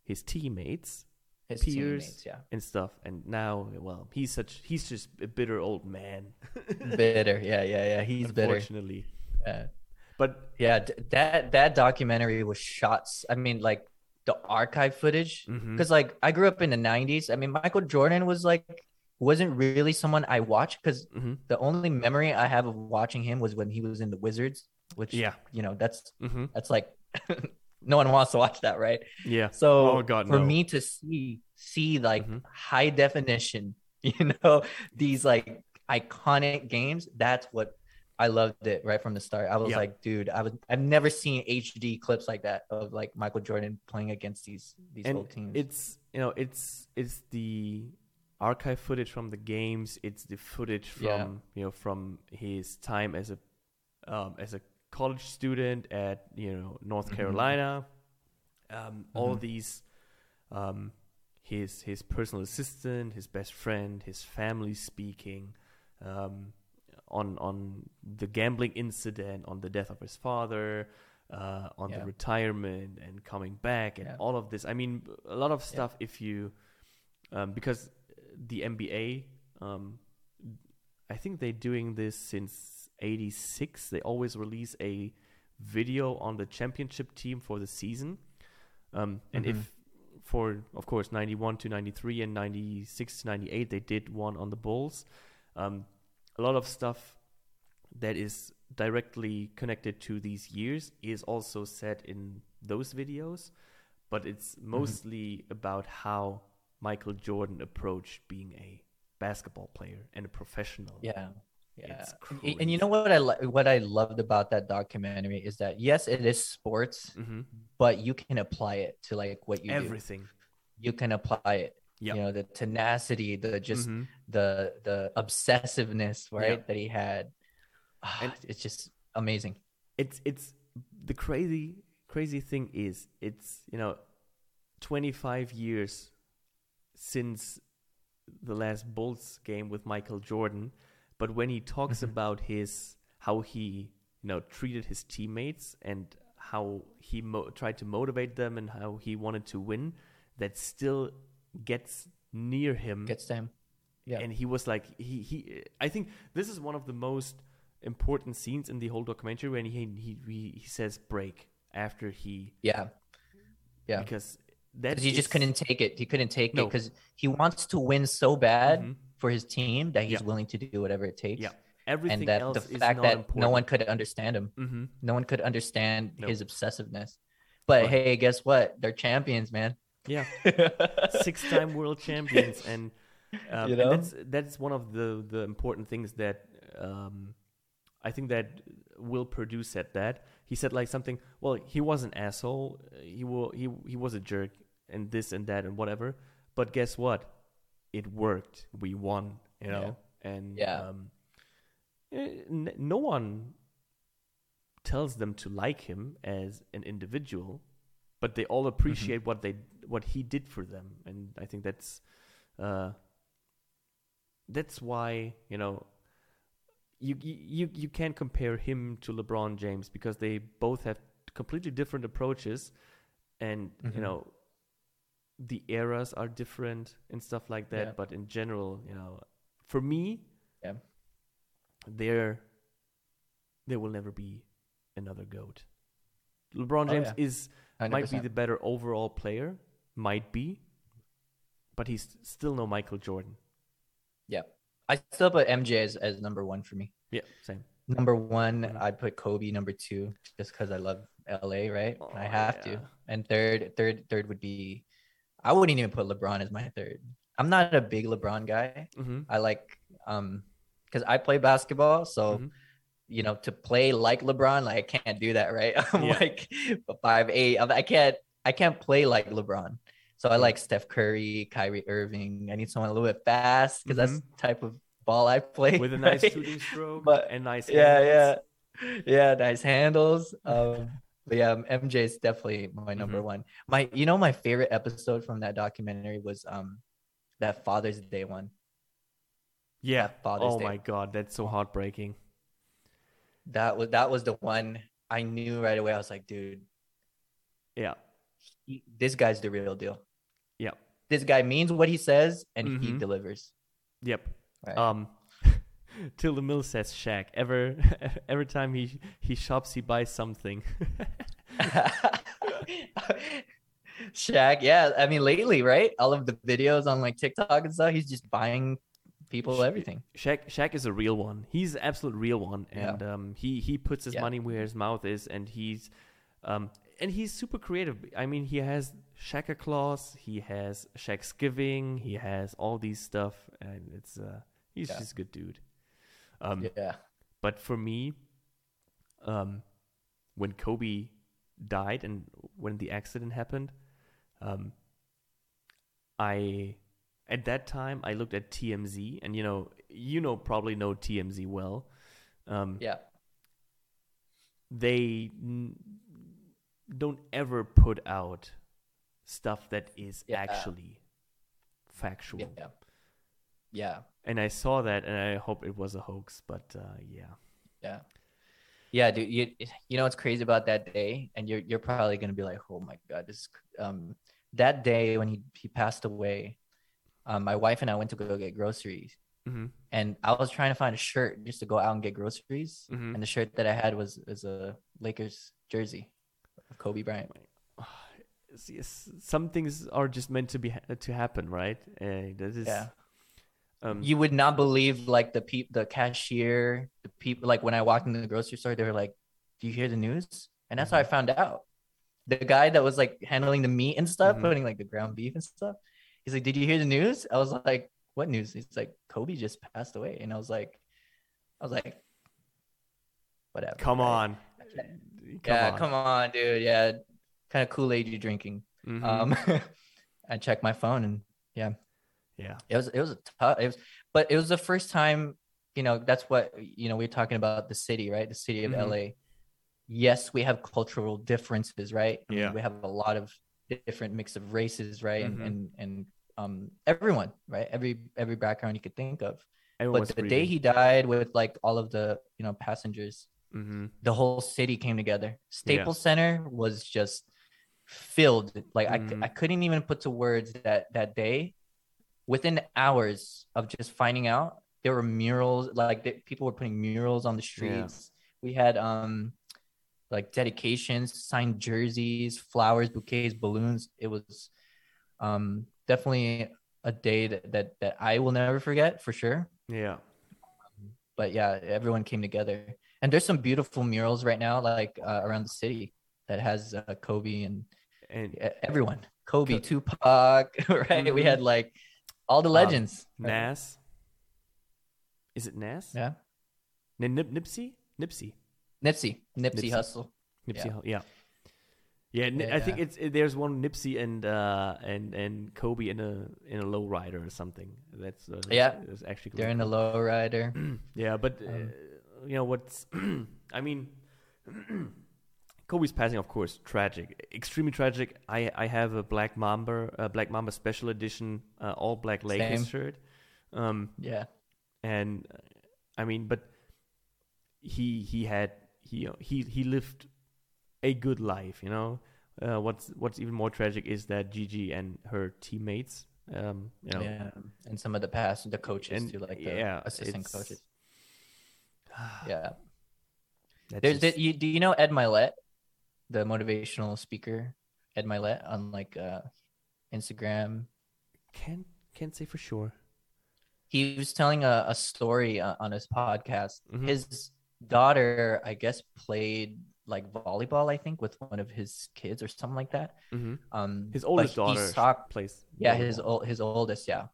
his teammates
His
peers
teammates, yeah.
and stuff. And now, well, he's such he's just a bitter old man.
bitter. Yeah, yeah, yeah. He's bitter. Yeah.
But
Yeah, d- that that documentary was shots. I mean, like the archive footage, because like I grew up in the '90s. I mean, Michael Jordan was like wasn't really someone I watched because
mhm,
the only memory I have of watching him was when he was in the Wizards, which
Yeah.
you know that's
mhm,
that's like <laughs> no one wants to watch that, right?
yeah,
So
Oh, God,
for
no.
me to see see like
Mhm.
high definition, <laughs> you know, these like iconic games, that's what I loved it right from the start. I was
Yeah.
like, dude, I was I've never seen HD clips like that of like Michael Jordan playing against these these
and
old teams.
it's you know it's it's the archive footage from the games. It's the footage from
Yeah.
you know from his time as a um, as a college student at you know North
Mhm.
Carolina. Um, All
Mhm.
these, um, his his personal assistant, his best friend, his family speaking. Um, on on the gambling incident, on the death of his father, uh, on the retirement and coming back, and
Yeah.
all of this. I mean, a lot of stuff. If you, um, because the NBA, um, I think they're doing this since '86. They always release a video on the championship team for the season, um, and
Mhm.
if for of course 91 to 93 and 96 to 98 they did one on the bulls um, a lot of stuff that is directly connected to these years is also said in those videos, but it's
Mm-hmm.
mostly about how Michael Jordan approached being a basketball player and a professional.
yeah. Yeah.
It's
And- And you know what I li- what I loved about that documentary is that yes, it is sports,
hmm
but you can apply it to like what you do.
Everything.
You can apply it.
Yeah.
You know, the tenacity, the just
Mhm.
the the obsessiveness right
Yeah.
that he had
And-
it's just amazing
It's it's the crazy crazy thing is it's you know 25 years since the last Bulls game with Michael Jordan, but when he talks
Mhm.
about his how he you know treated his teammates and how he mo- tried to motivate them and how he wanted to win, that still gets near him
gets them yeah
and he was like he he i think this is one of the most important scenes in the whole documentary when he he he, he says break after he
yeah Yeah.
because that
because he just couldn't take it he couldn't take it because he wants to win so bad
Mhm.
for his team that he's
Yeah.
willing to do whatever it takes
yeah everything
and that the
is
fact that
important.
no one could understand him
mm-hmm.
no one could understand
No.
his obsessiveness but
Right.
hey guess what they're champions man
yeah <laughs> six-time world champions and um,
You
and
know?
that's that's one of the the important things that um I think that Will Perdue said that he said like something. Well, he was an asshole. He will he he was a jerk and this and that and whatever. But guess what? It worked. We won. You know. And
Yeah.
um, eh, n- no one tells them to like him as an individual, but they all appreciate what they what he did for them, and I think that's uh, that's why you know you you you can't compare him to LeBron James because they both have completely different approaches, and you
Mhm.
know the eras are different and stuff like that.
Yeah.
But in general, you know, for me,
Yeah.
there there will never be another goat. LeBron
Oh,
James
yeah.
is might be the better overall player, might be, but he's still no Michael Jordan.
Yeah. I still put MJ as, as number one for me.
Yeah, same.
Number one. I put Kobe number two, just because I love LA, right?
Oh,
I have
yeah.
to. And third, third, third would be, I wouldn't even put LeBron as my third. I'm not a big LeBron guy.
hmm
I like, um, because I play basketball, so
Mhm.
you know, to play like LeBron, like I can't do that, right? <laughs> I'm
Yeah.
like five eight. I'm- I can't, I can't play like LeBron. So I like Steph Curry, Kyrie Irving. I need someone a little bit fast because that's the type of ball I play.
With a <laughs> nice
right?
shooting stroke
But-
and nice.
yeah,
handles.
yeah, yeah, nice handles. Um, but yeah, MJ is definitely my number
Mhm.
one. My, you know, my favorite episode from that documentary was um that Father's Day one.
Yeah.
Father's
Oh
Day.
my God, that's so heartbreaking.
That was that was the one I knew right away. I was like, dude,
Yeah.
He, this guy's the real deal.
Yeah.
This guy means what he says and he
Mhm.
delivers.
Yep.
Right.
Um, <laughs> the Mill says Shaq. Ever, <laughs> every time he he shops, he buys something. <laughs>
Shaq, yeah. I mean, lately, right? All of the videos on like TikTok and stuff, he's just buying people everything.
Shaq, Shaq is a real one. He's an absolute real one,
Yeah.
and um, he he puts his
Yeah.
money where his mouth is, and he's um, and he's super creative. I mean, he has Shaq-a-Claus, he has Shaq's Giving, he has all these stuff, and it's uh, he's
Yeah.
just a good dude. Um,
Yeah.
But for me, um, when Kobe died and when the accident happened, um, I at that time I looked at TMZ, and you know, you know, probably know TMZ well. Um,
Yeah.
They don't ever put out stuff that is
Yeah.
actually factual.
Yeah. Yeah.
And I saw that, and I hope it was a hoax, but uh, yeah.
Yeah. Yeah, dude. You you know what's crazy about that day, and you're you're probably gonna be like, oh my god, this um that day when he he passed away, um, my wife and I went to go get groceries,
hmm
and I was trying to find a shirt just to go out and get groceries,
Mhm.
and the shirt that I had was was a Lakers jersey Kobe Bryant. <sighs>
yes, some things are just meant to be to happen, right? That is,
Yeah.
Um,
You would not believe like the peop the cashier, the people like when I walked into the grocery store, they were like, "Do you hear the news?" And that's how I found out. The guy that was like handling the meat and stuff,
Mhm.
putting like the ground beef and stuff. He's like, "Did you hear the news?" I was like, "What news?" He's like, "Kobe just passed away," and I was like, "I was like, whatever."
come
right?
On.
yeah, come on, dude. Yeah, kind of Kool Aid you drinking.
Mhm.
Um, <laughs> I checked my phone and yeah,
yeah.
it was it was a tough. It was, but it was the first time. You know, that's what you know. We're talking about the city, right? The city of
Mhm.
LA. Yes, we have cultural differences, right? I mean,
Yeah.
we have a lot of different mix of races, right?
Mhm.
And and and um, everyone, right? Every every background you could think of.
Everyone
But the day he died, with like all of the you know passengers,
Mhm.
the whole city came together. Staples Center was just filled. Like I,
Mhm.
I couldn't even put to words that that day. Within hours of just finding out, there were murals. Like the, people were putting murals on the streets. We had um like dedications, signed jerseys, flowers, bouquets, balloons. It was um definitely a day that that, that I will never forget for sure
Yeah.
but yeah, everyone came together. And there's some beautiful murals right now, like uh, around the city, that has uh, Kobe and
And
everyone. Kobe,
Co-
Tupac, <laughs> right? We
Mhm.
had like all the
Um,
legends. right?
Nas. Is it Nas?
Yeah,
N- Nip- Nipsey? Nipsey.
Nipsey, Nipsey. Hussle.
Nipsey.
Yeah.
Hussle, Yeah. Yeah, Ni- I think it's it, there's one Nipsey and uh and and Kobe in a in a low rider or something. That's uh,
Yeah.
that's actually
They're
really
in a
cool.
low rider. <clears throat>
Yeah, but uh,
Um,
you know what's <clears throat> I mean <clears throat> Kobe's passing of course tragic, extremely tragic. I I have a Black Mamba uh, Black Mamba special edition uh, all black Lakers
Same.
shirt. Um
Yeah,
and I mean, but he he had he he he lived a good life, you know. Uh, what's what's even more tragic is that Gigi and her teammates, um, you know,
yeah, and some of the past, the coaches
and
too, like the
yeah,
assistant coaches. <sighs> Yeah,
just-
you, do you know Ed Mylett? the motivational speaker Ed Mylett on like uh, Instagram.
Can't can't say for sure.
He was telling a, a story uh, on his podcast.
Mhm.
His daughter, I guess, played like volleyball. I think with one of his kids or something like that.
hmm
Um,
His oldest daughter
saw
plays.
Yeah, his old his oldest, yeah.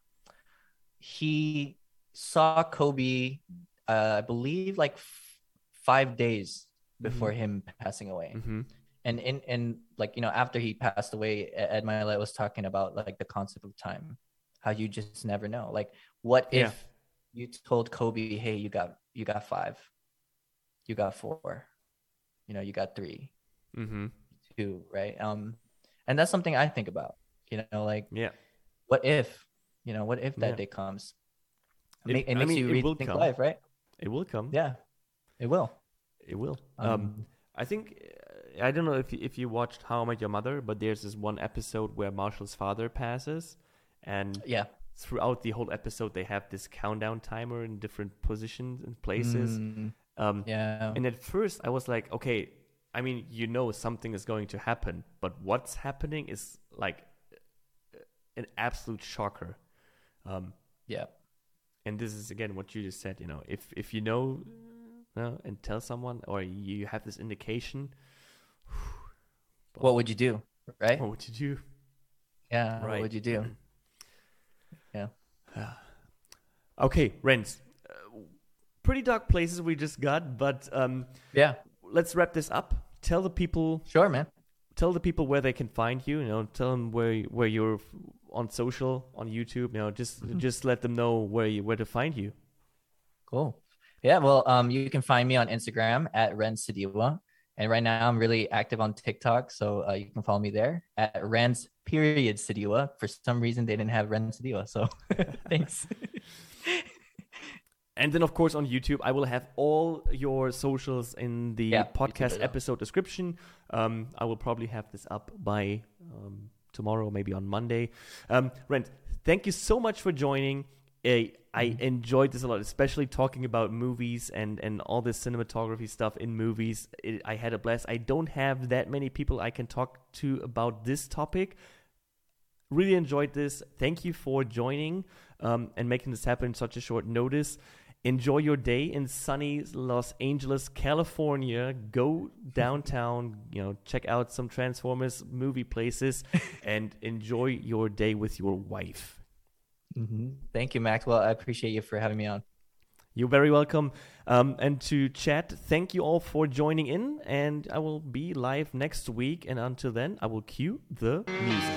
He saw Kobe, uh, I believe, like f- five days before him passing away.
Mhm.
And in and like you know, after he passed away, Ed Mylett was talking about like the concept of time, how you just never know. Like, what
Yeah.
if you told Kobe, "Hey, you got you got five, you got four, you know, you got three,
Mhm.
two, right?" Um, and that's something I think about. You know, like
Yeah.
what if you know what if that
Yeah.
day comes
It-
it, ma- it
I
makes
mean,
you rethink life right
It will come.
yeah it will
It will.
um,
Um, I think uh, I don't know if you, if you watched How I Met Your Mother, but there's this one episode where Marshall's father passes, and
yeah
throughout the whole episode they have this countdown timer in different positions and places.
Mm,
Um,
yeah
And at first I was like, okay, I mean, you know something is going to happen, but what's happening is like an absolute shocker. Um,
yeah
and this is again what you just said. You know, if if you know, uh, and tell someone, or you have this indication,
what would you do right
what would you do?
yeah
right.
what would you do Yeah.
Okay, Renz. Uh, pretty dark places we just got, but um,
yeah
let's wrap this up. Tell the people
sure man
tell the people where they can find you. You know, tell them where where you're on social, on YouTube. You know, just
Mhm.
just let them know where you where to find you.
cool yeah well um you can find me on instagram at Renz Sadiwa. and right now i'm really active on tiktok so uh, you can follow me there at renz period Sadiwa. for some reason they didn't have Renz Sadiwa, so <laughs> thanks <laughs>
And then, of course, on YouTube, I will have all your socials in the
Yeah,
podcast episode description. Um, I will probably have this up by um, tomorrow, maybe on Monday. Um, Renz, thank you so much for joining. I, I
Mhm.
enjoyed this a lot, especially talking about movies and, and all this cinematography stuff in movies. It, I had a blast. I don't have that many people I can talk to about this topic. Really enjoyed this. Thank you for joining um, and making this happen in such a short notice. Enjoy your day in sunny Los Angeles, California. Go downtown, <laughs> you know, check out some Transformers movie places <laughs> and enjoy your day with your wife.
hmm Thank you, Maxwell. I appreciate you for having me on.
You're very welcome. Um, and to chat, thank you all for joining in. And I will be live next week. And until then, I will cue the music.